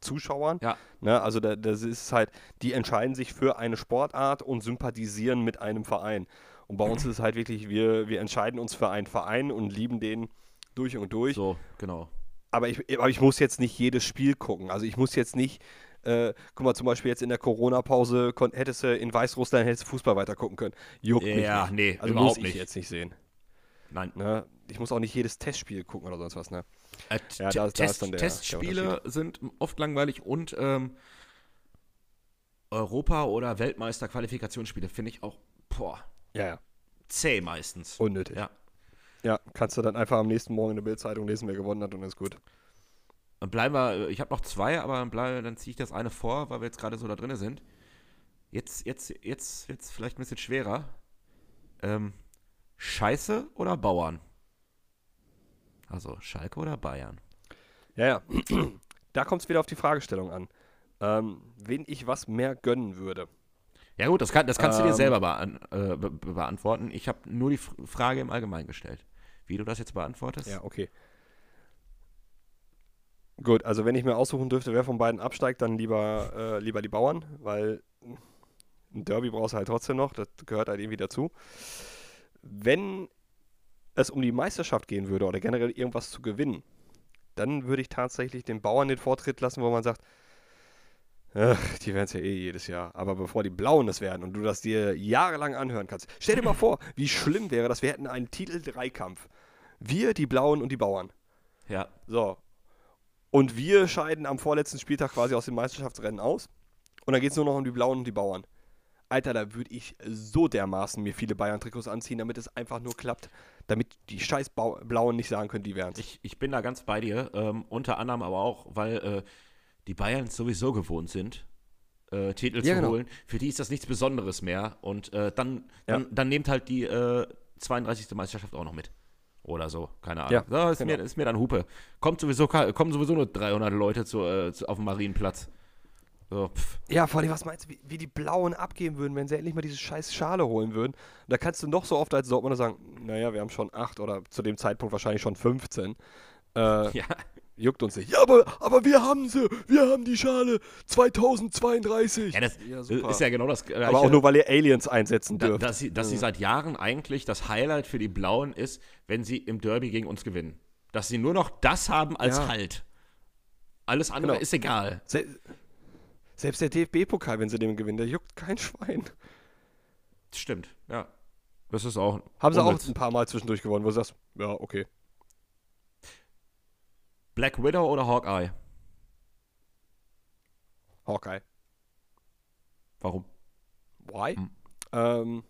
[SPEAKER 2] Zuschauern.
[SPEAKER 1] Ja.
[SPEAKER 2] Ne, also da, das ist halt, die entscheiden sich für eine Sportart und sympathisieren mit einem Verein. Und bei uns ist es halt wirklich, wir, wir entscheiden uns für einen Verein und lieben den durch und durch.
[SPEAKER 1] So, genau.
[SPEAKER 2] Aber ich, aber ich muss jetzt nicht jedes Spiel gucken. Also ich muss jetzt nicht, äh, guck mal, zum Beispiel jetzt in der Corona-Pause hättest du in Weißrussland hättest du Fußball weiter gucken können. Juckt mich
[SPEAKER 1] Ja,
[SPEAKER 2] nicht.
[SPEAKER 1] nee,
[SPEAKER 2] also
[SPEAKER 1] überhaupt
[SPEAKER 2] muss ich
[SPEAKER 1] nicht.
[SPEAKER 2] jetzt nicht sehen.
[SPEAKER 1] Nein.
[SPEAKER 2] Ne? Ich muss auch nicht jedes Testspiel gucken oder sonst was. Ne?
[SPEAKER 1] Äh,
[SPEAKER 2] Ja, da- da
[SPEAKER 1] Test,
[SPEAKER 2] ist dann der- der
[SPEAKER 1] Testspiele sind oft langweilig und ähm, Europa- oder Weltmeister-Qualifikationsspiele finde ich auch boah,
[SPEAKER 2] Ja, ja.
[SPEAKER 1] zäh meistens.
[SPEAKER 2] Unnötig.
[SPEAKER 1] Ja.
[SPEAKER 2] Ja, kannst du dann einfach am nächsten Morgen in der Bildzeitung lesen, wer gewonnen hat und ist gut.
[SPEAKER 1] Dann bleiben wir, ich habe noch zwei, aber dann, bleib, dann ziehe ich das eine vor, weil wir jetzt gerade so da drin sind. Jetzt, jetzt, jetzt, jetzt vielleicht ein bisschen schwerer. Ähm, Scheiße oder Bauern? Also Schalke oder Bayern?
[SPEAKER 2] Ja, ja. da kommt es wieder auf die Fragestellung an. Ähm, wen ich was mehr gönnen würde.
[SPEAKER 1] Ja gut, das, kann, das kannst du dir
[SPEAKER 2] Ähm.
[SPEAKER 1] selber bean äh, be beantworten. Ich habe nur die F Frage im Allgemeinen gestellt. Wie du das jetzt beantwortest?
[SPEAKER 2] Ja, okay. Gut, also wenn ich mir aussuchen dürfte, wer von beiden absteigt, dann lieber, äh, lieber die Bauern, weil ein Derby brauchst du halt trotzdem noch, das gehört halt irgendwie dazu. Wenn es um die Meisterschaft gehen würde oder generell irgendwas zu gewinnen, dann würde ich tatsächlich den Bauern den Vortritt lassen, wo man sagt, ach, die werden es ja eh jedes Jahr. Aber bevor die Blauen es werden und du das dir jahrelang anhören kannst, stell dir mal vor, wie schlimm wäre das, wir hätten einen Titel-Dreikampf. Wir, die Blauen und die Bauern.
[SPEAKER 1] Ja.
[SPEAKER 2] So. Und wir scheiden am vorletzten Spieltag quasi aus dem Meisterschaftsrennen aus. Und dann geht es nur noch um die Blauen und die Bauern. Alter, da würde ich so dermaßen mir viele Bayern-Trikots anziehen, damit es einfach nur klappt. Damit die scheiß Blauen nicht sagen können, die wären
[SPEAKER 1] Ich, ich bin da ganz bei dir. Ähm, unter anderem aber auch, weil äh, die Bayern es sowieso gewohnt sind, äh, Titel
[SPEAKER 2] Ja,
[SPEAKER 1] zu
[SPEAKER 2] genau.
[SPEAKER 1] holen. Für die ist das nichts Besonderes mehr. Und äh, dann, dann,
[SPEAKER 2] Ja.
[SPEAKER 1] dann nehmt halt die äh, 32. Meisterschaft auch noch mit. Oder so, keine Ahnung.
[SPEAKER 2] Ja,
[SPEAKER 1] so, ist,
[SPEAKER 2] genau.
[SPEAKER 1] mir, ist mir dann Hupe. Kommt sowieso, kommen sowieso nur 300 Leute zu, äh, zu, auf dem Marienplatz. So, pff.
[SPEAKER 2] Ja, vor allem, was meinst du, wie, wie die Blauen abgeben würden, wenn sie endlich mal diese scheiß Schale holen würden? Da kannst du noch so oft als Dortmunder sagen, naja, wir haben schon acht oder zu dem Zeitpunkt wahrscheinlich schon 15. Äh,
[SPEAKER 1] Ja,
[SPEAKER 2] juckt uns nicht. Ja, aber, aber wir haben sie. Wir haben die Schale 2032.
[SPEAKER 1] ja, das
[SPEAKER 2] Ja,
[SPEAKER 1] ist ja genau das Gleiche.
[SPEAKER 2] aber auch nur, weil ihr Aliens einsetzen
[SPEAKER 1] Da,
[SPEAKER 2] dürft.
[SPEAKER 1] dass sie, dass sie seit Jahren eigentlich das Highlight für die Blauen ist, wenn sie im Derby gegen uns gewinnen. Dass sie nur noch das haben als
[SPEAKER 2] Ja.
[SPEAKER 1] Halt. Alles andere
[SPEAKER 2] Genau.
[SPEAKER 1] ist egal.
[SPEAKER 2] Se selbst der DFB-Pokal, wenn sie den gewinnen, der juckt kein Schwein.
[SPEAKER 1] Stimmt, ja. Das ist auch.
[SPEAKER 2] Haben sie auch ein paar Mal zwischendurch gewonnen, wo du sagst, ja, okay.
[SPEAKER 1] Black Widow oder Hawkeye?
[SPEAKER 2] Hawkeye.
[SPEAKER 1] Warum?
[SPEAKER 2] Why?
[SPEAKER 1] Hm.
[SPEAKER 2] Ähm,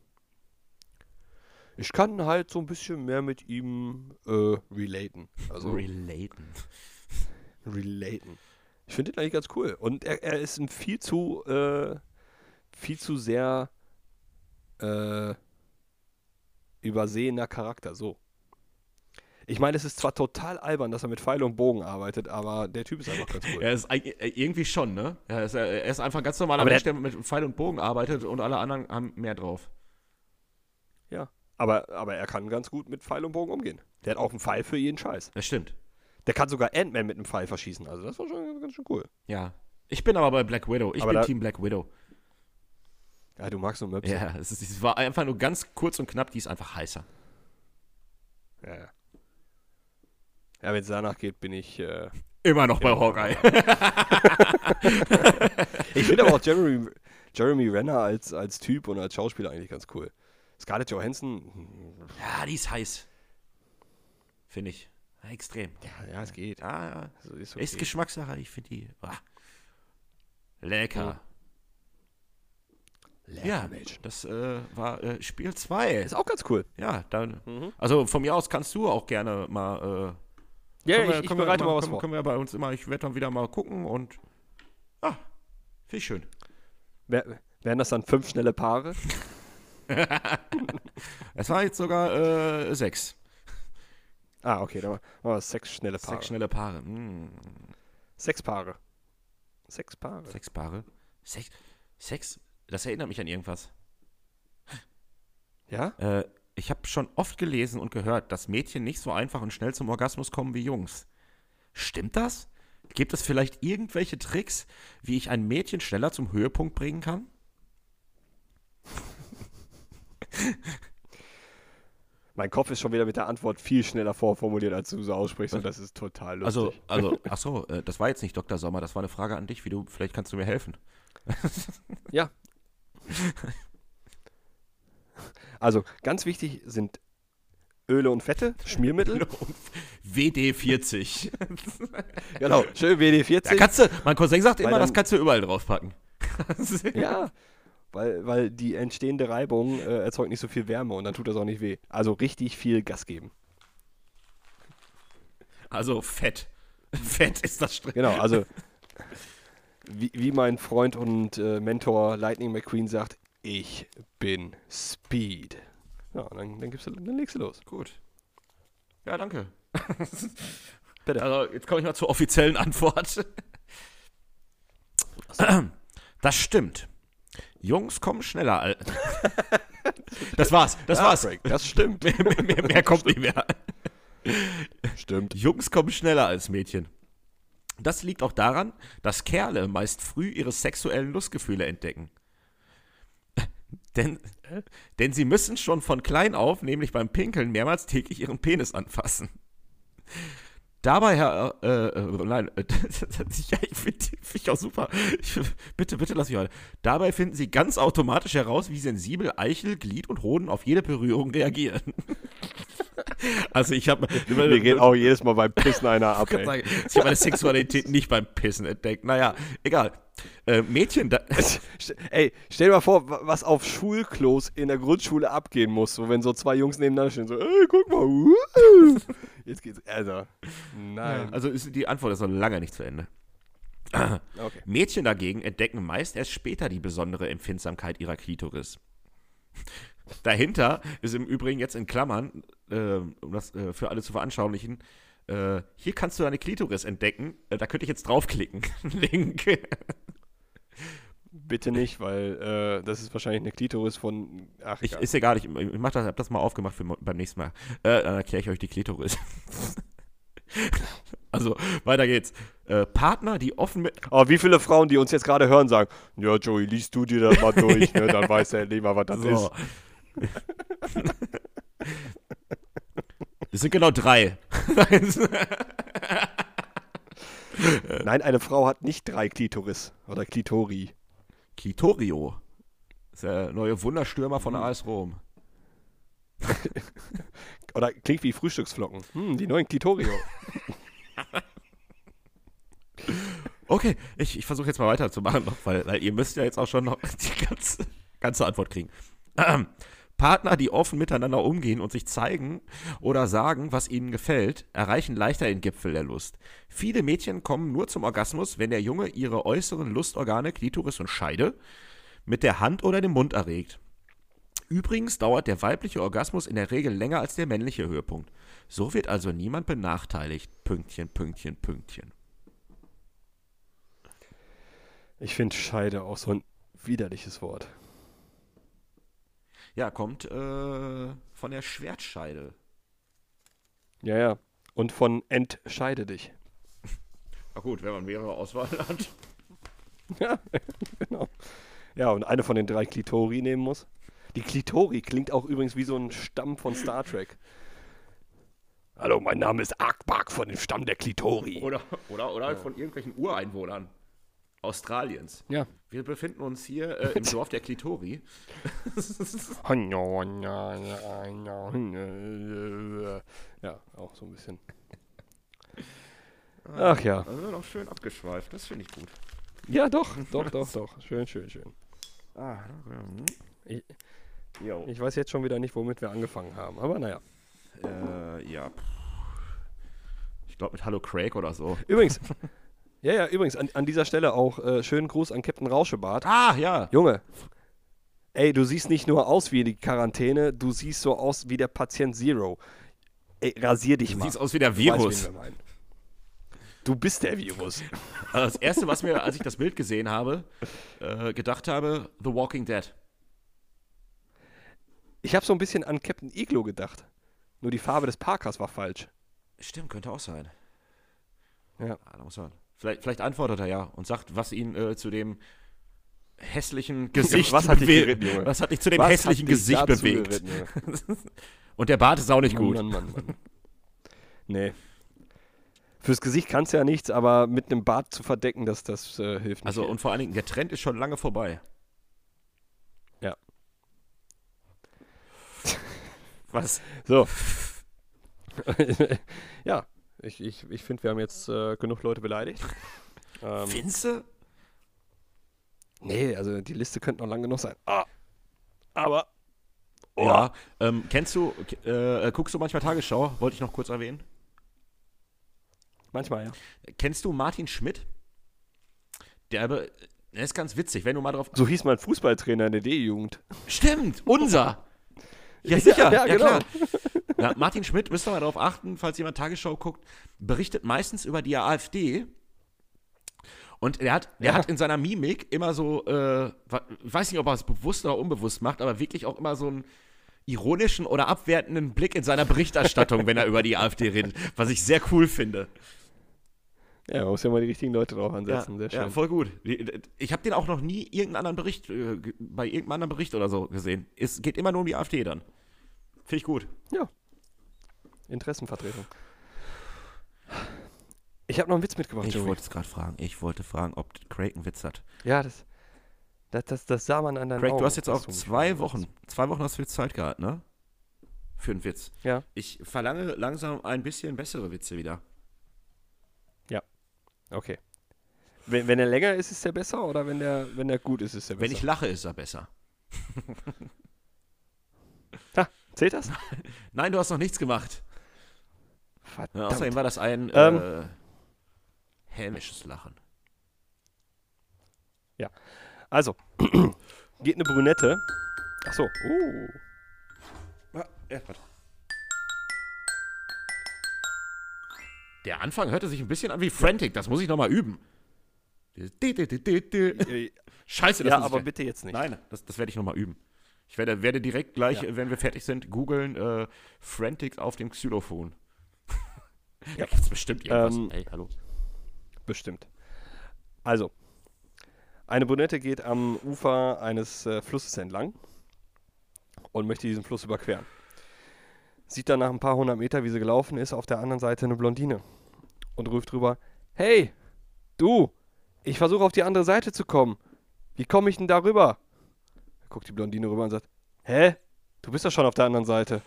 [SPEAKER 2] ich kann halt so ein bisschen mehr mit ihm äh, relaten. Also
[SPEAKER 1] Relaten.
[SPEAKER 2] relaten. Ich finde ihn eigentlich ganz cool. Und er, er ist ein viel zu, äh, viel zu sehr äh, übersehener Charakter. So. Ich meine, es ist zwar total albern, dass er mit Pfeil und Bogen arbeitet, aber der Typ ist einfach ganz cool.
[SPEAKER 1] Er ist äh, irgendwie schon, ne? Er ist, er ist einfach ein ganz normaler
[SPEAKER 2] Aber der-
[SPEAKER 1] Mensch, der mit Pfeil und Bogen arbeitet und alle anderen haben mehr drauf.
[SPEAKER 2] Ja. Aber, aber er kann ganz gut mit Pfeil und Bogen umgehen. Der hat auch einen Pfeil für jeden Scheiß.
[SPEAKER 1] Das stimmt.
[SPEAKER 2] Der kann sogar Ant-Man mit einem Pfeil verschießen. Also das war schon ganz schön cool.
[SPEAKER 1] Ja. Ich bin aber bei Black Widow. Ich
[SPEAKER 2] Aber
[SPEAKER 1] bin Team Black Widow.
[SPEAKER 2] Ja, du magst nur Möpse.
[SPEAKER 1] Ja, es, ist, es war einfach nur ganz kurz und knapp, die ist einfach heißer.
[SPEAKER 2] Ja, ja. Ja, wenn es danach geht, bin ich. Äh
[SPEAKER 1] Immer noch bei
[SPEAKER 2] Ja.
[SPEAKER 1] Hawkeye.
[SPEAKER 2] ich finde aber auch Jeremy, Jeremy Renner als, als Typ und als Schauspieler eigentlich ganz cool. Scarlett Johansson, hm,
[SPEAKER 1] ja, die ist heiß. Finde ich. Extrem.
[SPEAKER 2] ja, ja, es geht.
[SPEAKER 1] Ja, ja.
[SPEAKER 2] Also ist,
[SPEAKER 1] Ist
[SPEAKER 2] okay.
[SPEAKER 1] Geschmackssache, ich finde die. Ah. Lecker.
[SPEAKER 2] Lecker,
[SPEAKER 1] Ja,
[SPEAKER 2] Mensch.
[SPEAKER 1] das äh, war äh, Spiel 2.
[SPEAKER 2] Ist auch ganz cool.
[SPEAKER 1] Ja, dann.
[SPEAKER 2] Mhm.
[SPEAKER 1] Also von mir aus kannst du auch gerne mal. Äh,
[SPEAKER 2] Ja,
[SPEAKER 1] wir-
[SPEAKER 2] ich, ich
[SPEAKER 1] wir
[SPEAKER 2] bereite mal was
[SPEAKER 1] können,
[SPEAKER 2] vor.
[SPEAKER 1] Können wir bei uns immer, ich werde dann wieder mal gucken und. Ah, finde ich schön.
[SPEAKER 2] Wären das dann fünf schnelle Paare?
[SPEAKER 1] Es war jetzt sogar äh, sechs.
[SPEAKER 2] Ah, okay, dann machen wir sechs schnelle Paare.
[SPEAKER 1] Sechs schnelle Paare. Mm,
[SPEAKER 2] Sechs Paare. Sechs Paare.
[SPEAKER 1] sechs Paare. Sex, Sex, das erinnert mich an irgendwas.
[SPEAKER 2] Ja?
[SPEAKER 1] Äh, ich habe schon oft gelesen und gehört, dass Mädchen nicht so einfach und schnell zum Orgasmus kommen wie Jungs. Stimmt das? Gibt es vielleicht irgendwelche Tricks, wie ich ein Mädchen schneller zum Höhepunkt bringen kann?
[SPEAKER 2] Mein Kopf ist schon wieder mit der Antwort viel schneller vorformuliert, als du so aussprichst und das ist total lustig.
[SPEAKER 1] Also, also, ach so, äh, das war jetzt nicht Dr. Sommer, das war eine Frage an dich, wie du, vielleicht kannst du mir helfen.
[SPEAKER 2] Ja. Also, ganz wichtig sind Öle und Fette, Schmiermittel.
[SPEAKER 1] WD40.
[SPEAKER 2] genau, schön WD-40.
[SPEAKER 1] Da kannst du, mein Cousin sagt immer, das
[SPEAKER 2] dann-
[SPEAKER 1] kannst du überall draufpacken.
[SPEAKER 2] Ja, weil, weil die entstehende Reibung äh, erzeugt nicht so viel Wärme und dann tut das auch nicht weh. Also richtig viel Gas geben.
[SPEAKER 1] Also Fett. Fett ist das Strich.
[SPEAKER 2] Genau, also wie, wie mein Freund und äh, Mentor Lightning McQueen sagt, ich bin Speed. Ja, dann, dann, gibst du, dann legst du los.
[SPEAKER 1] Gut. Ja, danke.
[SPEAKER 2] Bitte.
[SPEAKER 1] Also, jetzt komme ich mal zur offiziellen Antwort. Das stimmt. Jungs kommen schneller. al- Das war's, das
[SPEAKER 2] Ja,
[SPEAKER 1] war's.
[SPEAKER 2] Frank, das stimmt.
[SPEAKER 1] Mehr, mehr, mehr, mehr kommt nicht mehr.
[SPEAKER 2] Stimmt.
[SPEAKER 1] Jungs kommen schneller als Mädchen. Das liegt auch daran, dass Kerle meist früh ihre sexuellen Lustgefühle entdecken. Denn, denn sie müssen schon von klein auf, nämlich beim Pinkeln, mehrmals täglich ihren Penis anfassen. Dabei, Herr, äh, äh, nein, äh, ja, ich finde find ich auch super. Ich, bitte, bitte lass mich mal. Dabei finden sie ganz automatisch heraus, wie sensibel Eichel, Glied und Hoden auf jede Berührung reagieren. Also ich habe
[SPEAKER 2] Mir geht auch jedes Mal beim Pissen einer ab.
[SPEAKER 1] ich sagen, ich habe meine Sexualität nicht beim Pissen entdeckt. Naja, egal. Äh, Mädchen, da,
[SPEAKER 2] Ey, stell dir mal vor, wa- was auf Schulklos in der Grundschule abgehen muss, so wenn so zwei Jungs nebeneinander stehen, so, ey, guck mal, uh, jetzt geht's, also, nein.
[SPEAKER 1] also ist die Antwort ist noch lange nicht zu Ende.
[SPEAKER 2] Okay.
[SPEAKER 1] Mädchen dagegen entdecken meist erst später die besondere Empfindsamkeit ihrer Klitoris. Dahinter ist im Übrigen jetzt in Klammern, äh, um das äh, für alle zu veranschaulichen, äh, hier kannst du deine Klitoris entdecken. Äh, da könnte ich jetzt draufklicken. Link.
[SPEAKER 2] Bitte nicht, weil äh, das ist wahrscheinlich eine Klitoris von, ach,
[SPEAKER 1] Ich, ist egal, ich, ich mach das, hab das mal aufgemacht für beim nächsten Mal. Äh, dann erkläre ich euch die Klitoris. also, weiter geht's. Äh, Partner, die offen mit.
[SPEAKER 2] Aber wie viele Frauen, die uns jetzt gerade hören, sagen, ja, Joey, liest du dir das mal durch, ne, dann du endlich mal, was das
[SPEAKER 1] So.
[SPEAKER 2] ist.
[SPEAKER 1] Es sind genau drei.
[SPEAKER 2] Nein, eine Frau hat nicht drei Klitoris oder Klitori.
[SPEAKER 1] Klitorio. Das ist der neue Wunderstürmer von AS Rom.
[SPEAKER 2] Oder klingt wie Frühstücksflocken. Hm, die neuen Klitorio.
[SPEAKER 1] Okay, ich, ich versuche jetzt mal weiterzumachen noch, weil, weil ihr müsst ja jetzt auch schon noch die ganze, ganze Antwort kriegen. Partner, die offen miteinander umgehen und sich zeigen oder sagen, was ihnen gefällt, erreichen leichter den Gipfel der Lust. Viele Mädchen kommen nur zum Orgasmus, wenn der Junge ihre äußeren Lustorgane, Klitoris und Scheide, mit der Hand oder dem Mund erregt. Übrigens dauert der weibliche Orgasmus in der Regel länger als der männliche Höhepunkt. So wird also niemand benachteiligt. Pünktchen, Pünktchen, Pünktchen.
[SPEAKER 2] Ich finde Scheide auch so ein widerliches Wort.
[SPEAKER 1] Ja, kommt äh, von der Schwertscheide.
[SPEAKER 2] Ja, ja. Und von entscheide dich.
[SPEAKER 1] Na gut, wenn man mehrere Auswahl hat.
[SPEAKER 2] Ja, genau. Ja, und eine von den drei Klitori nehmen muss. Die Klitori klingt auch übrigens wie so ein Stamm von Star Trek. Hallo, mein Name ist Arkbak von dem Stamm der Klitori.
[SPEAKER 1] Oder, oder, oder halt von irgendwelchen Ureinwohnern Australiens.
[SPEAKER 2] Ja.
[SPEAKER 1] Wir befinden uns hier äh, im Dorf der Klitori.
[SPEAKER 2] Ja, auch so ein bisschen. Ach ja.
[SPEAKER 1] Also noch schön abgeschweift, das finde ich gut.
[SPEAKER 2] Ja, doch, doch, doch, doch. Schön, schön, schön.
[SPEAKER 1] Ah,
[SPEAKER 2] Ich, ich weiß jetzt schon wieder nicht, womit wir angefangen haben, aber naja.
[SPEAKER 1] Äh, ja. Ich glaube mit Hallo Craig oder so.
[SPEAKER 2] Übrigens, ja, ja, übrigens, an, an dieser Stelle auch äh, schönen Gruß an Captain Rauschebart.
[SPEAKER 1] Ah, ja.
[SPEAKER 2] Junge, ey, du siehst nicht nur aus wie die Quarantäne, du siehst so aus wie der Patient Zero. Ey, rasier dich
[SPEAKER 1] Du
[SPEAKER 2] mal.
[SPEAKER 1] siehst aus wie der
[SPEAKER 2] Du weißt,
[SPEAKER 1] Virus.
[SPEAKER 2] wir meinen. Du bist der Virus.
[SPEAKER 1] Also das erste, was mir, als ich das Bild gesehen habe, äh, gedacht habe, The Walking Dead.
[SPEAKER 2] Ich habe so ein bisschen an Captain Iglo gedacht. Nur die Farbe des Parkers war falsch.
[SPEAKER 1] Stimmt, könnte auch sein.
[SPEAKER 2] Ja.
[SPEAKER 1] Ah, da muss man. Vielleicht, vielleicht antwortet er ja und sagt, was ihn äh, zu dem hässlichen Gesicht
[SPEAKER 2] Was hat dich geritten, Junge?
[SPEAKER 1] Was hat dich zu dem
[SPEAKER 2] Was
[SPEAKER 1] hässlichen Gesicht bewegt?
[SPEAKER 2] geritten?
[SPEAKER 1] Und der Bart ist auch nicht gut.
[SPEAKER 2] Mann, Mann, Mann. Nee. Fürs Gesicht kannst du ja nichts, aber mit einem Bart zu verdecken, das, das äh, hilft nicht.
[SPEAKER 1] Also und vor allen Dingen, der Trend ist schon lange vorbei.
[SPEAKER 2] Ja.
[SPEAKER 1] Was?
[SPEAKER 2] So. ja, ich, ich, ich finde, wir haben jetzt äh, genug Leute beleidigt. Ähm,
[SPEAKER 1] Finze?
[SPEAKER 2] nee, also die Liste könnte noch lang genug sein. Ah, aber. Oh.
[SPEAKER 1] Ja. Ähm, kennst du, äh, guckst du manchmal Tagesschau? Wollte ich noch kurz erwähnen.
[SPEAKER 2] Manchmal, ja.
[SPEAKER 1] Kennst du Martin Schmidt? Der, aber- der ist ganz witzig, wenn du mal drauf.
[SPEAKER 2] So hieß mein Fußballtrainer in der D-Jugend.
[SPEAKER 1] Stimmt, unser! Ja, sicher,
[SPEAKER 2] Ja,
[SPEAKER 1] ja,
[SPEAKER 2] genau.
[SPEAKER 1] klar. Na, Martin Schmidt, müsst ihr mal darauf achten, falls jemand Tagesschau guckt, berichtet meistens über die AfD. Und er hat, er
[SPEAKER 2] Ja.
[SPEAKER 1] hat in seiner Mimik immer so, äh, ich weiß nicht, ob er es bewusst oder unbewusst macht, aber wirklich auch immer so einen ironischen oder abwertenden Blick in seiner Berichterstattung, wenn er über die AfD redet, was ich sehr cool finde.
[SPEAKER 2] Ja, man muss ja mal die richtigen Leute drauf
[SPEAKER 1] Ja,
[SPEAKER 2] ansetzen. Sehr schön.
[SPEAKER 1] ja, voll gut. Ich habe den auch noch nie irgendeinen anderen Bericht, äh, bei irgendeinem anderen Bericht oder so gesehen. Es geht immer nur um die AfD dann. Finde ich gut.
[SPEAKER 2] Interessenvertretung. Ich habe noch einen Witz mitgebracht,
[SPEAKER 1] Ich
[SPEAKER 2] Joey.
[SPEAKER 1] wollte es gerade fragen. Ich wollte fragen, ob Craig einen Witz hat.
[SPEAKER 2] Ja, das, das, das, das sah man an deinen
[SPEAKER 1] Craig,
[SPEAKER 2] Augen.
[SPEAKER 1] du hast jetzt auch zwei Wochen, zwei Wochen hast du jetzt Zeit gehabt, ne? Für einen Witz.
[SPEAKER 2] Ja.
[SPEAKER 1] Ich verlange langsam ein bisschen bessere Witze wieder.
[SPEAKER 2] willst. Okay. Wenn, wenn er länger ist, ist er besser oder wenn der, wenn der gut ist, ist er besser?
[SPEAKER 1] Wenn ich lache, ist er besser.
[SPEAKER 2] Zählt das?
[SPEAKER 1] Nein, du hast noch nichts gemacht. Ja,
[SPEAKER 2] Verdammt.
[SPEAKER 1] außerdem war das ein
[SPEAKER 2] Ähm.
[SPEAKER 1] äh, hämisches Lachen.
[SPEAKER 2] Also, geht eine Brünette. Ach so. Uh.
[SPEAKER 1] Ja, ja. Der Anfang hörte sich ein bisschen an wie Frantic, das muss ich nochmal üben. Scheiße, das
[SPEAKER 2] Ja, aber bitte jetzt nicht.
[SPEAKER 1] Nein, das, das werde ich nochmal üben. Ich werde, werde direkt gleich,
[SPEAKER 2] Ja.
[SPEAKER 1] äh, wenn wir fertig sind, googeln äh, Frantic auf dem Xylophon.
[SPEAKER 2] Ja.
[SPEAKER 1] da gibt's bestimmt irgendwas.
[SPEAKER 2] Ähm,
[SPEAKER 1] Ey, hallo.
[SPEAKER 2] Bestimmt. Also, eine Brünette geht am Ufer eines äh, Flusses entlang und möchte diesen Fluss überqueren. Sieht dann nach ein paar hundert Meter, wie sie gelaufen ist, auf der anderen Seite eine Blondine und ruft drüber: Hey, du, ich versuche auf die andere Seite zu kommen. Wie komme ich denn da rüber? Guckt die Blondine rüber und sagt: Hä? Du bist doch schon auf der anderen Seite.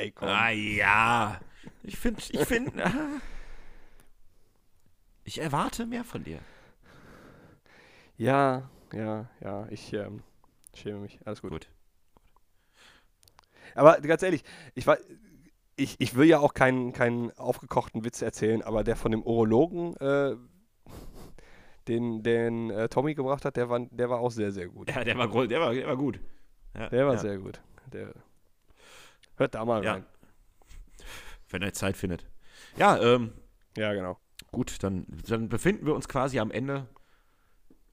[SPEAKER 2] Ey, komm.
[SPEAKER 1] Ah ja. Ich finde, ich finde. ah. ich erwarte mehr von dir.
[SPEAKER 2] Ja, ja, ja, ich ähm, schäme mich. Alles gut.
[SPEAKER 1] Gut.
[SPEAKER 2] Aber ganz ehrlich, ich, war, ich, ich will ja auch keinen, keinen aufgekochten Witz erzählen, aber der von dem Urologen, äh, den, den äh, Tommy gebracht hat, der war, der war auch sehr, sehr gut.
[SPEAKER 1] Ja, der war, der war, der war gut. Ja,
[SPEAKER 2] Der war
[SPEAKER 1] ja.
[SPEAKER 2] sehr gut. Der, hört da mal
[SPEAKER 1] Ja.
[SPEAKER 2] rein.
[SPEAKER 1] Wenn er Zeit findet. Ja, ähm,
[SPEAKER 2] Ja, genau.
[SPEAKER 1] gut, dann, dann befinden wir uns quasi am Ende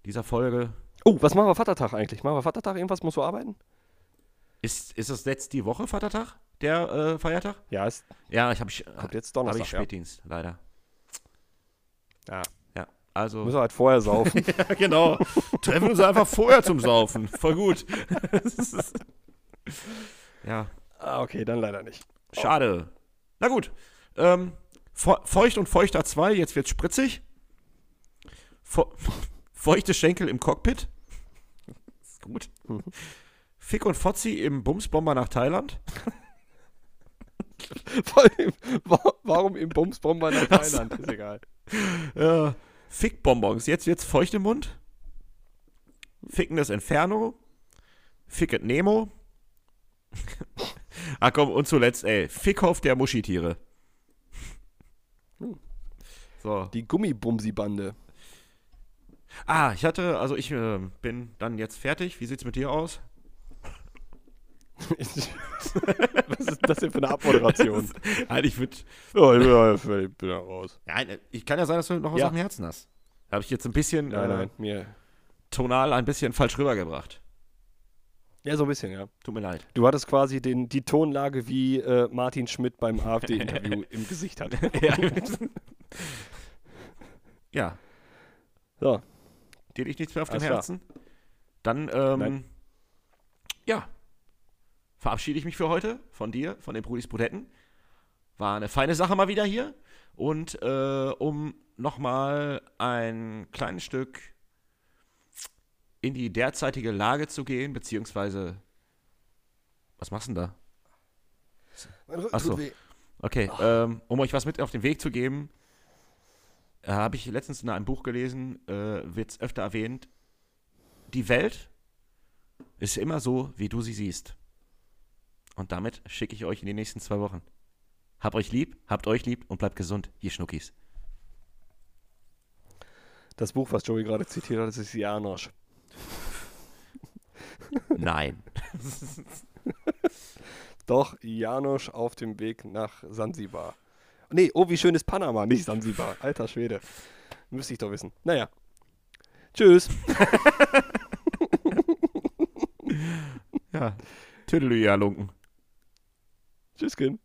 [SPEAKER 1] dieser Folge.
[SPEAKER 2] Oh, was machen wir Vatertag eigentlich? Machen wir Vatertag? Irgendwas musst du arbeiten?
[SPEAKER 1] Ist, ist das jetzt die Woche Vatertag? Der äh, Feiertag?
[SPEAKER 2] Ja, es
[SPEAKER 1] Ja, ich habe ich,
[SPEAKER 2] kommt jetzt
[SPEAKER 1] hab
[SPEAKER 2] Donnerstag.
[SPEAKER 1] ich
[SPEAKER 2] ja.
[SPEAKER 1] Spätdienst, leider.
[SPEAKER 2] Ja.
[SPEAKER 1] Ja, also.
[SPEAKER 2] Müssen wir halt vorher saufen.
[SPEAKER 1] ja, genau. Treffen uns einfach vorher zum Saufen. Voll gut. ja,
[SPEAKER 2] ah, okay, dann leider nicht.
[SPEAKER 1] schade. Na gut. Ähm, Fe- Feucht und Feuchter 2, jetzt wird's spritzig. Fe Feuchte Schenkel im Cockpit. Ist gut.
[SPEAKER 2] Mhm.
[SPEAKER 1] Fick und Fotzi im Bumsbomber nach Thailand.
[SPEAKER 2] Warum im Bumsbomber nach Thailand? Ist egal.
[SPEAKER 1] Ja. Fickbonbons, jetzt wird's feucht im Mund. Fickendes Inferno. Ficket Nemo. Ah komm, und zuletzt, ey, Fickhoff der Muschitiere.
[SPEAKER 2] Hm.
[SPEAKER 1] So.
[SPEAKER 2] Die Gummibumsi-Bande.
[SPEAKER 1] Ah, ich hatte, also ich äh, bin dann jetzt fertig. Wie sieht's mit dir aus?
[SPEAKER 2] Was ist das denn für eine Abmoderation?
[SPEAKER 1] Nein, ich würde.
[SPEAKER 2] Ja, ich bin, ja, ich bin ja raus.
[SPEAKER 1] Nein, ich kann ja sein, dass du noch was
[SPEAKER 2] Ja.
[SPEAKER 1] auf dem Herzen hast. Habe ich jetzt ein bisschen
[SPEAKER 2] Nein,
[SPEAKER 1] äh,
[SPEAKER 2] nein, mir.
[SPEAKER 1] tonal ein bisschen falsch rübergebracht.
[SPEAKER 2] Ja, so ein bisschen, ja.
[SPEAKER 1] Tut mir leid.
[SPEAKER 2] Du hattest quasi den, die Tonlage, wie äh, Martin Schmidt beim AfD-Interview im Gesicht hat.
[SPEAKER 1] ja. ja.
[SPEAKER 2] So,
[SPEAKER 1] Dir liegt nichts mehr auf dem
[SPEAKER 2] Alles klar.
[SPEAKER 1] Herzen? Dann, ähm,
[SPEAKER 2] Nein.
[SPEAKER 1] ja, verabschiede ich mich für heute von dir, von den Brudis Brudetten. War eine feine Sache mal wieder hier. Und äh, um nochmal ein kleines Stück in die derzeitige Lage zu gehen, beziehungsweise, was machst du denn da?
[SPEAKER 2] mein Rücken
[SPEAKER 1] Ach so.
[SPEAKER 2] tut weh.
[SPEAKER 1] Okay, ähm, um euch was mit auf den Weg zu geben, äh, habe ich letztens in einem Buch gelesen, äh, wird es öfter erwähnt, die Welt ist immer so, wie du sie siehst. Und damit schicke ich euch in die nächsten zwei Wochen. Habt euch lieb, habt euch lieb und bleibt gesund, ihr Schnuckis.
[SPEAKER 2] Das Buch, was Joey gerade zitiert hat, ist Janosch.
[SPEAKER 1] Nein.
[SPEAKER 2] Doch, Janosch auf dem Weg nach Sansibar. Nee, oh, wie schön ist Panama, nicht Sansibar. Alter Schwede. Müsste ich doch wissen. Naja. Tschüss.
[SPEAKER 1] Ja. Tüdelü, ja, Lunken.
[SPEAKER 2] Tschüss, Kind.